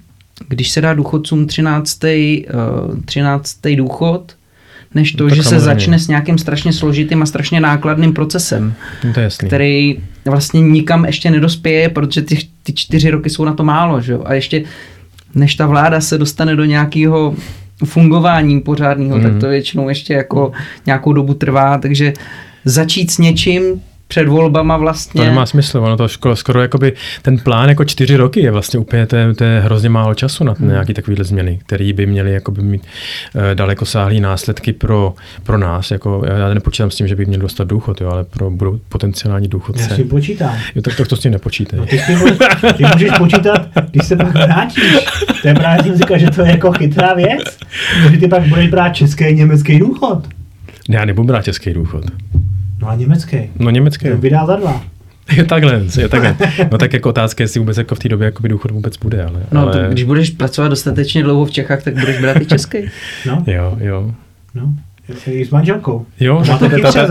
když se dá důchodcům 13. 13. Eh, důchod, než to, no, že se začne s nějakým strašně složitým a strašně nákladným procesem,
no, to je jasný.
který vlastně nikam ještě nedospěje, protože ty, ty čtyři roky jsou na to málo. Že? A ještě než ta vláda se dostane do nějakého fungování pořádného, mm. tak to většinou ještě jako nějakou dobu trvá, takže začít s něčím, před volbama vlastně.
To nemá smysl, ono to skoro, skoro jakoby, ten plán jako čtyři roky je vlastně úplně, to je, to je hrozně málo času na hmm. nějaký takovýhle změny, které by měly jakoby mít uh, daleko sáhlý následky pro, pro nás, jako já nepočítám s tím, že by měl dostat důchod, jo, ale pro budou potenciální důchodce. Já
si počítám.
Jo, tak to, to s tím nepočítej.
No, ty, ty, můžeš, ty můžeš počítat, když se pak vrátíš. To je právě jsem říkal, že to je jako chytrá věc, že ty pak budeš brát český německý důchod.
Já nebudu brát český důchod.
No a německý.
No německý.
To vydá za dva.
Je takhle, je takhle. No tak jako otázka, jestli vůbec jako v té době jako důchod vůbec bude, ale...
No
ale...
to, když budeš pracovat dostatečně dlouho v Čechách, tak budeš brát i český.
No. Jo, jo.
No. I s manželkou.
Jo, no, to chytře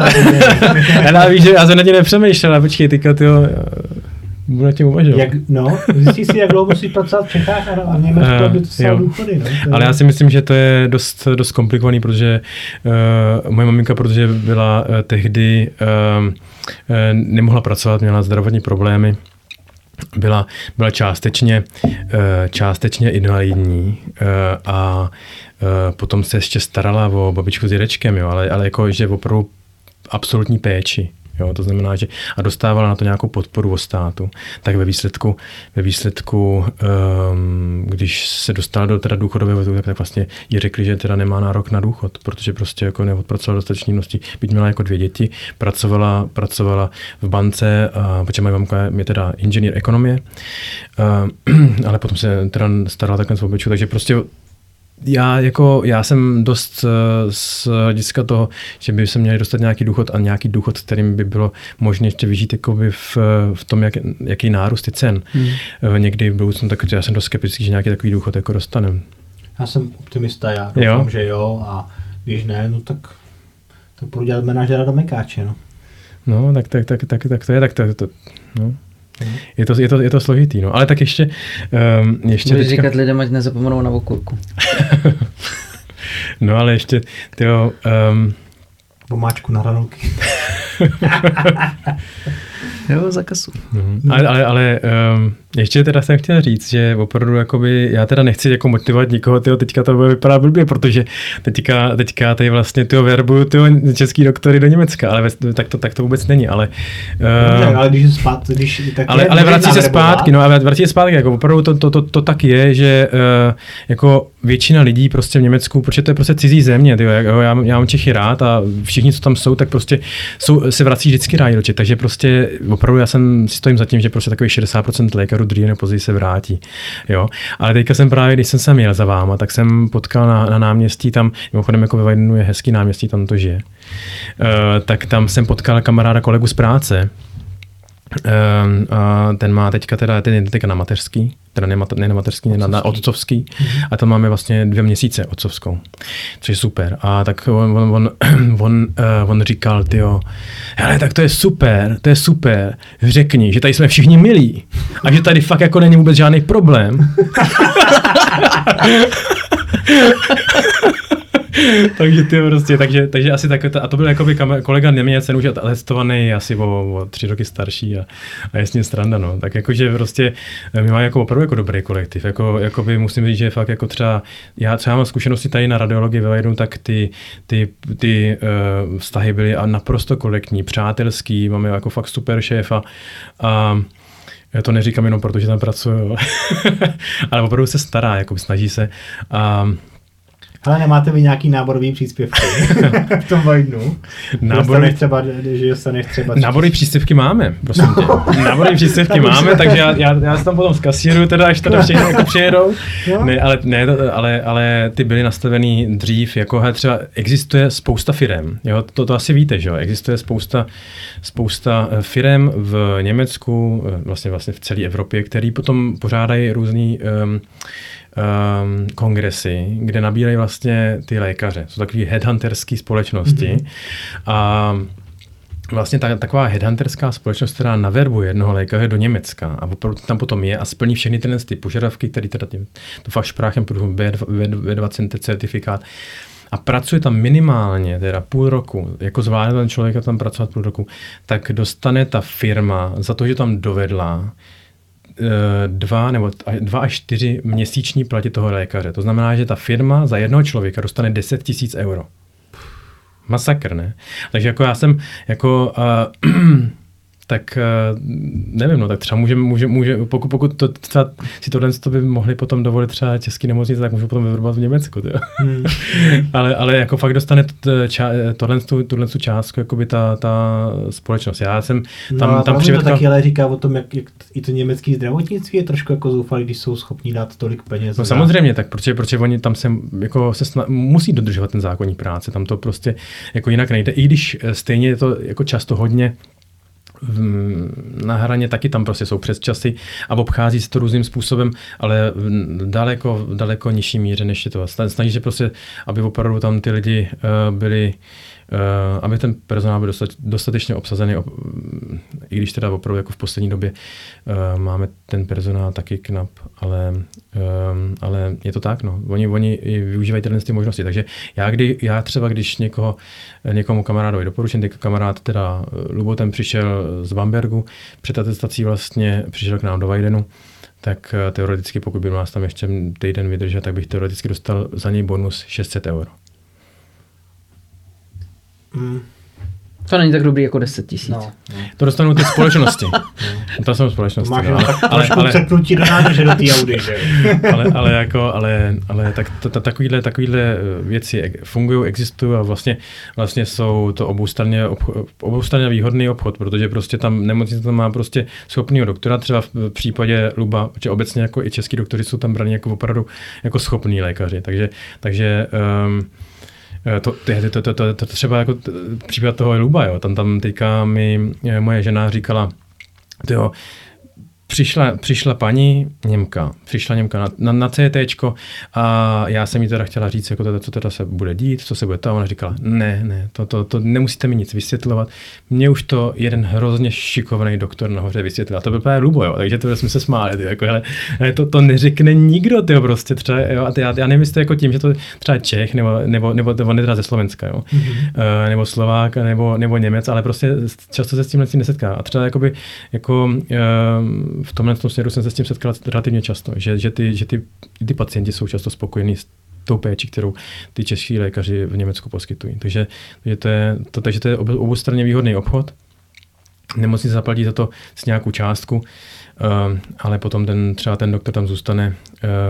Já víš, že já jsem na tě nepřemýšlel, počkej, teďka ty budu tím uvažovat.
Jak, no, zjistí si, jak dlouho musí pracovat v Čechách a v Německu, uh, aby to důchody. No.
Ale já si myslím, že to je dost, dost komplikovaný, protože uh, moje maminka, protože byla uh, tehdy, uh, uh, nemohla pracovat, měla zdravotní problémy, byla, byla částečně, uh, částečně invalidní uh, a uh, potom se ještě starala o babičku s dědečkem, jo, ale, ale jako, že opravdu absolutní péči. Jo, to znamená, že a dostávala na to nějakou podporu od státu, tak ve výsledku, ve výsledku um, když se dostala do teda důchodového věku, tak, vlastně jí řekli, že teda nemá nárok na důchod, protože prostě jako neodpracovala dostatečné množství, byť měla jako dvě děti, pracovala, pracovala v bance, a, protože moje mamka je teda inženýr ekonomie, uh, ale potom se teda starala takhle o takže prostě já, jako, já jsem dost uh, z hlediska toho, že by se měli dostat nějaký důchod a nějaký důchod, kterým by bylo možné ještě vyžít jakoby v, v tom, jak, jaký nárůst je cen. Hmm. Uh, někdy v budoucnu, tak já jsem dost skeptický, že nějaký takový důchod jako dostaneme.
Já jsem optimista, já doufám, jo? že jo a když ne, no tak, tak budu dělat manažera do Mekáče, no.
No, tak, tak, tak, tak, tak to je, tak to, to no. Je to, je, to, je to složitý, no. Ale tak ještě... Um, ještě
Můžeš teďka... říkat lidem, ať nezapomenou na okurku.
no ale ještě, tyjo... Um...
Pomáčku na ranolky.
jo, za kasu.
Mm-hmm. Ale, ale, ale um, Ještě teda jsem chtěl říct, že opravdu jakoby, já teda nechci jako motivovat nikoho, tyjo, teďka to bude vypadá blbě, protože teďka, teďka tady vlastně tyjo, verbuju tyjo, český doktory do Německa, ale tak to, tak to vůbec není, ale...
Uh, no, ale když zpát, když,
tak ale, ale vrací se zpátky, no a vrací se zpátky, jako opravdu to, to, to, to tak je, že uh, jako většina lidí prostě v Německu, protože to je prostě cizí země, tyjo, já, já, já mám Čechy rád a všichni, co tam jsou, tak prostě jsou, se vrací vždycky Čech, takže prostě opravdu já jsem si stojím za tím, že prostě takových 60% lékařů dříve nebo později se vrátí. Jo? Ale teďka jsem právě, když jsem sem jel za váma, tak jsem potkal na, na náměstí tam, mimochodem jako ve Vajdenu je hezký náměstí, tam to žije. Uh, tak tam jsem potkal kamaráda kolegu z práce, Uh, ten má teďka teda, ten je teďka na mateřský, teda ne, ne na mateřský, ne na, na otcovský, mm-hmm. a tam máme vlastně dvě měsíce otcovskou, což je super. A tak on, on, on, on, uh, on říkal, tyjo, hele, tak to je super, to je super, řekni, že tady jsme všichni milí a že tady fakt jako není vůbec žádný problém. takže ty prostě, takže, takže asi tak, a to byl jako by kolega Něměc, ten už je testovaný asi o, o, tři roky starší a, a jasně stranda, no. Tak jakože prostě eh, my máme jako opravdu jako dobrý kolektiv, jako, jako by musím říct, že fakt jako třeba, já třeba mám zkušenosti tady na radiologii ve Vajdu, tak ty, ty, ty uh, vztahy byly a naprosto korektní, přátelský, máme jako fakt super šéfa a já to neříkám jenom proto, že tam pracuju, ale opravdu se stará, jako snaží se. A
ale nemáte vy nějaký náborový příspěvky v tom Vajdnu? Náborový... třeba, že dostaneš třeba...
Náborový příspěvky máme, prosím no. tě. Náborový příspěvky máme, takže já, já, já se tam potom zkasíruju, teda, až teda všechno jako přijedou. No. Ne, ale, ne, ale, ale ty byly nastavený dřív, jako he, třeba existuje spousta firem, jo, to, to asi víte, že jo, existuje spousta, spousta eh, firem v Německu, eh, vlastně, vlastně v celé Evropě, který potom pořádají různý um, um, kongresy, kde nabírají vlastně ty lékaře. Jsou takové headhunterské společnosti. Mm-hmm. A vlastně ta, taková headhunterská společnost, která naverbuje jednoho lékaře do Německa a opravdu tam potom je a splní všechny tyhle ty požadavky, které teda tím, to Fachsprachen, B2, B2 certifikát, a pracuje tam minimálně teda půl roku, jako zvládne ten člověk tam pracovat půl roku, tak dostane ta firma za to, že tam dovedla dva nebo dva až čtyři měsíční platy toho lékaře. To znamená, že ta firma za jednoho člověka dostane 10 tisíc euro. Masakr, ne? Takže jako já jsem jako uh, tak uh, nevím, no tak třeba může, může, může pokud, pokud to, třeba si tohle to by mohli potom dovolit třeba český nemocnice, tak můžu potom vyvrbat v Německu. Hmm. ale, ale jako fakt dostane tohle, tuhle tu částku, jako by ta, ta společnost. Já jsem tam,
no,
tam
přivedka... to taky ale říká o tom, jak, jak i to německé zdravotnictví je trošku jako zoufalý, když jsou schopni dát tolik peněz.
No samozřejmě, tak protože, protože oni tam se, jako se sna- musí dodržovat ten zákonní práce, tam to prostě jako jinak nejde, i když eh, stejně je to jako často hodně na hraně taky tam prostě jsou přes časy a obchází se to různým způsobem, ale v daleko, daleko nižší míře než je to. Snaží se prostě, aby opravdu tam ty lidi uh, byli aby ten personál byl dostatečně obsazený, i když teda opravdu jako v poslední době uh, máme ten personál taky knap, ale, um, ale je to tak, no. Oni, oni využívají tyhle ty možnosti, takže já, kdy, já třeba, když někoho, někomu kamarádovi doporučím, teď kamarád teda Lubotem přišel z Bambergu, před atestací vlastně přišel k nám do Vajdenu, tak teoreticky, pokud by nás tam ještě týden vydržel, tak bych teoreticky dostal za něj bonus 600 euro.
Mm. To není tak dobrý jako 10 tisíc. No,
no. To dostanou ty společnosti. no. To jsou společnosti.
To máš no. tak ale, ale, přepnutí do nádeže do té Audi, že?
ale, ale, jako, ale, ale tak, to, to, takovýhle, takovýhle eh, věci fungují, existují a vlastně, vlastně jsou to oboustranně, oboustranně výhodný obchod, protože prostě tam nemocnice tam má prostě schopného doktora, třeba v případě Luba, že obecně jako i český doktory jsou tam braní jako opravdu jako schopní lékaři. Takže, takže um, to, to, to, to, to, to třeba jako případ toho Luba, jo. Tam, tam teďka mi eh, moje žena říkala, jo, Přišla, přišla paní Němka, přišla Němka na, na, na CT a já jsem jí teda chtěla říct, jako teda, co teda se bude dít, co se bude to a ona říkala, ne, ne, to, to, to nemusíte mi nic vysvětlovat. Mně už to jeden hrozně šikovný doktor nahoře vysvětlil. A to byl právě Lubo, jo, takže to jsme se smáli, ty, jako, hele, to, to neřekne nikdo, ty, prostě třeba, jo, a ty, já, já nevím, jestli jako tím, že to třeba Čech, nebo, nebo, nebo, nebo on teda ze Slovenska, jo, mm-hmm. uh, nebo Slovák, nebo, nebo Němec, ale prostě často se s tím nesetká. A třeba jakoby, jako, uh, v tomhle tom směru jsem se s tím setkal relativně často, že, že, ty, že ty, ty pacienti jsou často spokojení s tou péči, kterou ty český lékaři v Německu poskytují. Takže, takže to je, to, takže to je oboustranně výhodný obchod. Nemocnice zaplatí za to s nějakou částku, ale potom ten, třeba ten doktor tam zůstane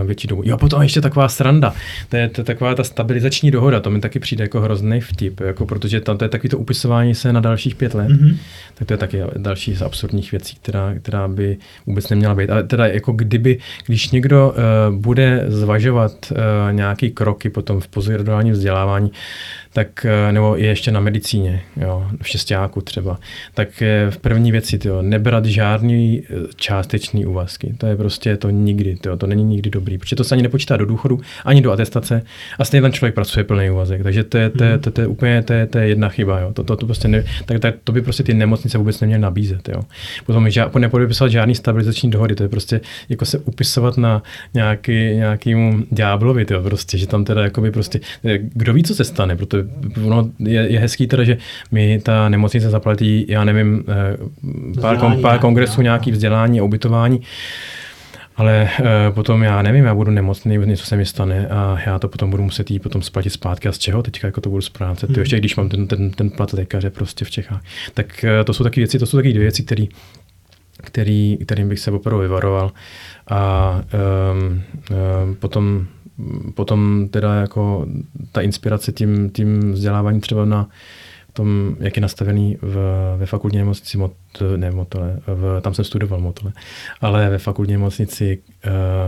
uh, větší dobu. Jo, potom ještě taková sranda, to je, to je taková ta stabilizační dohoda, to mi taky přijde jako hrozný vtip, jako protože tam to je takový to upisování se na dalších pět let, mm-hmm. tak to je taky další z absurdních věcí, která, která by vůbec neměla být. Ale teda jako kdyby, když někdo uh, bude zvažovat uh, nějaký kroky potom v postgraduálním vzdělávání, tak, eh, nebo je ještě na medicíně, jo, v šestáku třeba, tak v první věci, tyjo, nebrat žádný eh, částečný úvazky. To je prostě to nikdy, tyjo, to není nikdy dobrý, protože to se ani nepočítá do důchodu, ani do atestace a stejně ten člověk pracuje plný úvazek. Takže to je, to je, to, to je úplně to je, to je jedna chyba. Jo. To, to, to, prostě ne, tak, tak, to by prostě ty nemocnice vůbec neměly nabízet. Jo. Potom ža, nepodepisovat žádný stabilizační dohody, to je prostě jako se upisovat na nějaký, nějakýmu ďáblovi, tyjo, prostě, že tam teda jakoby prostě, kdo ví, co se stane, protože ono je, je hezký teda, že mi ta nemocnice zaplatí, já nevím, eh, pár, kon, pár kongresů, nějaký vzdělání, ubytování, ale e, potom já nevím, já budu nemocný, něco se mi stane a já to potom budu muset jít potom splatit zpátky a z čeho teďka jako to budu správce, hmm. ještě když mám ten, ten, ten plat lékaře prostě v Čechách. Tak e, to jsou taky věci, to jsou taky dvě věci, které který, kterým bych se opravdu vyvaroval. A um, um, potom potom teda jako ta inspirace tím, tím vzděláváním třeba na tom, jak je nastavený v, ve fakultní nemocnici, mot, ne Motole, v, tam jsem studoval Motole, ale ve fakultní nemocnici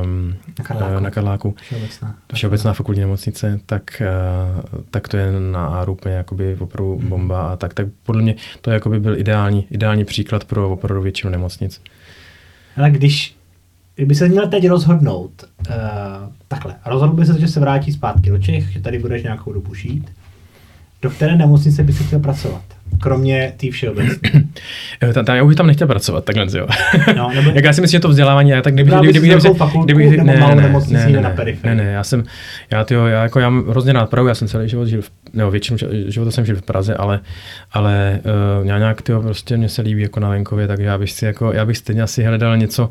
um,
na Karláku,
na Karláku
Všeobecná.
Všeobecná fakultní nemocnice, tak, uh, tak to je na ARU úplně jakoby opravdu mm. bomba a tak, tak podle mě to jakoby byl ideální, ideální příklad pro opravdu většinu nemocnic.
Ale když kdyby se měl teď rozhodnout, uh, takhle, rozhodl by se, že se vrátí zpátky do Čech, že tady budeš nějakou dobu žít, do které nemocnice by si chtěl pracovat? Kromě té všeobecné.
tam, tam, já už tam nechtěl pracovat, takhle, jo.
No, nebo...
Jak já si myslím, že to vzdělávání, já tak kdyby, kdyby, kdyby,
kdyby, kdyby, kdyby,
ne,
ne,
ne,
ne,
ne,
na
ne, ne, já jsem, já, tyjo, já, jako, já mám hrozně rád Prahu, já jsem celý život žil, v, nebo většinu života jsem žil v Praze, ale, ale uh, já nějak, tyjo, prostě mě se líbí jako na venkově, takže já bych si, jako, já bych stejně asi hledal něco,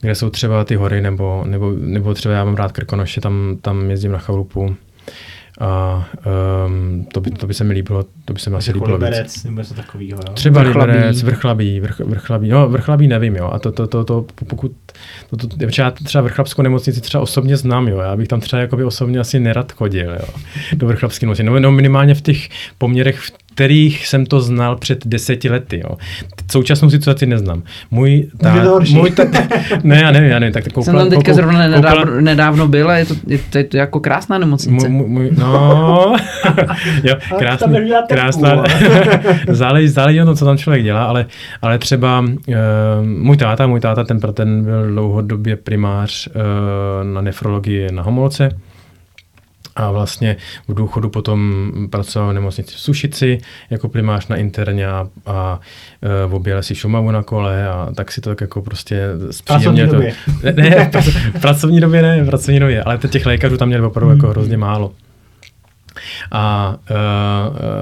kde jsou třeba ty hory, nebo, nebo, nebo třeba já mám rád Krkonoše, tam, tam jezdím na chalupu, a um, to, by, to by se mi líbilo, to by se mi asi
jako
líbilo
liberec, víc. nebo něco takového, jo?
Třeba vrchlabí. liberec, vrchlabí, vrch, vrchlabí, no vrchlabí nevím, jo, a to, to, to, to pokud, to, to, to, já třeba vrchlabskou nemocnici třeba osobně znám, jo, já bych tam třeba jakoby osobně asi nerad chodil, jo, do vrchlabské nemocnice, no, no minimálně v těch poměrech, v kterých jsem to znal před deseti lety. Jo. Současnou situaci neznám. Můj
ta, můj ta,
ne, já nevím, já nevím. Tak koukla, jsem tam teďka zrovna nedávno, nedávno byl a je to, je, to, je to jako krásná nemocnice.
Můj, můj, no, jo, krásná, krásná. záleží, záleží na to, co tam člověk dělá, ale, ale třeba uh, můj táta, můj táta, ten, ten byl dlouhodobě primář uh, na nefrologii na Homolce a vlastně v důchodu potom pracoval v nemocnici v Sušici jako primář na interně a, a e, objel si Šumavu na kole a tak si to tak jako prostě
zpříjemně to.
Ne, ne v pracovní době ne, v pracovní době, ale těch lékařů tam měli opravdu jako hrozně málo. A uh,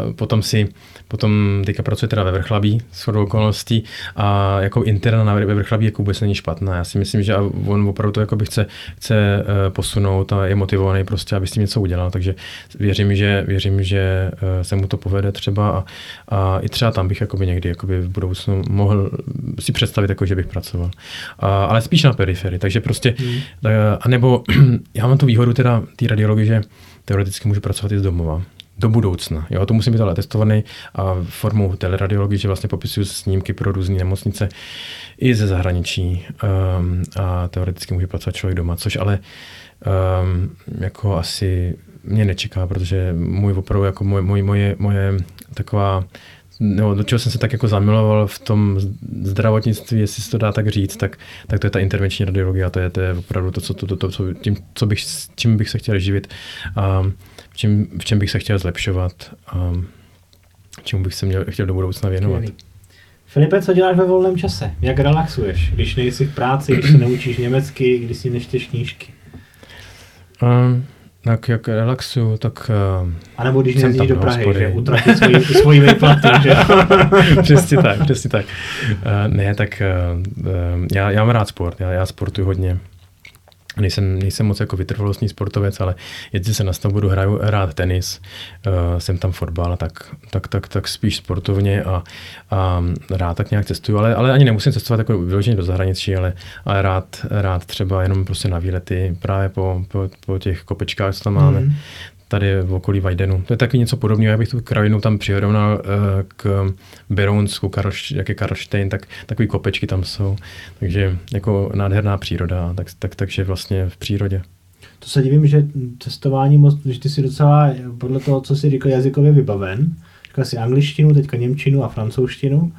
uh, potom si Potom teďka pracuje teda ve Vrchlabí s okolností a jako interna na ve Vrchlabí jako vůbec není špatná. Já si myslím, že on opravdu to jako by chce, chce eh, posunout a je motivovaný prostě, aby s tím něco udělal. Takže věřím, že, věřím, že eh, se mu to povede třeba a, a i třeba tam bych jakoby někdy jakoby v budoucnu mohl si představit, jako, že bych pracoval. A, ale spíš na periferii. Takže prostě, hmm. a nebo já mám tu výhodu teda té radiologie, že teoreticky můžu pracovat i z domova do budoucna. Jo, to musím být ale testovaný a formou teleradiologie, že vlastně popisuju snímky pro různé nemocnice i ze zahraničí um, a teoreticky může pracovat člověk doma, což ale um, jako asi mě nečeká, protože můj opravdu jako moje, moje, moje, moje taková nebo do čeho jsem se tak jako zamiloval v tom zdravotnictví, jestli se to dá tak říct, tak, tak to je ta intervenční radiologie a to je, to je opravdu to, co, to, to, to, co, tím, co bych, čím bych se chtěl živit. Um, v čem, v čem bych se chtěl zlepšovat a čemu bych se měl, chtěl do budoucna věnovat. Skvělý.
Filipe, co děláš ve volném čase? Jak relaxuješ, když nejsi v práci, když se neučíš německy, když si nečteš knížky?
Um, Tak jak relaxuju, tak... Uh,
A nebo když
jsem
nejezdíš
tam
do Prahy,
hospody.
že utratit svoji, svoji výplatu, že
přesně tak, přesně tak. Uh, ne, tak uh, uh, já, já mám rád sport, já, já sportuju hodně. Nejsem, nejsem moc jako vytrvalostní sportovec, ale jezdím se na snowboardu, hraju rád tenis, uh, jsem tam fotbal, tak, tak, tak, tak spíš sportovně a, a rád tak nějak cestuju, ale, ale ani nemusím cestovat jako vyloženě do zahraničí, ale, ale rád, rád třeba jenom prostě na výlety právě po, po, po těch kopečkách, co tam máme.
Mhm.
Tady v okolí Vajdenu. To je taky něco podobného, já bych tu krajinu tam přirovnal uh, k Berounsku, Karlš, jak je Karlštejn, tak takový kopečky tam jsou. Takže jako nádherná příroda, tak, tak, takže vlastně v přírodě.
To se divím, že cestování moc, že ty jsi docela, podle toho, co jsi říkal, jazykově vybaven. Říkal jsi angličtinu, teďka němčinu a francouzštinu.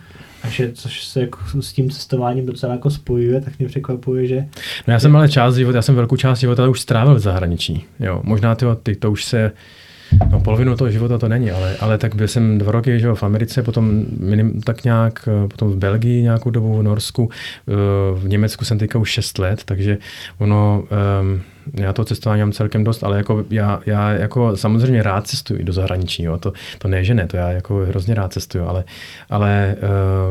A že, což se jako s tím cestováním docela jako spojuje, tak mě překvapuje, že
No já jsem ale část života, já jsem velkou část života už strávil v zahraničí. Jo, možná ty, ty to už se No polovinu toho života to není, ale, ale tak byl jsem dva roky že v Americe, potom minim, tak nějak, eh, potom v Belgii nějakou dobu, v Norsku, eh, v Německu jsem teďka už 6 let, takže ono, um, já to cestování mám celkem dost, ale jako já, já jako samozřejmě rád cestuji do zahraničí, jo, to, to ne, že ne, to já jako hrozně rád cestuju, ale, ale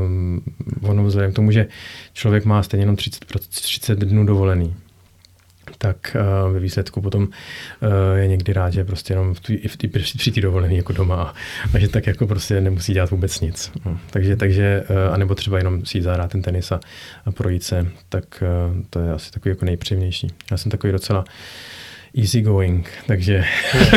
um, ono vzhledem k tomu, že člověk má stejně jenom 30, 30 dnů dovolený, tak uh, ve výsledku potom uh, je někdy rád, že prostě jenom v tý, v tý, při té dovolený jako doma a že tak jako prostě nemusí dělat vůbec nic. No. Takže, takže uh, anebo třeba jenom si jít zahrát ten tenis a, a projít se, tak to je asi takový jako nejpříjemnější. Já jsem takový docela easy going, takže...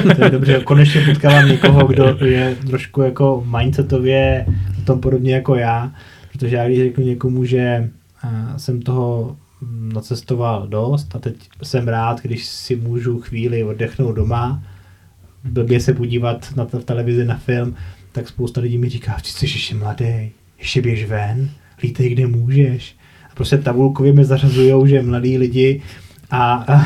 to, to je dobře, konečně potkávám někoho, kdo je trošku jako mindsetově tom podobně jako já, protože já když řeknu někomu, že jsem toho nacestoval dost a teď jsem rád, když si můžu chvíli oddechnout doma, blbě se podívat na v televizi na film, tak spousta lidí mi říká, ty jsi ještě mladý, ještě běž ven, lítej kde můžeš. A prostě tabulkově mi zařazujou, že mladí lidi a, a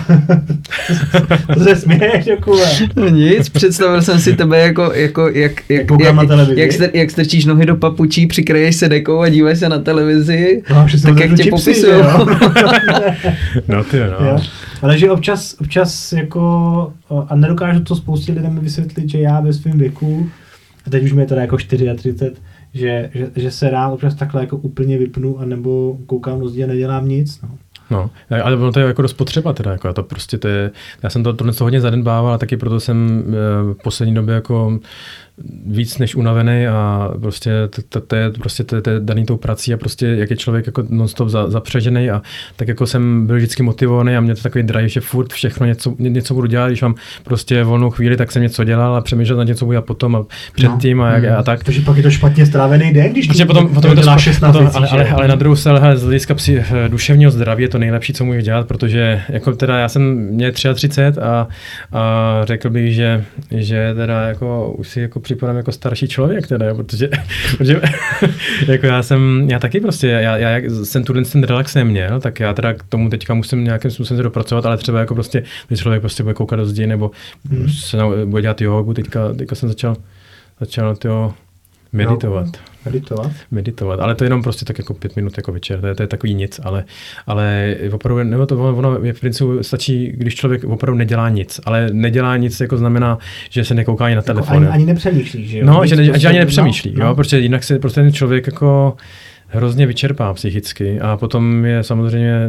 to se směješ, Jakube.
No nic, představil jsem si tebe jako, jako jak, jak, jak,
televizi.
jak, str, jak strčíš nohy do papučí, přikreješ se dekou a díváš se na televizi,
No,
tak jak tě
čipsy,
popisuju.
jo.
No ty no.
Jo. Ale že občas, občas jako, a nedokážu to spoustě lidem vysvětlit, že já ve svém věku, a teď už mi je teda jako 34, že, že, že se rád občas takhle jako úplně vypnu, anebo koukám do zdi a nedělám nic. No.
No, ale ono to je jako dost potřeba teda, jako to prostě to je, já jsem to, tohle to hodně zanedbával a taky proto jsem e, v poslední době jako víc než unavený a prostě to, to, to je prostě to, to je daný tou prací a prostě jak je člověk jako non-stop za, zapřežený a tak jako jsem byl vždycky motivovaný a mě to takový drive, že furt všechno něco, něco budu dělat, když mám prostě volnou chvíli, tak jsem něco dělal a přemýšlel na něco budu dělat potom a předtím no. a, jak, a tak.
Takže pak je to špatně strávený den, když
Protože potom, potom to spo-
16
potom,
věcí,
ale, ale, ale, na druhou stranu, z hlediska psi, eh, duševního zdraví je to nejlepší, co můžeš dělat, protože jako teda já jsem mě 33 a, a řekl bych, že, že teda jako už si jako připadám jako starší člověk teda, protože, protože jako já jsem, já taky prostě, já, já jak jsem tu ten relax neměl, tak já teda k tomu teďka musím nějakým způsobem se dopracovat, ale třeba jako prostě, když člověk prostě bude koukat do zdi nebo
Hmm.
se nau- bude dělat jogu, teďka, teďka jsem začal, začal tyjo, meditovat
Meditovat.
meditovat, ale to je jenom prostě tak jako pět minut jako večer, to je, to je takový nic, ale, ale opravdu, nebo to ono, je v principu stačí, když člověk opravdu nedělá nic, ale nedělá nic jako znamená, že se nekouká ani na
Jako
telefon.
ani,
jo.
ani nepřemýšlí, že jo?
no,
Nic
že, ne,
prostě-
že ani nepřemýšlí,
no,
jo, protože jinak se prostě ten člověk jako hrozně vyčerpá psychicky a potom je samozřejmě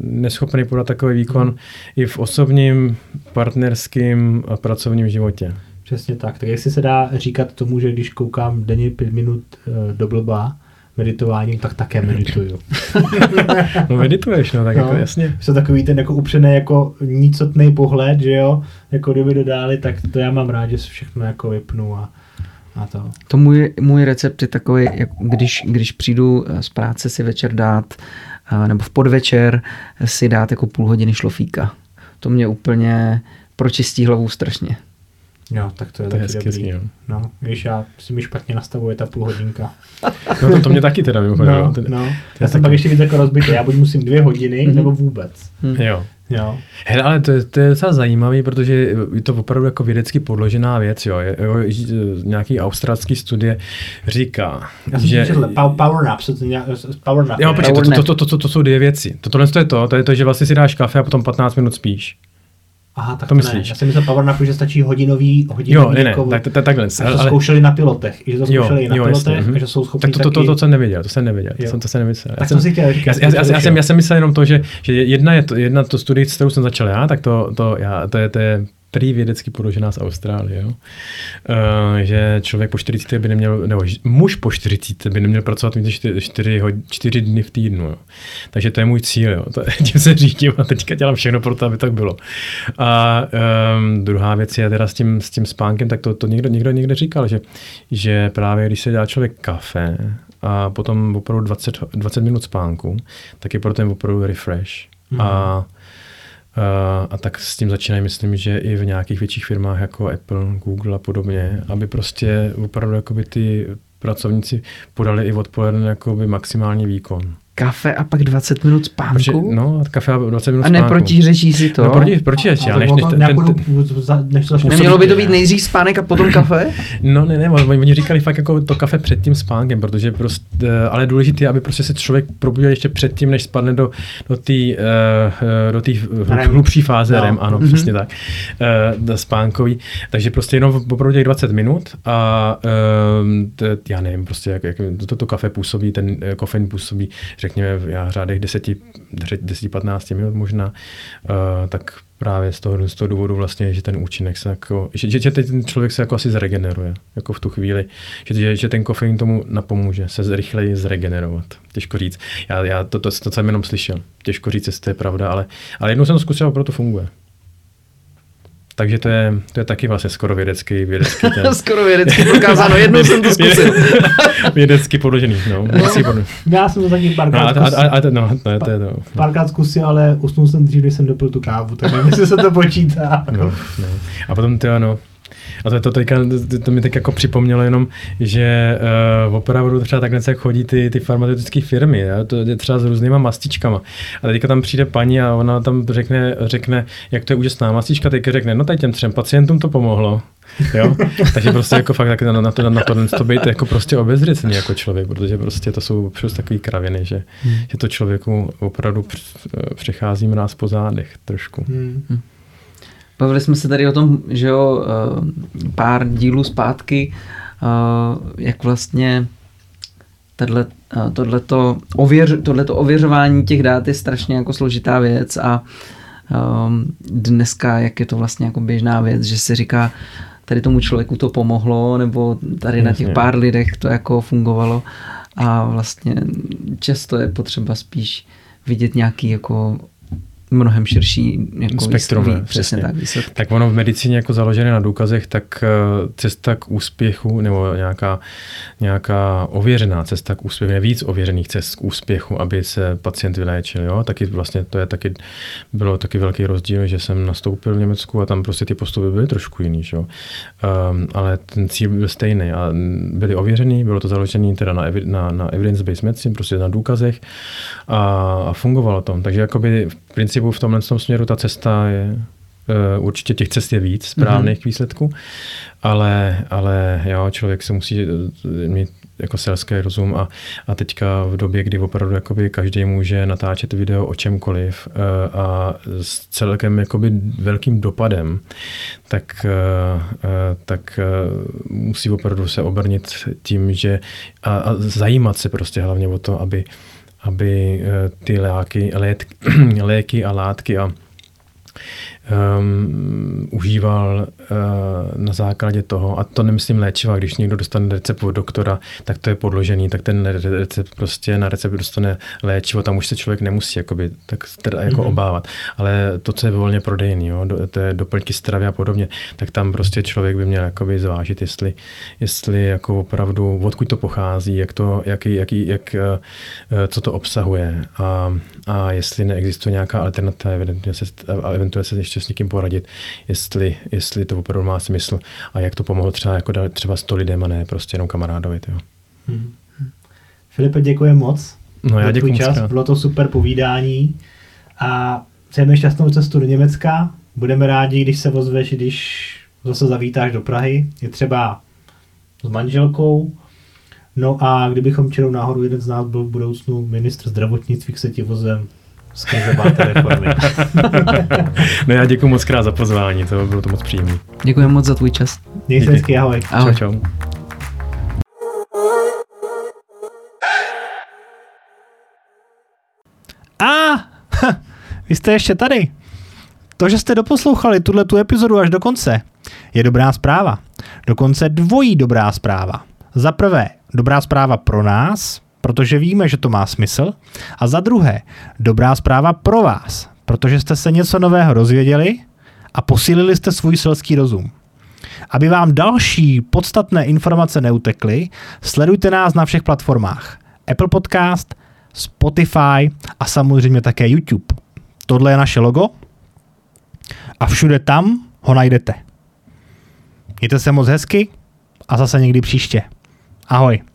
neschopný podat takový výkon
Hmm.
i v osobním, partnerském a pracovním životě.
Přesně tak. Tak jestli se dá říkat tomu, že když koukám denně pět minut eh, do blba meditováním, tak také medituju.
No medituješ, no tak
No.
jako jasně.
Jsou takový ten jako upřený jako nicotný pohled, že jo, jako kdyby dodali, tak to já mám rád, že si všechno jako vypnu a, a to.
To můj, můj recept je takový, jak když, když přijdu eh, z práce si večer dát, eh, nebo v podvečer si dát jako půl hodiny šlofíka. To mě úplně pročistí hlavu strašně.
Jo, tak to je,
To je
taky
hezky,
dobrý.
hezký, jo.
No, když já si mi špatně nastavuje ta půl hodinka.
No to, to mě taky teda mimochodem.
No.
Ty-
no.
je
Já jsem
taky-
pak ještě víc jako rozbitý, já buď musím dvě hodiny,
Mhm.
nebo vůbec.
Jo.
Jo.
Hele, ale to je, to je docela zajímavý, protože je to opravdu jako vědecky podložená věc. Jo. Je, jo, že nějaký australský studie říká,
Já jsem
že...
četl, pow- power nap, se to nějak, power nap.
Jo, počkej, to, to, to, to, to, to, jsou dvě věci. To, tohle to je to, to je to, že vlastně si dáš kafe a potom 15 minut spíš.
Aha, tak
To
to,
myslíš?
ne. Já jsem myslel power napu, že stačí hodinový, hodinový
Jo, ne, ne,
jako-
tak, tak, takhle.
že to
ale-
zkoušeli na pilotech, že to
Jo,
zkoušeli na
jo,
pilotech
jasně, mhm.
a že jsou schopni
Tak to, to, to,
taky...
to, jsem nevěděl, to jsem nevěděl, to jsem, to jsem nemyslel.
Tak
jsem,
to si chtěl říkat,
já, já,
to
já, já, jsem, já jsem myslel jenom to, že, že jedna je to, jedna to studie, s kterou jsem začal já, tak to, to, já, to, je, to je prý vědecky podložená z Austrálie, jo? Uh, že člověk po 40 by neměl, nebo muž po 40 by neměl pracovat více 4, 4, 4 dny v týdnu, jo? takže to je můj cíl, jo? To, tím se řídím a teďka dělám všechno pro to, aby tak bylo. A um, druhá věc je teda s tím, s tím spánkem, tak to, to někdo, někdo někde říkal, že, že právě když se dá člověk kafe a potom opravdu 20, 20 minut spánku, tak je pro ten opravdu refresh.
Mhm.
A a tak s tím začínají, myslím, že i v nějakých větších firmách jako Apple, Google a podobně, aby prostě opravdu jakoby ty pracovníci podali i odpoledne jakoby maximální výkon.
Kafe a pak 20 minut spánku?
Protože, no, a kafe a 20 minut
a
spánku.
neprotiřečí si to?
No, proti, protiřečí,
A
ale
to
než, než,
nějakou
ten, ten,
než to
Nemělo by to být
ne?
nejdřív spánek a potom kafe?
No ne, ne, oni, oni říkali fakt jako to kafe před tím spánkem, protože prostě, eh, ale důležité je, aby prostě se člověk probudil ještě předtím, než spadne do, do té uh, do tý hlubší fáze
No.
REM, ano,
Mhm.
přesně tak, uh, spánkový. Takže prostě jenom opravdu těch 20 minut a t, já nevím, prostě jak, jak to, to kafe působí, ten eh, kofein působí, řekněme, já řádech 10, 10-15 minut možná, uh, tak právě z toho, z toho důvodu vlastně, že ten účinek se jako, že, že, ten člověk se jako asi zregeneruje, jako v tu chvíli, že, že, že ten kofein tomu napomůže se rychleji zregenerovat. Těžko říct. Já, já to, to, to, jsem jenom slyšel. Těžko říct, jestli to je pravda, ale, ale jednou jsem to zkusil proto funguje. Takže to je, to je taky vlastně skoro vědecký, vědecký ten,
Skoro vědecky prokázáno, jednou jsem to zkusil.
vědecky podložený, no. Vědecky podložený.
Já jsem to taky
No,
párkrát
a,
zkusil,
a, a, to- no, to je to. To.
párkrát zkusil, ale usnul jsem dřív, než jsem dopil tu kávu, tak nevím, jestli se to počítá.
No, no. A potom ty ano. A to, to, teďka, to, to mi tak jako připomnělo jenom, že uh, opravdu třeba takhle jak chodí ty, ty farmaceutické firmy, jo? to je třeba s různýma mastičkama. A teďka tam přijde paní a ona tam řekne, řekne jak to je úžasná mastička, teďka řekne, no tady těm třem pacientům to pomohlo. Jo? Takže prostě jako fakt tak na, na, to, na to, to být jako prostě obezřetný jako člověk, protože prostě to jsou prostě takové kraviny, že,
Hmm.
že to člověku opravdu př- přechází mráz po zádech trošku.
Hmm.
Bavili jsme se tady o tom, že jo, eh, pár dílů zpátky, eh, jak vlastně tato, tohleto, ověř, tohleto ověřování těch dát je strašně jako složitá věc a dneska, jak je to vlastně jako běžná věc, že se říká, tady tomu člověku to pomohlo, nebo tady na těch pár lidech to jako fungovalo. A vlastně často je potřeba spíš vidět nějaký jako mnohem širší jako
Spektrum,
výsledky, přesně tak, výsledky.
Tak ono v medicíně jako založené na důkazech, tak eh, cesta k úspěchu nebo nějaká, nějaká ověřená cesta k úspěchu, je víc ověřených cest k úspěchu, aby se pacient vyléčil. Jo? Taky vlastně to je taky, bylo taky velký rozdíl, že jsem nastoupil v Německu a tam prostě ty postupy byly trošku jiný. Že? Um, ale ten cíl byl stejný a byly ověřený, bylo to založené teda na, evi- na, na evidence-based medicine, prostě na důkazech a, a fungovalo to. Takže jakoby v principu v tomhle tom směru ta cesta je, Uh, určitě těch cest je víc správných mm-hmm. výsledků, ale, ale jo, člověk se musí eh, mít jako selský rozum a, a teďka v době, kdy opravdu jakoby každý může natáčet video o čemkoliv uh, a s celkem jakoby velkým dopadem, tak, tak musí opravdu se obrnit tím, že a, a zajímat se prostě hlavně o to, aby, aby uh, ty léky, lét, léky a látky a um, užíval uh, na základě toho, a to nemyslím léčiva, když někdo dostane recept od doktora, tak to je podložený, tak ten recept prostě na recept dostane léčivo, tam už se člověk nemusí jakoby, tak teda jako mm-hmm. obávat. Ale to, co je volně prodejný, jo, do, to je doplňky stravy a podobně, tak tam prostě člověk by měl jakoby zvážit, jestli, jestli jako opravdu, odkud to pochází, jak to, jaký, jaký, jak, uh, co to obsahuje a, a jestli neexistuje nějaká alternativa, eventuálně se, a eventuálně se ještě s někým poradit, jestli, jestli to opravdu má smysl a jak to pomohlo třeba, jako třeba 100 lidem a ne prostě jenom kamarádovi. Jo.
Hmm. Filipe, děkuji moc.
No já děkuji
čas.
krát.
Bylo to super povídání a přejeme šťastnou cestu do Německa. Budeme rádi, když se ozveš, když zase zavítáš do Prahy. Je třeba s manželkou. No a kdybychom čerou náhodou jeden z nás byl v budoucnu ministr zdravotnictví, k se ti vozem skrze Báta reformy.
No já děkuji moc krát za pozvání, to bylo to moc příjemné.
Děkujeme moc za tvůj čas.
Měj se hezky, ahoj.
Ahoj.
Čau, čau.
A, vy jste ještě tady. To, že jste doposlouchali tuhle tu epizodu až do konce, je dobrá zpráva. Dokonce dvojí dobrá zpráva. Za prvé, dobrá zpráva pro nás, protože víme, že to má smysl. A za druhé, dobrá zpráva pro vás, protože jste se něco nového dozvěděli a posílili jste svůj selský rozum. Aby vám další podstatné informace neutekly, sledujte nás na všech platformách. Apple Podcast, Spotify a samozřejmě také YouTube. Tohle je naše logo a všude tam ho najdete. Mějte se moc hezky a zase někdy příště. Ahoj.